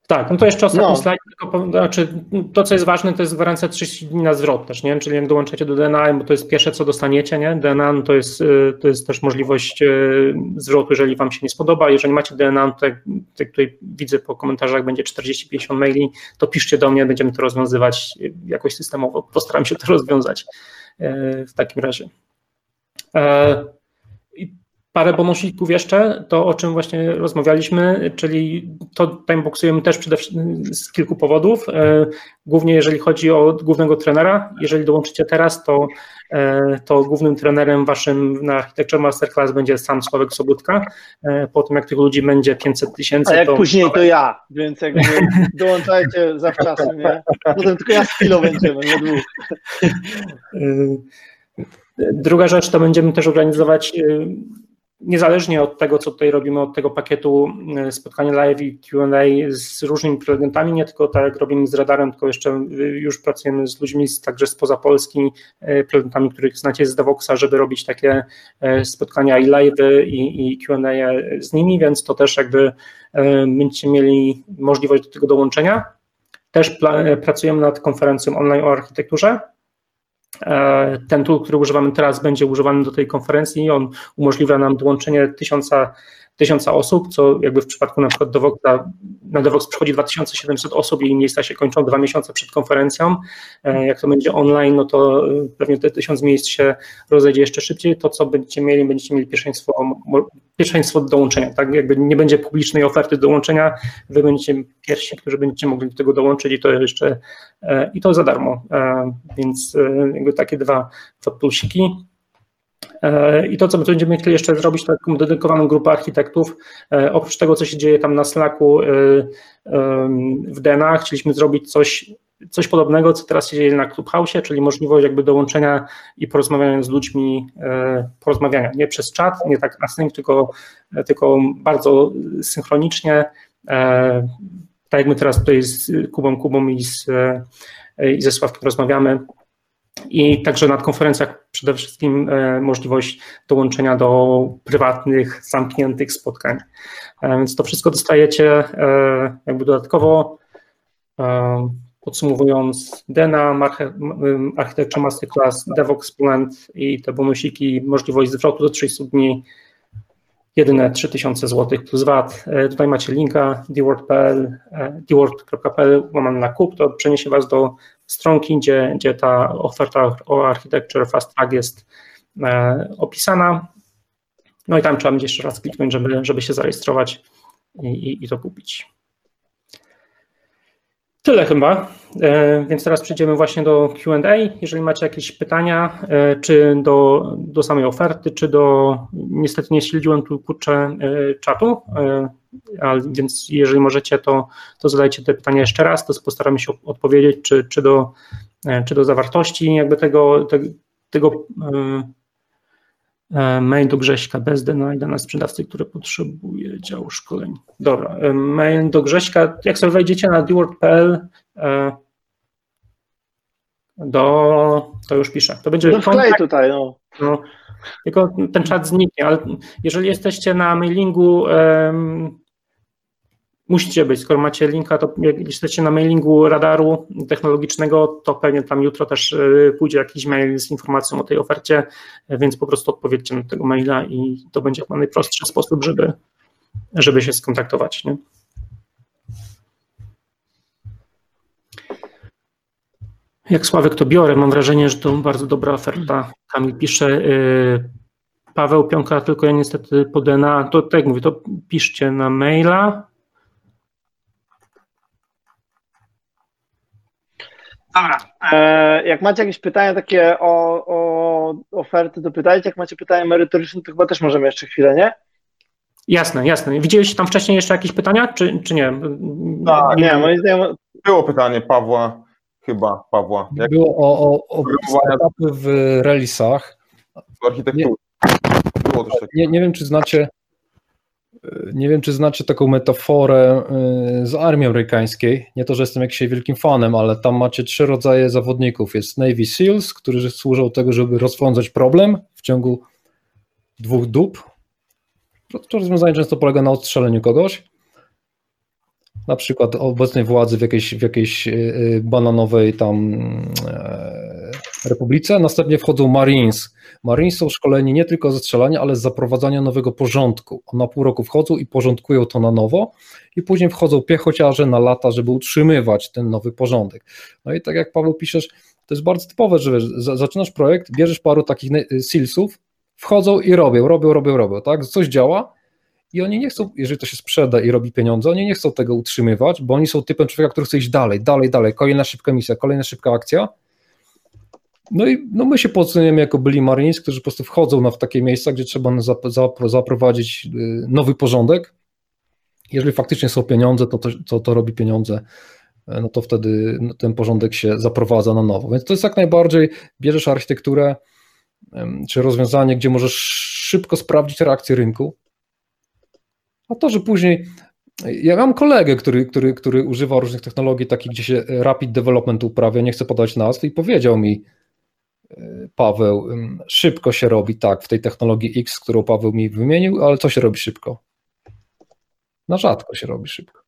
Tak, no to jeszcze ostatni no. slajd, tylko, znaczy, to co jest ważne, to jest gwarancja 30 dni na zwrot też, nie? czyli jak dołączacie do DNA, bo to jest pierwsze co dostaniecie, nie? DNA no to, jest, y, to jest też możliwość y, zwrotu, jeżeli wam się nie spodoba, jeżeli macie DNA, to jak, jak tutaj widzę po komentarzach będzie 40-50 maili, to piszcie do mnie, będziemy to rozwiązywać jakoś systemowo, postaram się to rozwiązać y, w takim razie. Parę bonosików jeszcze, to o czym właśnie rozmawialiśmy, czyli to timeboxujemy też przede wszystkim z kilku powodów. E, głównie jeżeli chodzi o głównego trenera, jeżeli dołączycie teraz, to, e, to głównym trenerem waszym na Architecture Masterclass będzie sam Sławek Sobutka. E, po tym jak tych ludzi będzie 500 tysięcy. A jak to... później to ja, więc jakby dołączajcie zawczasu, nie? Potem tylko ja z chwilą będziemy, nie dwóch. Druga rzecz to będziemy też organizować niezależnie od tego, co tutaj robimy, od tego pakietu e, spotkania live i QA z różnymi prelegentami, nie tylko tak jak robimy z radarem, tylko jeszcze e, już pracujemy z ludźmi z, także spoza Polski, e, prelegentami, których znacie z Davoxa, żeby robić takie spotkania i live i, i QA z nimi, więc to też jakby będziecie mieli możliwość do tego dołączenia. Też pracujemy nad konferencją online o architekturze, ten tool, który używamy teraz, będzie używany do tej konferencji i on umożliwia nam dołączenie tysiąca tysiąca osób, co jakby w przypadku na przykład Dovoxa, na Dovox przychodzi 2700 osób i miejsca się kończą dwa miesiące przed konferencją. E, jak to będzie online, no to e, pewnie te tysiąc miejsc się rozejdzie jeszcze szybciej. To, co będziecie mieli, będziecie mieli pierwszeństwo, pierwszeństwo do dołączenia, tak? Jakby nie będzie publicznej oferty dołączenia, wy będziecie pierwsi, którzy będziecie mogli do tego dołączyć i to jeszcze e, i to za darmo. Więc jakby takie dwa, dwa plusiki. E, I to, co będziemy chcieli jeszcze zrobić, to taką dedykowaną grupę architektów. E, oprócz tego, co się dzieje tam na Slacku e, w DNA, chcieliśmy zrobić coś, coś podobnego, co teraz się dzieje na Clubhouse, czyli możliwość jakby dołączenia i porozmawiania z ludźmi, porozmawiania nie przez czat, nie tak na sync, tylko, tylko bardzo synchronicznie, tak jak my teraz tutaj z Kubą Kubą i, z, i ze Sławkiem rozmawiamy, i także na konferencjach przede wszystkim e, możliwość dołączenia do prywatnych, zamkniętych spotkań. E, więc to wszystko dostajecie e, jakby dodatkowo. Podsumowując, Dena, Architecture Masterclass, DevOps i te bonusiki, możliwość zwrotu do 30 dni. jedyne 3000 zł plus VAT. Tutaj macie linka dword.pl, dword.pl łamany na kup, to przeniesie Was do stronki, gdzie, gdzie ta oferta o Architecture Fast Track jest opisana. No i tam trzeba będzie jeszcze raz kliknąć, żeby, żeby się zarejestrować i, i, i to kupić. Tyle chyba, e, więc teraz przejdziemy właśnie do QA. Jeżeli macie jakieś pytania, e, czy do, do samej oferty, czy do. Niestety nie śledziłem tu kurczę e, czatu, ale więc jeżeli możecie, to, to zadajcie te pytania jeszcze raz, to postaramy się odpowiedzieć, czy, czy, do, czy do zawartości jakby tego, tego, tego E, mail do Grześka bez denajda na sprzedawcy, który potrzebuje działu szkoleń. Dobra, e, mail do Grześka, jak sobie wejdziecie na dword.pl e, do, to już piszę. To będzie no wklej tutaj, no. no. Tylko ten czat zniknie, ale jeżeli jesteście na mailingu um, musicie być. Skoro macie linka, to jak jesteście na mailingu radaru technologicznego, to pewnie tam jutro też y, pójdzie jakiś mail z informacją o tej ofercie, więc po prostu odpowiedzcie na tego maila i to będzie chyba najprostszy sposób, żeby, żeby się skontaktować. Nie? Jak Sławek to biorę, mam wrażenie, że to bardzo dobra oferta. Kamil pisze, y, Paweł Pionka, tylko ja niestety po DNA, to tak jak mówię, to piszcie na maila, Dobra. E, jak macie jakieś pytania takie o, o oferty, to pytajcie. Jak macie pytania merytoryczne, to chyba też możemy jeszcze chwilę, nie? Jasne, jasne. Widziałeś tam wcześniej jeszcze jakieś pytania, czy, czy nie? Tak, nie, moim zdaniem... Było pytanie Pawła, chyba Pawła. Jak... Było o, o, o startupy w relisach. W architekturze. Nie, nie, nie wiem, czy znacie nie wiem, czy znacie taką metaforę y, z armii amerykańskiej. Nie to, że jestem jakimś wielkim fanem, ale tam macie trzy rodzaje zawodników. Jest Navy SEALs, którzy służą do tego, żeby rozwiązać problem w ciągu dwóch dób. To rozwiązanie często polega na odstrzeleniu kogoś. Na przykład obecnej władzy w jakiejś, w jakiejś y, y, bananowej tam republice. Następnie wchodzą Marines. Marines są szkoleni nie tylko ze strzelania, ale z zaprowadzania nowego porządku. Na pół roku wchodzą i porządkują to na nowo i później wchodzą piechociarze na lata, żeby utrzymywać ten nowy porządek. No i tak jak Paweł piszesz, to jest bardzo typowe, że wiesz, zaczynasz projekt, bierzesz paru takich silsów, wchodzą i robią, robią, robią, robią, tak? Coś działa, i oni nie chcą, jeżeli to się sprzeda i robi pieniądze, oni nie chcą tego utrzymywać, bo oni są typem człowieka, który chce iść dalej, dalej, dalej, kolejna szybka misja, kolejna szybka akcja no i no my się podsumujemy jako byli Marines, którzy po prostu wchodzą na, w takie miejsca, gdzie trzeba zaprowadzić y, nowy porządek. Jeżeli faktycznie są pieniądze, to to, to, to robi pieniądze, e, no to wtedy no, ten porządek się zaprowadza na nowo. Więc to jest jak najbardziej, bierzesz architekturę czy rozwiązanie, gdzie możesz szybko sprawdzić reakcję rynku, a to, że później ja mam kolegę, który, który, który używa różnych technologii, takich, gdzie się rapid development uprawia, nie chcę podać nazw, i powiedział mi, Paweł, szybko się robi tak w tej technologii X, którą Paweł mi wymienił, ale co się robi szybko? Na rzadko się robi szybko.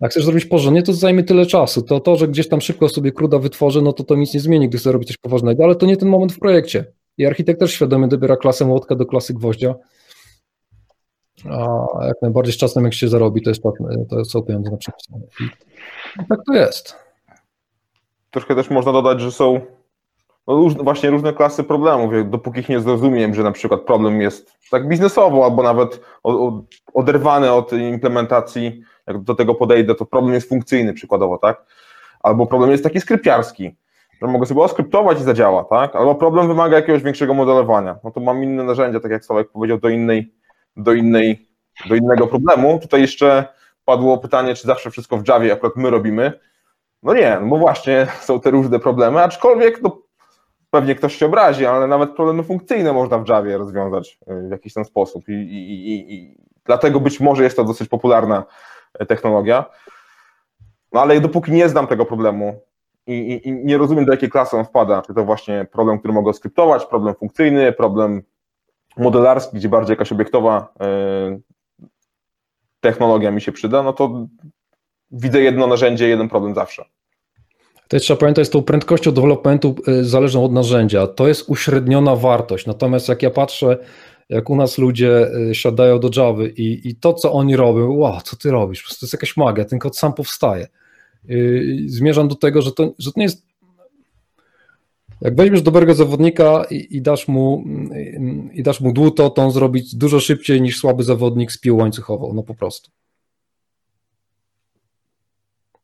Jak chcesz zrobić porządnie, to zajmie tyle czasu. To to, że gdzieś tam szybko sobie kruda wytworzę, no to to nic nie zmieni, gdy chcę robić coś poważnego, ale to nie ten moment w projekcie. I architekt też świadomie dobiera klasę młotka do klasy gwoździa. A jak najbardziej z czasem, jak się zarobi, to, jest, to są pieniądze na przepisanie. Tak to jest. Troszkę też można dodać, że są no, właśnie różne klasy problemów. Dopóki ich nie zrozumiem, że na przykład problem jest tak biznesowo, albo nawet oderwany od implementacji, jak do tego podejdę, to problem jest funkcyjny przykładowo, tak? Albo problem jest taki skrypciarski, że mogę sobie oskryptować i zadziała, tak? Albo problem wymaga jakiegoś większego modelowania. No to mam inne narzędzia, tak jak Sławek powiedział, do innej, do innej, do innego problemu. Tutaj jeszcze padło pytanie, czy zawsze wszystko w Javie akurat my robimy. No nie, no bo właśnie są te różne problemy, aczkolwiek no, pewnie ktoś się obrazi, ale nawet problemy funkcyjne można w Javie rozwiązać y, w jakiś ten sposób i, i, i, i dlatego być może jest to dosyć popularna e, technologia. No ale dopóki nie znam tego problemu i, i, nie rozumiem, do jakiej klasy on wpada, czy to właśnie problem, który mogę skryptować, problem funkcyjny, problem modelarski, gdzie bardziej jakaś obiektowa y, technologia mi się przyda, no to widzę jedno narzędzie, jeden problem zawsze. To trzeba pamiętać, z tą prędkością developmentu y, zależną od narzędzia. To jest uśredniona wartość. Natomiast jak ja patrzę, jak u nas ludzie y, siadają do Java i, i to, co oni robią, wow, co ty robisz, po to jest jakaś magia, ten kod sam powstaje. Y, zmierzam do tego, że to, że to nie jest jak weźmiesz dobrego zawodnika i, i, dasz mu, i dasz mu dłuto, to on zrobi dużo szybciej niż słaby zawodnik z piłą łańcuchową, no po prostu.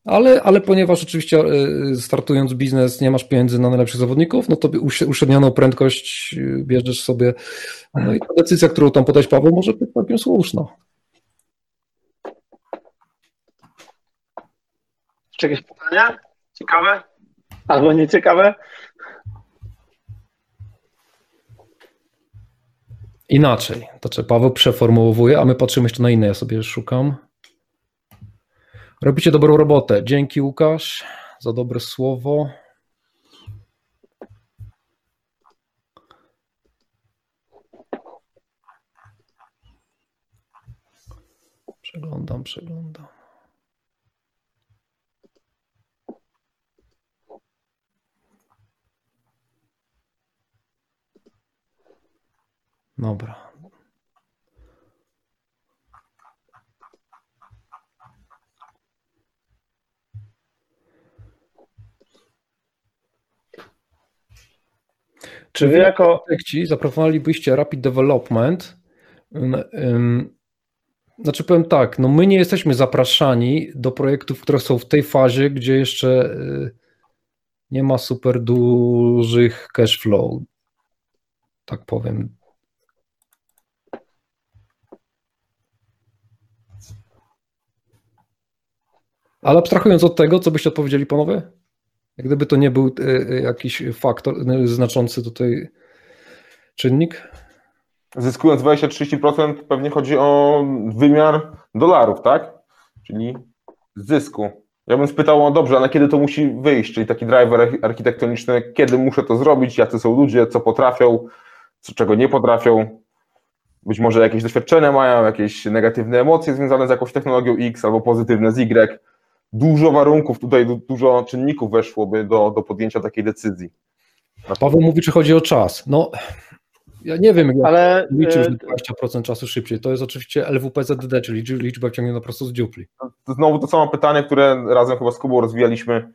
Ale, ale ponieważ oczywiście e, startując biznes nie masz pieniędzy na najlepszych zawodników, no to uśrednioną prędkość e, bierzesz sobie. No i ta decyzja, którą tam podać Paweł, może być całkiem słuszna. Czy jakieś pytania? Ciekawe? Albo nieciekawe? Inaczej. To czy Paweł przeformułowuje, a my patrzymy jeszcze na inne. Ja sobie szukam. Robicie dobrą robotę. Dzięki Łukasz za dobre słowo. Przeglądam, przeglądam. Dobra. Czy wy jako architekci zaproponowalibyście rapid development? Znaczy powiem tak, no my nie jesteśmy zapraszani do projektów, które są w tej fazie, gdzie jeszcze y, nie ma super dużych cash flow, tak powiem. Ale abstrahując od tego, co byście odpowiedzieli panowie? Jak gdyby to nie był e, e, jakiś faktor e, znaczący tutaj czynnik? Zyskując 20-30% pewnie chodzi o wymiar dolarów, tak? Czyli zysku. Ja bym spytał, o dobrze, ale kiedy to musi wyjść, czyli taki driver architektoniczny, kiedy muszę to zrobić, jacy są ludzie, co potrafią, co, czego nie potrafią, być może jakieś doświadczenia mają, jakieś negatywne emocje związane z jakąś technologią X albo pozytywne z Y, dużo warunków tutaj, dużo czynników weszłoby do, do podjęcia takiej decyzji. Paweł mówi, czy chodzi o czas. No, ja nie wiem, jak Ale, liczysz 20% e, czasu szybciej. To jest oczywiście LWPZD, czyli liczba wciągnięta prosto z dziupli. To znowu to samo pytanie, które razem chyba z Kubą rozwijaliśmy.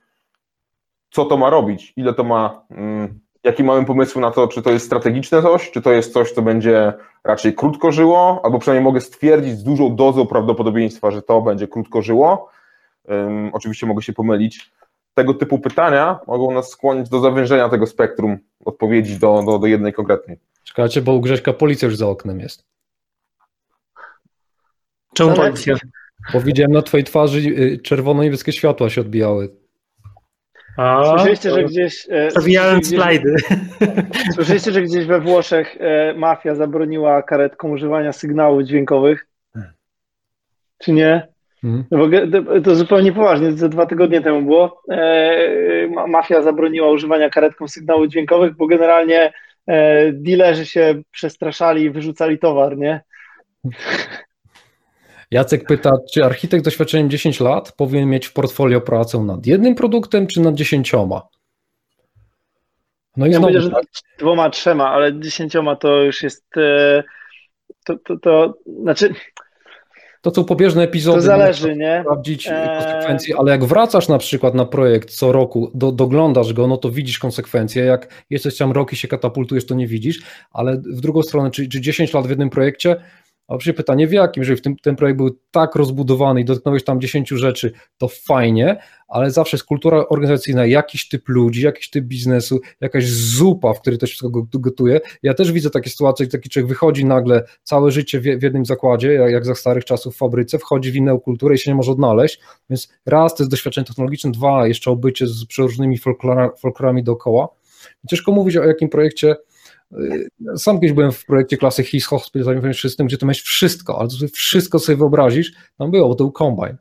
Co to ma robić? Ile to ma... Mm, jaki mamy pomysł na to, czy to jest strategiczne coś, czy to jest coś, co będzie raczej krótko żyło, albo przynajmniej mogę stwierdzić z dużą dozą prawdopodobieństwa, że to będzie krótko żyło, Oczywiście mogę się pomylić. Tego typu pytania mogą nas skłonić do zawężenia tego spektrum odpowiedzi do, do, do jednej konkretnej. Czekajcie, bo u Grześka policja już za oknem jest. Czemu policja? Bo widziałem na twojej twarzy y, czerwono-niebieskie światła się odbijały. A, słyszeliście, że gdzieś. E, Przewijałem slajdy. Słyszeliście, że gdzieś we Włoszech e, mafia zabroniła karetkom używania sygnałów dźwiękowych? Czy nie? Mhm. No to zupełnie poważnie, to dwa tygodnie temu było. E, mafia zabroniła używania karetką sygnałów dźwiękowych, bo generalnie e, dealerzy się przestraszali i wyrzucali towar, nie? Jacek pyta, czy architekt z doświadczeniem 10 lat powinien mieć w portfolio pracę nad jednym produktem, czy nad dziesięcioma? No i ja znowu... że nad dwoma, trzema, ale dziesięcioma to już jest. E, to, to, to znaczy to są pobieżne epizody. To zależy, nie? Sprawdzić eee... konsekwencje, ale jak wracasz na przykład na projekt co roku, do, doglądasz go, no to widzisz konsekwencje. Jak jesteś tam rok i się katapultujesz, to nie widzisz, ale w drugą stronę, czy, czy 10 lat w jednym projekcie, a oczywiście pytanie w jakim, jeżeli w tym, ten projekt był tak rozbudowany i dotknąłeś tam 10 rzeczy, to fajnie, ale zawsze jest kultura organizacyjna, jakiś typ ludzi, jakiś typ biznesu, jakaś zupa, w której to wszystko gotuje. Ja też widzę takie sytuacje, że taki człowiek wychodzi nagle całe życie w, jednym zakładzie, jak za starych czasów w fabryce, wchodzi w inną kulturę i się nie może odnaleźć, więc raz to jest doświadczenie technologiczne, dwa jeszcze obycie z przeróżnymi folklorami dookoła. Ciężko mówić o jakim projekcie sam kiedyś byłem w projekcie klasy HIS Hospital System, gdzie to miałeś wszystko, ale wszystko sobie wyobrazisz, tam było, bo to był combine.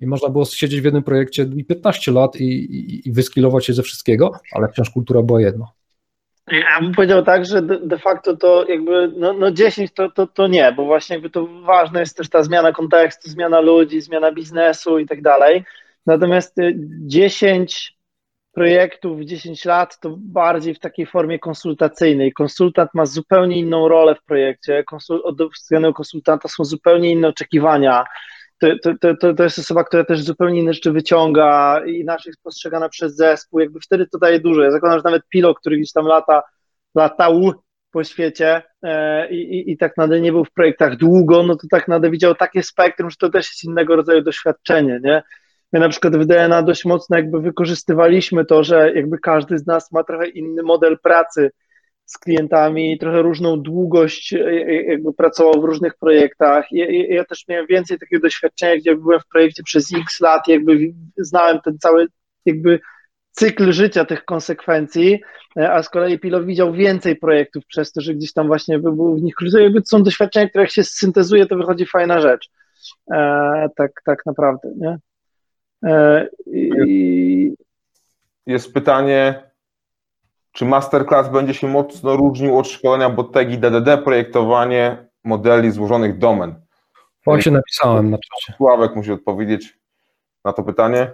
I można było siedzieć w jednym projekcie i 15 lat i, i, i wyskilować się ze wszystkiego, ale wciąż kultura była jedno. Ja bym powiedział tak, że de, facto to jakby no, no 10 to, to, to nie, bo właśnie jakby to ważne jest też ta zmiana kontekstu, zmiana ludzi, zmiana biznesu i tak dalej. Natomiast 10 projektów 10 lat, to bardziej w takiej formie konsultacyjnej. Konsultant ma zupełnie inną rolę w projekcie. Konsul od strony konsultanta są zupełnie inne oczekiwania. To, to, to, to jest osoba, która też zupełnie inne rzeczy wyciąga, inaczej jest postrzegana przez zespół. Jakby wtedy to daje dużo. Ja zakładam, że nawet pilot, który gdzieś tam lata, latał po świecie e, i, i tak naprawdę nie był w projektach długo, no to tak naprawdę widział takie spektrum, że to też jest innego rodzaju doświadczenie, nie? My na przykład w DNA dość mocno jakby wykorzystywaliśmy to, że jakby każdy z nas ma trochę inny model pracy z klientami, trochę różną długość, e, e, jakby pracował w różnych projektach. Ja, ja też miałem więcej takiego doświadczenia, gdzie byłem w projekcie przez x lat, jakby znałem ten cały jakby cykl życia tych konsekwencji, e, a z kolei Pilo widział więcej projektów przez to, że gdzieś tam właśnie był w nich jakby to są doświadczenia, które jak się syntezuje, to wychodzi fajna rzecz. E, tak, tak naprawdę, nie? E, i... Jest pytanie, czy masterclass będzie się mocno różnił od szkolenia Bottegi DDD, projektowanie modeli złożonych domen? Właśnie napisałem na czacie. Sławek musi odpowiedzieć na to pytanie.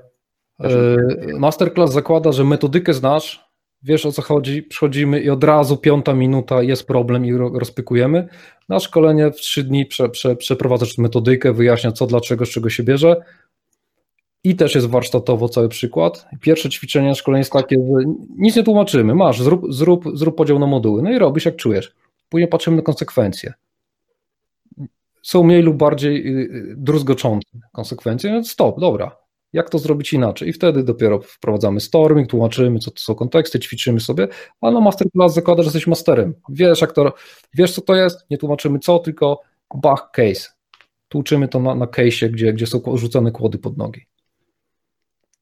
E, masterclass zakłada, że metodykę znasz, wiesz o co chodzi, przychodzimy i od razu piąta minuta jest problem i rozpykujemy. Na szkolenie w trzy dni prze, prze, przeprowadzasz metodykę, wyjaśnia co, dlaczego, z czego się bierze i też jest warsztatowo cały przykład. Pierwsze ćwiczenie szkolenie jest takie, że nic nie tłumaczymy, masz, zrób, zrób, zrób podział na moduły, no i robisz jak czujesz. Później patrzymy na konsekwencje. Są mniej lub bardziej y, y, druzgoczące konsekwencje, no stop, dobra, jak to zrobić inaczej. I wtedy dopiero wprowadzamy storming, tłumaczymy, co to są konteksty, ćwiczymy sobie, a na masterclass zakłada, że jesteś masterem. Wiesz, jak to, wiesz co to jest, nie tłumaczymy co, tylko bach case. Tłuczymy to na, na case'ie, gdzie, gdzie są rzucane kłody pod nogi.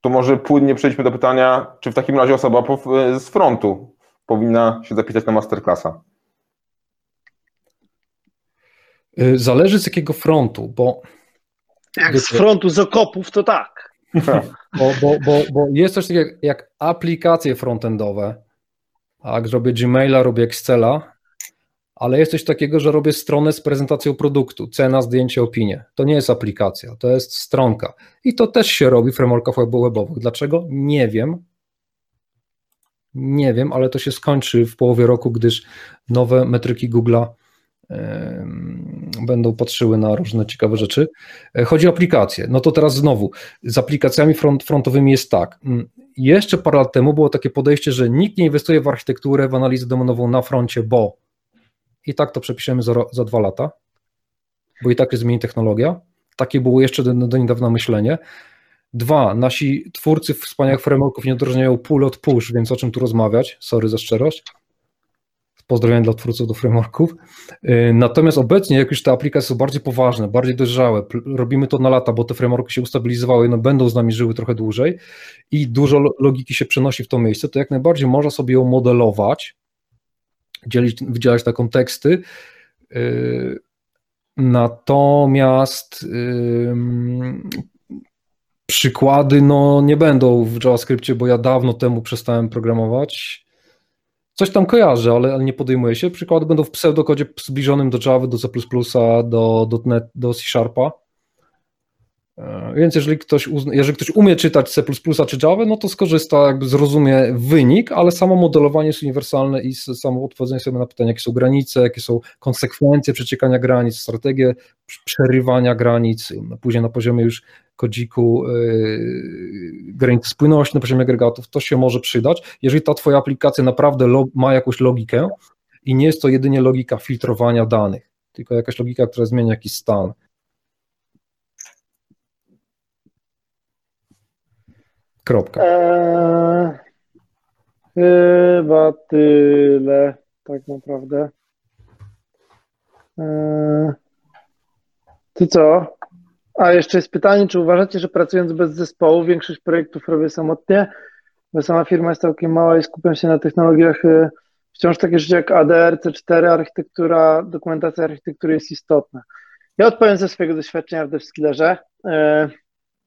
To może płynnie przejdźmy do pytania, czy w takim razie osoba z frontu powinna się zapisać na masterclassa? Y, zależy z jakiego frontu, bo. Jak z frontu z okopów, to tak. Bo, bo, bo, bo jest coś takiego jak aplikacje frontendowe. Tak, robię Gmaila, robię Excela, ale jest coś takiego, że robię stronę z prezentacją produktu, cena, zdjęcie, opinie. To nie jest aplikacja, to jest stronka. I to też się robi w frameworkach webowych. Dlaczego? Nie wiem. Nie wiem, ale to się skończy w połowie roku, gdyż nowe metryki Google'a będą patrzyły na różne ciekawe rzeczy. E, chodzi o aplikacje. No to teraz znowu, z aplikacjami front, frontowymi jest tak. Mm, jeszcze parę lat temu było takie podejście, że nikt nie inwestuje w architekturę, w analizę domenową na froncie, bo i tak to przepiszemy za, za dwa lata, bo i tak się zmieni technologia. Takie było jeszcze do, do niedawna myślenie. Dwa, nasi twórcy wspaniałych frameworków nie odróżniają pull od push, więc o czym tu rozmawiać? Sorry za szczerość. Pozdrawiam dla twórców do frameworków. Y, natomiast obecnie, jak już te aplikacje są bardziej poważne, bardziej dojrzałe, robimy to na lata, bo te frameworki się ustabilizowały, no będą z nami żyły trochę dłużej i dużo logiki się przenosi w to miejsce, to jak najbardziej można sobie ją modelować, dzielić, wydzielać na konteksty. Y, natomiast przykłady no, nie będą w JavaScriptie, bo ja dawno temu przestałem programować Coś tam kojarzę, ale, ale nie podejmuję się. Przykłady będą w pseudokodzie zbliżonym do Java, do C++, do, .NET, do C Sharpa. E, więc jeżeli ktoś, uzna, jeżeli ktoś umie czytać C++ czy Java, no to skorzysta, jakby zrozumie wynik, ale samo modelowanie jest uniwersalne i samo odpowiedzenie sobie na pytania, jakie są granice, jakie są konsekwencje przeciekania granic, strategie przerywania granic, później na poziomie już kodziku yy, granicy spójności, na poziomie agregatów, to się może przydać. Jeżeli ta twoja aplikacja naprawdę ma jakąś logikę i nie jest to jedynie logika filtrowania danych, tylko jakaś logika, która zmienia jakiś stan, Kropka. Eee, chyba tyle, tak naprawdę. Eee, ty co? A jeszcze jest pytanie, czy uważacie, że pracując bez zespołu większość projektów robię samotnie? Bo sama firma jest całkiem mała i skupiam się na technologiach y, wciąż takie rzeczy jak ADR, C4, architektura, dokumentacja architektury jest istotna. Ja odpowiem ze swojego doświadczenia w DevSkillerze. Eee,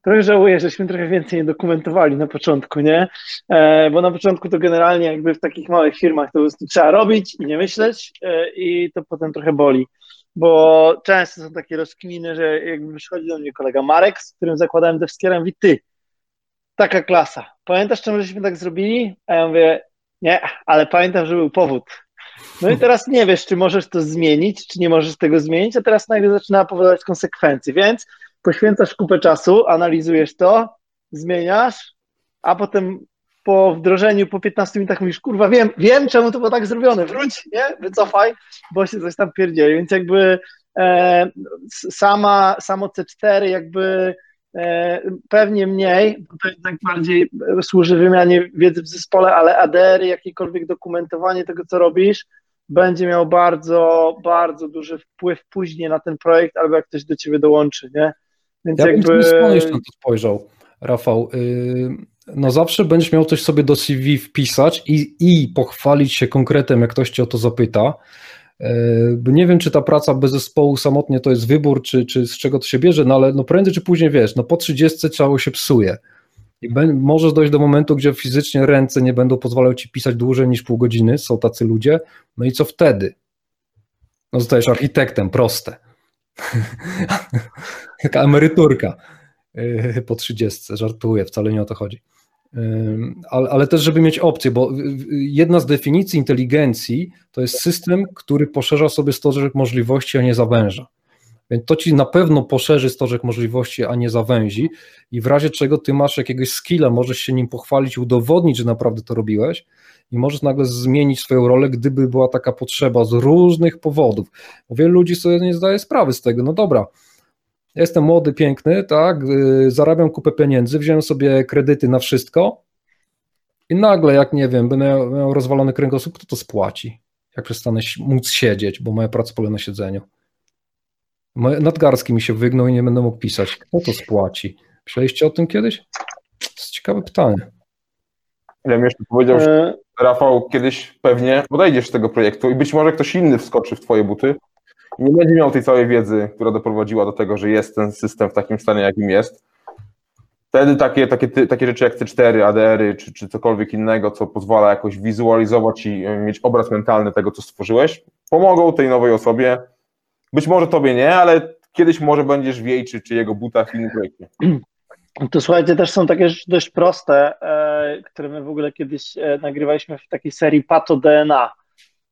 Trochę żałuję, żeśmy trochę więcej nie dokumentowali na początku, nie? E, bo na początku to generalnie jakby w takich małych firmach to po prostu trzeba robić i nie myśleć e, i to potem trochę boli. Bo często są takie rozkminy, że jakby przychodzi do mnie kolega Marek, z którym zakładałem te wskieram i ty, taka klasa. Pamiętasz, czemu żeśmy tak zrobili? A ja mówię, nie, ale pamiętam, że był powód. No i teraz nie wiesz, czy możesz to zmienić, czy nie możesz tego zmienić, a teraz nagle zaczyna opowiadać konsekwencje, więc poświęcasz kupę czasu, analizujesz to, zmieniasz, a potem po wdrożeniu, po 15 minutach mówisz, kurwa, wiem, wiem, czemu to było tak zrobione, wróć, nie, wycofaj, bo się coś tam pierdzieli, więc jakby e, sama, samo C4 jakby e, pewnie mniej, bo to jednak bardziej służy wymianie wiedzy w zespole, ale ADR, jakiekolwiek dokumentowanie tego, co robisz, będzie miał bardzo, bardzo duży wpływ później na ten projekt, albo jak ktoś do ciebie dołączy, nie? Więc ja jakby... bym jeszcze na to spojrzał, Rafał. Y, no zawsze będziesz miał coś sobie do CV wpisać i, i pochwalić się konkretem, jak ktoś cię o to zapyta. Y, nie wiem, czy ta praca bez zespołu samotnie to jest wybór, czy, czy z czego to się bierze, no ale no prędzej czy później wiesz, no po 30 ciało się psuje. I możesz dojść do momentu, gdzie fizycznie ręce nie będą pozwalały ci pisać dłużej niż pół godziny, są tacy ludzie, no i co wtedy? No zostajesz architektem, proste. Taka emeryturka yy, po 30, żartuję, wcale nie o to chodzi. Ale, ale, też, żeby mieć opcję, bo jedna z definicji inteligencji to jest system, który poszerza sobie stożek możliwości, a nie zawęża. Więc to ci na pewno poszerzy stożek możliwości, a nie zawęzi i w razie czego ty masz jakiegoś skilla, możesz się nim pochwalić, udowodnić, że naprawdę to robiłeś i możesz nagle zmienić swoją rolę, gdyby była taka potrzeba z różnych powodów. Bo wielu ludzi sobie nie zdaje sprawy z tego, no dobra, jestem młody, piękny, tak, yy, zarabiam kupę pieniędzy, wziąłem sobie kredyty na wszystko i nagle, jak nie wiem, będę miał rozwalony kręgosłup, kto to spłaci? Jak przestanę móc siedzieć, bo moja praca polega na siedzeniu. Nadgarski mi się wygnął i nie będę mógł pisać. Kto to spłaci? Myśleliście o tym kiedyś? To jest ciekawe pytanie. Ja bym jeszcze powiedział, że e, Rafał kiedyś pewnie odejdziesz z tego projektu i być może ktoś inny wskoczy w twoje buty i nie będzie miał tej całej wiedzy, która doprowadziła do tego, że jest ten system w takim stanie, jakim jest. Wtedy takie, takie, takie rzeczy jak C4, ADR-y czy, czy cokolwiek innego, co pozwala jakoś wizualizować i mieć obraz mentalny tego, co stworzyłeś, pomogą tej nowej osobie być może tobie nie, ale kiedyś może będziesz w jej czy, czy jego butach w innym projekcie. To słuchajcie, też są takie rzeczy dość proste, e, które my w ogóle kiedyś e, nagrywaliśmy w takiej serii Pato DNA.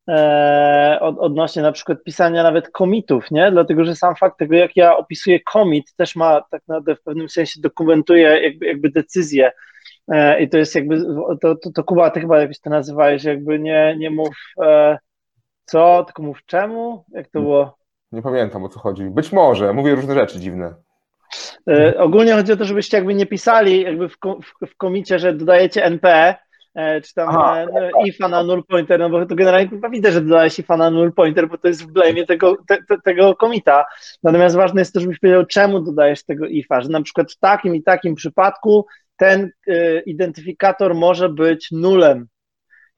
E, od, odnośnie na przykład pisania nawet komitów, nie? Dlatego, że sam fakt tego, jak ja opisuję komit, też ma tak naprawdę w pewnym sensie dokumentuje jakby, jakby decyzję. E, I to jest jakby, to, to, to Kuba, ty chyba jakoś to nazywałeś, jakby nie, nie mów e, co, tylko mów czemu, jak to było? Nie pamiętam o co chodzi. Być może, mówię różne rzeczy dziwne. E, ogólnie chodzi o to, żebyście jakby nie pisali jakby w, w, w komicie, że dodajecie NP, e, czy tam Aha. e, no, IFA na null pointer, no bo to generalnie chyba widzę, że dodałeś IFA na null pointer, bo to jest w blame'ie tego, te, te, tego komita. Natomiast ważne jest to, żebyś powiedział, czemu dodajesz tego IFA, że na przykład w takim i takim przypadku ten e, identyfikator może być nulem,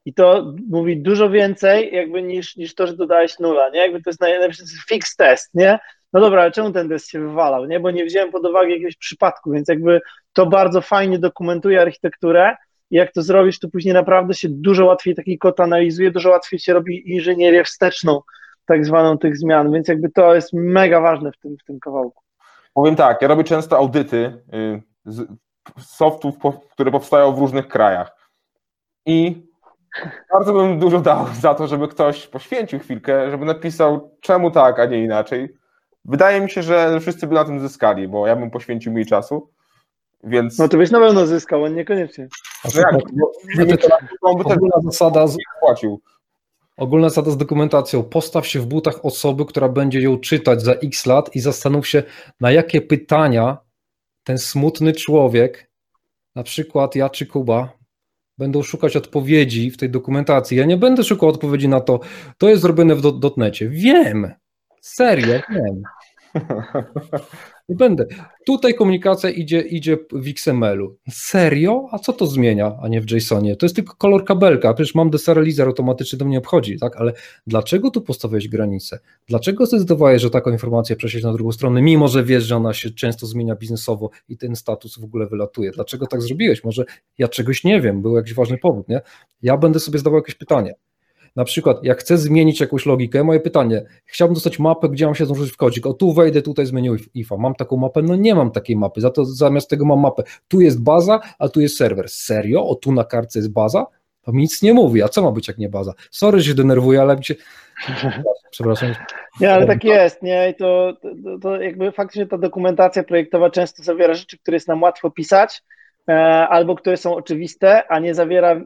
i to mówi dużo więcej jakby niż, niż to, że dodałeś nula, nie? Jakby to jest najlepszy fix test, nie? No dobra, ale czemu ten test się wywalał, nie? Bo nie wziąłem pod uwagę jakiegoś przypadku, więc jakby to bardzo fajnie dokumentuje architekturę i jak to zrobisz, to później naprawdę się dużo łatwiej taki kod analizuje, dużo łatwiej się robi inżynierię wsteczną, tak zwaną tych zmian, więc jakby to jest mega ważne w tym, w tym kawałku. Powiem tak, ja robię często audyty y, softów, które powstają w różnych krajach i bardzo bym dużo dał za to, żeby ktoś poświęcił chwilkę, żeby napisał czemu tak, a nie inaczej. Wydaje mi się, że wszyscy by na tym zyskali, bo ja bym poświęcił mniej czasu, więc... No to byś na pewno zyskał, on niekoniecznie. No jak, bo, ogólna zasada z... płacił. Ogólna zasada z dokumentacją. Postaw się w butach osoby, która będzie ją czytać za x lat i zastanów się, na jakie pytania ten smutny człowiek, na przykład ja czy Kuba, będą szukać odpowiedzi w tej dokumentacji. Ja nie będę szukał odpowiedzi na to, to jest zrobione w dotnecie. Wiem, serio, wiem. Nie będę. Tutaj komunikacja idzie, idzie w XML-u. Serio? A co to zmienia, a nie w JSONie? To jest tylko kolor kabelka. Przecież mam deserializer automatyczny, to mnie obchodzi, tak? Ale dlaczego tu postawiłeś granicę? Dlaczego zdecydowałeś, że taką informację przesieć na drugą stronę, mimo że wiesz, że ona się często zmienia biznesowo i ten status w ogóle wylatuje? Dlaczego tak zrobiłeś? Może ja czegoś nie wiem, był jakiś ważny powód, nie? Ja będę sobie zdawał jakieś pytanie. Na przykład, jak chcę zmienić jakąś logikę, moje pytanie, chciałbym dostać mapę, gdzie mam się złożyć w kodzik. O tu wejdę, tutaj zmienię IFA. Mam taką mapę? No nie mam takiej mapy, za to zamiast tego mam mapę. Tu jest baza, a tu jest serwer. Serio? O tu na kartce jest baza? To mi nic nie mówi, a co ma być jak nie baza? Sorry, że się denerwuję, ale mi się... Przepraszam. Nie, ale tak jest, nie? I to, to, to jakby faktycznie ta dokumentacja projektowa często zawiera rzeczy, które jest nam łatwo pisać, albo które są oczywiste, a nie zawiera e,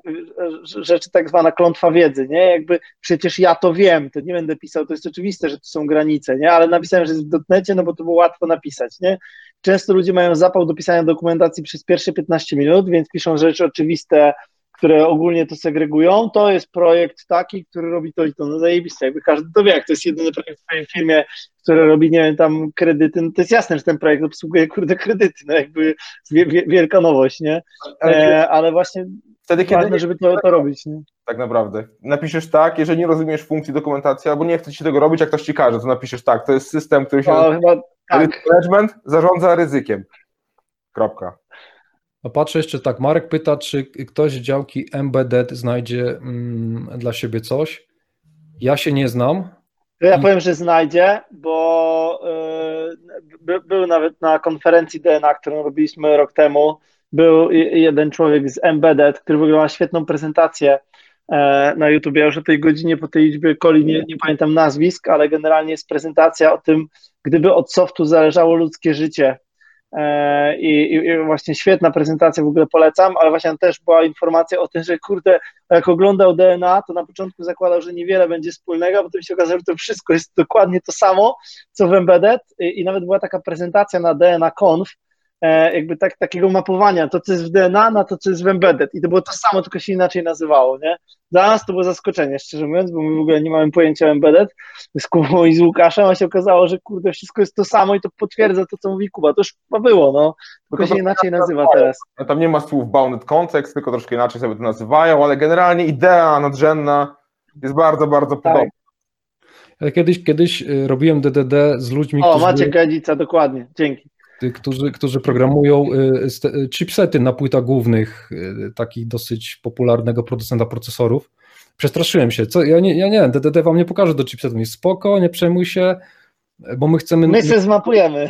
rzeczy tak zwana klątwa wiedzy, nie? Jakby przecież ja to wiem, to nie będę pisał, to jest oczywiste, że to są granice, nie? Ale napisałem, że jest w dotnecie, no bo to było łatwo napisać, nie? Często ludzie mają zapał do pisania dokumentacji przez pierwsze 15 minut, więc piszą rzeczy oczywiste, które ogólnie to segregują, to jest projekt taki, który robi to i to, no zajebiste, jakby każdy to wie, jak to jest jedyny projekt w swojej firmie, który robi, nie wiem, tam kredyty, no to jest jasne, że ten projekt obsługuje, kurde, kredyty, no jakby wielka nowość, nie, e, ale właśnie wtedy, kiedy ważne, żeby to, to robić, nie? Tak naprawdę. Napiszesz tak, jeżeli nie rozumiesz funkcji dokumentacji, albo nie chcesz ci tego robić, jak ktoś ci każe, to napiszesz tak, to jest system, który się... No, chyba, tak. Management zarządza ryzykiem. Kropka. A patrzę jeszcze tak, Marek pyta, czy ktoś z działki Embedded znajdzie mm, dla siebie coś. Ja się nie znam. Ja I... powiem, że znajdzie, bo yy, by, był nawet na konferencji DNA, którą robiliśmy rok temu, był jeden człowiek z Embedded, który wygrał świetną prezentację e, na YouTube. Ja już o tej godzinie, po tej liczbie koli nie, nie pamiętam nazwisk, ale generalnie jest prezentacja o tym, gdyby od softu zależało ludzkie życie, I, I, właśnie świetna prezentacja, w ogóle polecam, ale właśnie też była informacja o tym, że kurde, jak oglądał DNA, to na początku zakładał, że niewiele będzie wspólnego, a potem się okazało, że to wszystko jest dokładnie to samo, co w Embedded. I, i nawet była taka prezentacja na DNA Conf, E, jakby tak, takiego mapowania, to co jest w DNA na to, co jest w embedded i to było to samo, tylko się inaczej nazywało, nie? Dla nas to było zaskoczenie, szczerze mówiąc, bo my w ogóle nie mamy pojęcia o embedded z Kubą i z Łukaszem, a się okazało, że kurde, wszystko jest to samo i to potwierdza to, co mówi Kuba, to już chyba było, no, tylko się inaczej nazywa teraz. No, tam nie ma słów bounded context, tylko troszkę inaczej sobie to nazywają, ale generalnie idea nadrzędna jest bardzo, bardzo tak. podobna. Ja kiedyś, kiedyś y, robiłem DDD z ludźmi, o, którzy... O, Maciek Gadzica, dokładnie, dzięki którzy, którzy programują y, y, chipsety na płytach głównych y, takich dosyć popularnego producenta procesorów. Przestraszyłem się. Co, ja nie, ja nie, DDD wam nie pokażę do chipsetu. Jest spoko, nie przejmuj się, bo my chcemy... My się zmapujemy.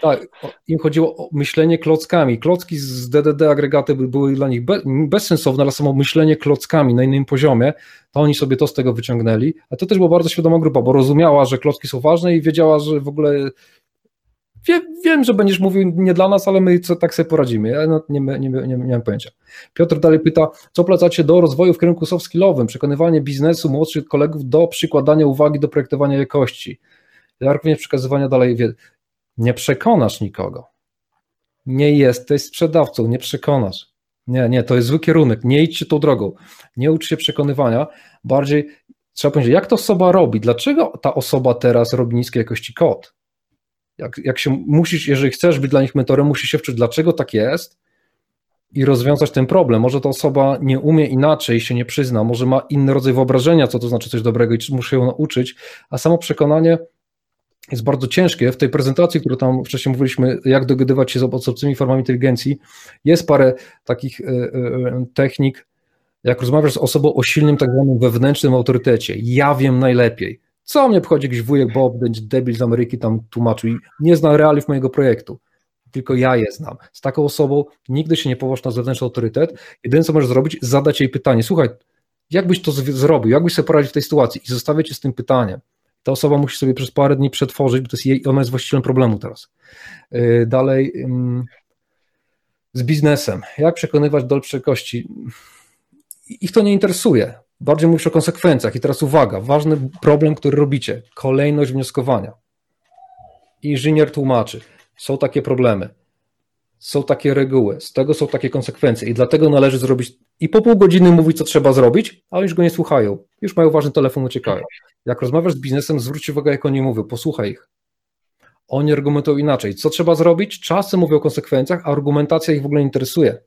Tak, im chodziło o myślenie klockami. Klocki z DDD agregaty były dla nich bezsensowne, ale samo myślenie klockami na innym poziomie, to oni sobie to z tego wyciągnęli, a to też była bardzo świadoma grupa, bo rozumiała, że klocki są ważne i wiedziała, że w ogóle Wie, wiem, że będziesz mówił nie dla nas, ale my co, tak sobie poradzimy. Ja nie, nie, nie, nie, nie mam pojęcia. Piotr dalej pyta, co polecacie do rozwoju w kierunku soft skillowym, przekonywanie biznesu młodszych kolegów do przykładania uwagi do projektowania jakości, ja również przekazywania dalej wiedzy. Nie przekonasz nikogo. Nie jesteś sprzedawcą, nie przekonasz. Nie, nie, to jest zły kierunek. Nie idźcie tą drogą. Nie ucz się przekonywania. Bardziej trzeba powiedzieć, jak to osoba robi, dlaczego ta osoba teraz robi niskiej jakości kod jak, jak się musisz, jeżeli chcesz być dla nich mentorem, musisz się wczuć, dlaczego tak jest i rozwiązać ten problem. Może ta osoba nie umie inaczej, się nie przyzna, może ma inny rodzaj wyobrażenia, co to znaczy coś dobrego i muszę ją nauczyć, a samo przekonanie jest bardzo ciężkie. W tej prezentacji, którą tam wcześniej mówiliśmy, jak dogadywać się z obcymi formami inteligencji, jest parę takich y, y, technik, jak rozmawiasz z osobą o silnym tak zwanym wewnętrznym autorytecie. Ja wiem najlepiej. Co mnie obchodzi jakiś wujek Bob, będzie debil z Ameryki tam tłumaczył i nie zna realiów mojego projektu. Tylko ja je znam. Z taką osobą nigdy się nie położ na zewnętrzny autorytet. Jedyne, co możesz zrobić, zadać jej pytanie. Słuchaj, jak byś to zrobił? Jak byś sobie poradził w tej sytuacji? I zostawię cię z tym pytaniem. Ta osoba musi sobie przez parę dni przetworzyć, bo to jest jej, ona jest właścicielem problemu teraz. Yy, dalej, z biznesem. Jak przekonywać do lepszej kości? Ich to nie interesuje. Bardziej mówisz o konsekwencjach. I teraz uwaga, ważny problem, który robicie. Kolejność wnioskowania. Inżynier tłumaczy. Są takie problemy. Są takie reguły. Z tego są takie konsekwencje. I dlatego należy zrobić. I po pół godziny mówić, co trzeba zrobić, a już go nie słuchają. Już mają ważny telefon, uciekają. Jak rozmawiasz z biznesem, zwróć uwagę, jak oni mówią. Posłuchaj ich. Oni argumentują inaczej. Co trzeba zrobić? Czasem mówią o konsekwencjach, a argumentacja ich w ogóle nie interesuje.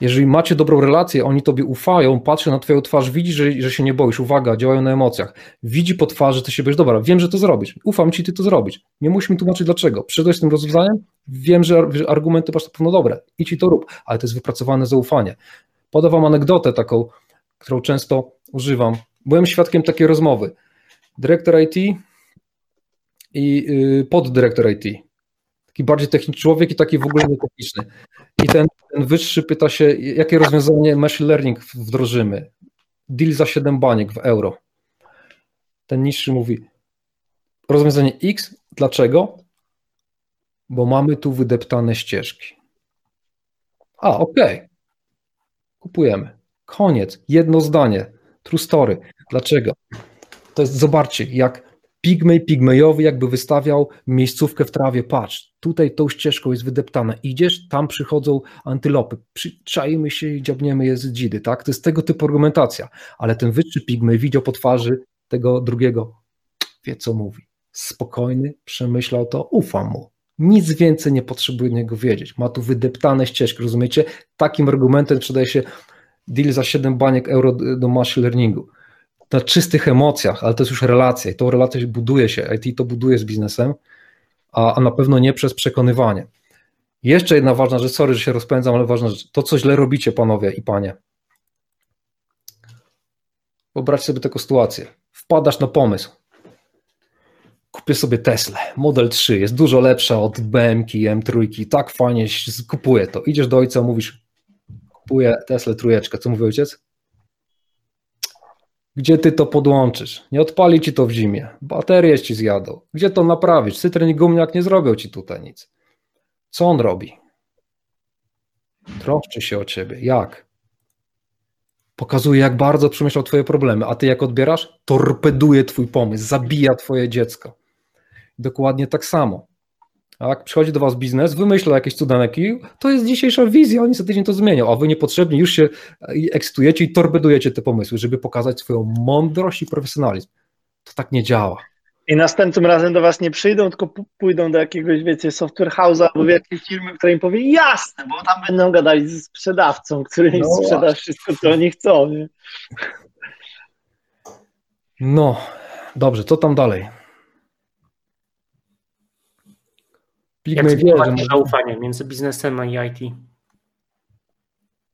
Jeżeli macie dobrą relację, oni tobie ufają, patrzą na twoją twarz, widzi, że, że się nie boisz, uwaga, działają na emocjach, widzi po twarzy, ty się boisz, dobra, wiem, że to zrobisz, ufam ci, ty to zrobić. Nie musisz mi tłumaczyć dlaczego. Przyszedłeś z tym rozwiązaniem, wiem, że, argumenty masz na pewno dobre, i to rób, ale to jest wypracowane zaufanie. Podam wam anegdotę taką, którą często używam. Byłem świadkiem takiej rozmowy. Dyrektor IT i y, poddyrektor IT. Taki bardziej techniczny człowiek i taki w ogóle nietechniczny. I ten, ten wyższy pyta się, jakie rozwiązanie machine learning wdrożymy. Deal za 7 baniek w euro. Ten niższy mówi, rozwiązanie X, dlaczego? Bo mamy tu wydeptane ścieżki. A, okej. Okay. Kupujemy. Koniec. Jedno zdanie. True story. Dlaczego? To jest, zobaczcie, jak Pigmej Pigmejowy jakby wystawiał miejscówkę w trawie, patrz, tutaj tą ścieżką jest wydeptana, idziesz, tam przychodzą antylopy, przyczajmy się i dziabniemy je z dzidy, tak? To jest tego typu argumentacja, ale ten wyższy Pigmej widział po twarzy tego drugiego, wie co mówi, spokojny, przemyślał to, ufam mu. Nic więcej nie potrzebuje niego wiedzieć. Ma tu wydeptane ścieżki, rozumiecie? Takim argumentem przydaje się deal za 7 baniek euro do machine learningu. Na czystych emocjach, ale to jest już relacja i tą relację buduje się, IT to buduje z biznesem, a, a na pewno nie przez przekonywanie. Jeszcze jedna ważna rzecz, sorry, że się rozpędzam, ale ważna rzecz, to co źle robicie panowie i panie. Wyobraźcie sobie taką sytuację. Wpadasz na pomysł, kupię sobie Tesla, Model 3, jest dużo lepsza od BMK, M3, tak fajnie, kupuję to. Idziesz do ojca, mówisz, kupuję Tesla trójeczkę, co mówi ojciec? Gdzie ty to podłączysz? Nie odpali ci to w zimie, baterie ci zjadą. Gdzie to naprawić? Cytryn i gumniak nie zrobią ci tutaj nic. Co on robi? Troszczy się o ciebie. Jak? Pokazuje, jak bardzo przemyślał twoje problemy, a ty jak odbierasz? Torpeduje twój pomysł, zabija twoje dziecko. Dokładnie tak samo. Jak przychodzi do was biznes, wymyśla jakieś cudaneki, to jest dzisiejsza wizja, oni za tydzień to zmienią, a wy niepotrzebnie już się ekscytujecie i torbedujecie te pomysły, żeby pokazać swoją mądrość i profesjonalizm. To tak nie działa. I następnym razem do was nie przyjdą, tylko pójdą do jakiegoś, wiecie, software house'a albo jakiejś firmy, która im powie, jasne, bo tam będą gadali ze sprzedawcą, który im no sprzeda wszystko, co oni chcą. Nie? No, dobrze, co tam dalej? Jak zbudować zaufanie między biznesem a IT?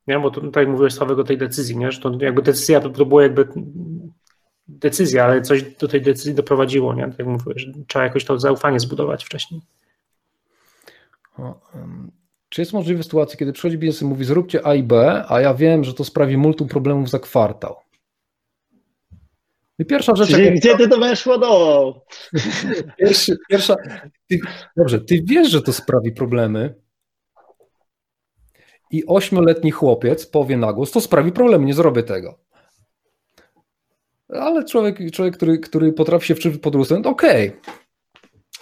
Nie, bo tutaj mówiłeś Sławek o tej decyzji, nie? że to jakby decyzja to, to było jakby decyzja, ale coś do tej decyzji doprowadziło, nie? Tak jak mówiłeś, trzeba jakoś to zaufanie zbudować wcześniej. O, um, czy jest możliwe sytuacja, kiedy przychodzi biznes i mówi zróbcie A i B, a ja wiem, że to sprawi multum problemów za kwartał? I pierwsza rzecz. Gdzie, gdzie ty to będziesz ładował? Pierwszy, pierwsza. Ty, dobrze, ty wiesz, że to sprawi problemy. I ośmioletni chłopiec powie na głos, to sprawi problemy, nie zrobię tego. Ale człowiek, człowiek który, który potrafi się wczyć pod lustro, okej. Okay.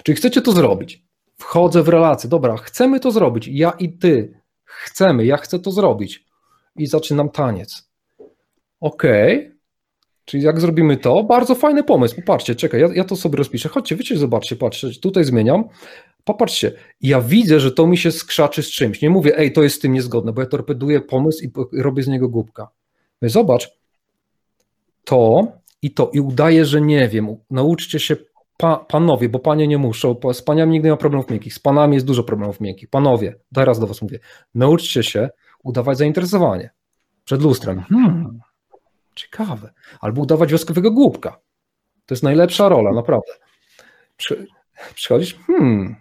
Czyli chcecie to zrobić. Wchodzę w relację. Dobra, chcemy to zrobić. Ja i ty chcemy, ja chcę to zrobić. I zaczynam taniec. Okej. Okay Czyli jak zrobimy to, bardzo fajny pomysł. Popatrzcie, czekaj, ja, ja to sobie rozpiszę. Chodźcie, wiecie, zobaczcie, patrzcie, tutaj zmieniam. Popatrzcie, ja widzę, że to mi się skrzaczy z czymś. Nie mówię, ej, to jest z tym niezgodne, bo ja torpeduję pomysł i robię z niego głupka. Mówię, zobacz, to i to, i udaję, że nie wiem. Nauczcie się, pa, panowie, bo panie nie muszą, z paniami nigdy nie ma problemów miękkich, z panami jest dużo problemów miękkich. Panowie, teraz do was mówię, nauczcie się udawać zainteresowanie przed lustrem. Hmm Ciekawe. Albo udawać wioskowego głupka. To jest najlepsza rola, naprawdę. Przy, przychodzisz, hmm,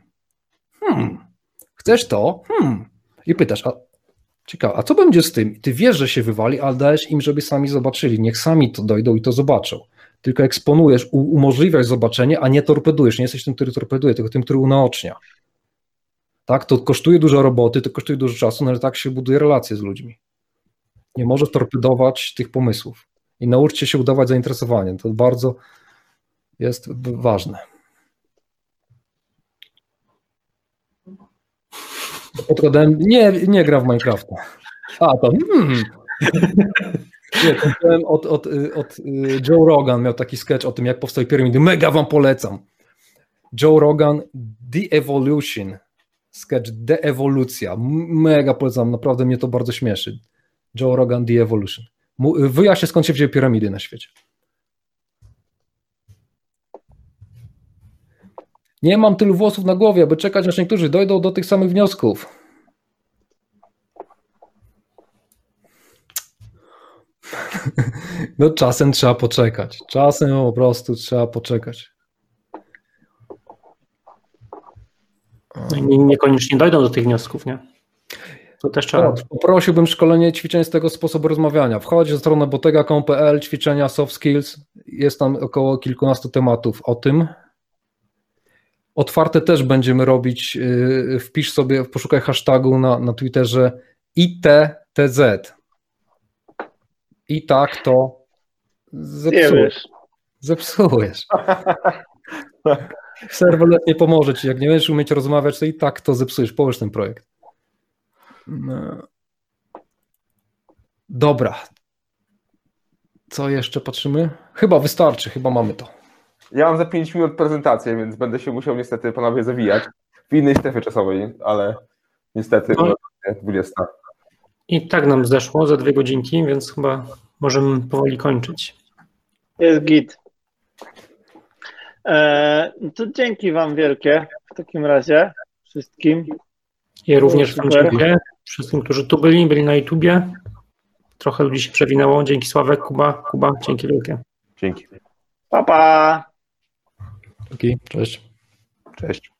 hmm, chcesz to? Hmm. I pytasz, a ciekawe, a co będzie z tym? Ty wiesz, że się wywali, ale dajesz im, żeby sami zobaczyli. Niech sami to dojdą i to zobaczą. Tylko eksponujesz, umożliwiasz zobaczenie, a nie torpedujesz. Nie jesteś tym, który torpeduje, tylko tym, który unaocznia. Tak, to kosztuje dużo roboty, to kosztuje dużo czasu, no ale tak się buduje relacje z ludźmi. Nie możesz torpedować tych pomysłów i nauczcie się udawać zainteresowanie. To bardzo jest ważne. Podkładałem, nie, nie gra w Minecrafta. A, to hmm. Nie, to od, od, od Joe Rogan miał taki sketch o tym, jak powstały piramidy. Mega wam polecam. Joe Rogan The Evolution. Sketch The Ewolucja. Mega polecam, naprawdę mnie to bardzo śmieszy. Joe Rogan The Evolution. Wyjaśnię, skąd się wzięły piramidy na świecie. Nie mam tylu włosów na głowie, aby czekać, aż niektórzy dojdą do tych samych wniosków. No czasem trzeba poczekać. Czasem po prostu trzeba poczekać. Niekoniecznie dojdą do tych wniosków, nie? To też trzeba. Poprosiłbym szkolenie ćwiczeń z tego sposobu rozmawiania. Wchodź na stronę botega.com.pl, ćwiczenia soft skills. Jest tam około kilkunastu tematów o tym. Otwarte też będziemy robić. yy, Wpisz sobie, poszukaj hashtagu na, na Twitterze ITTZ. I tak to zepsujesz. Zepsujesz. Serwolet nie pomoże ci. Jak nie będziesz umieć rozmawiać, to i tak to zepsujesz. Powiesz ten projekt. Dobra. Co jeszcze patrzymy? Chyba wystarczy, chyba mamy to. Ja mam za 5 minut prezentację, więc będę się musiał niestety panowie zawijać w innej strefie czasowej, ale niestety No. 20. I tak nam zeszło za dwie godzinki, więc chyba możemy powoli kończyć. Jest git. E, to dzięki Wam wielkie w takim razie wszystkim. Ja również Wam Super. dziękuję. Wszystkim, którzy tu byli, byli na YouTubie. Trochę ludzi się przewinęło. Dzięki Sławek, Kuba, Kuba, dzięki wielkie. Dzięki. Pa, pa! Okej, cześć. Cześć.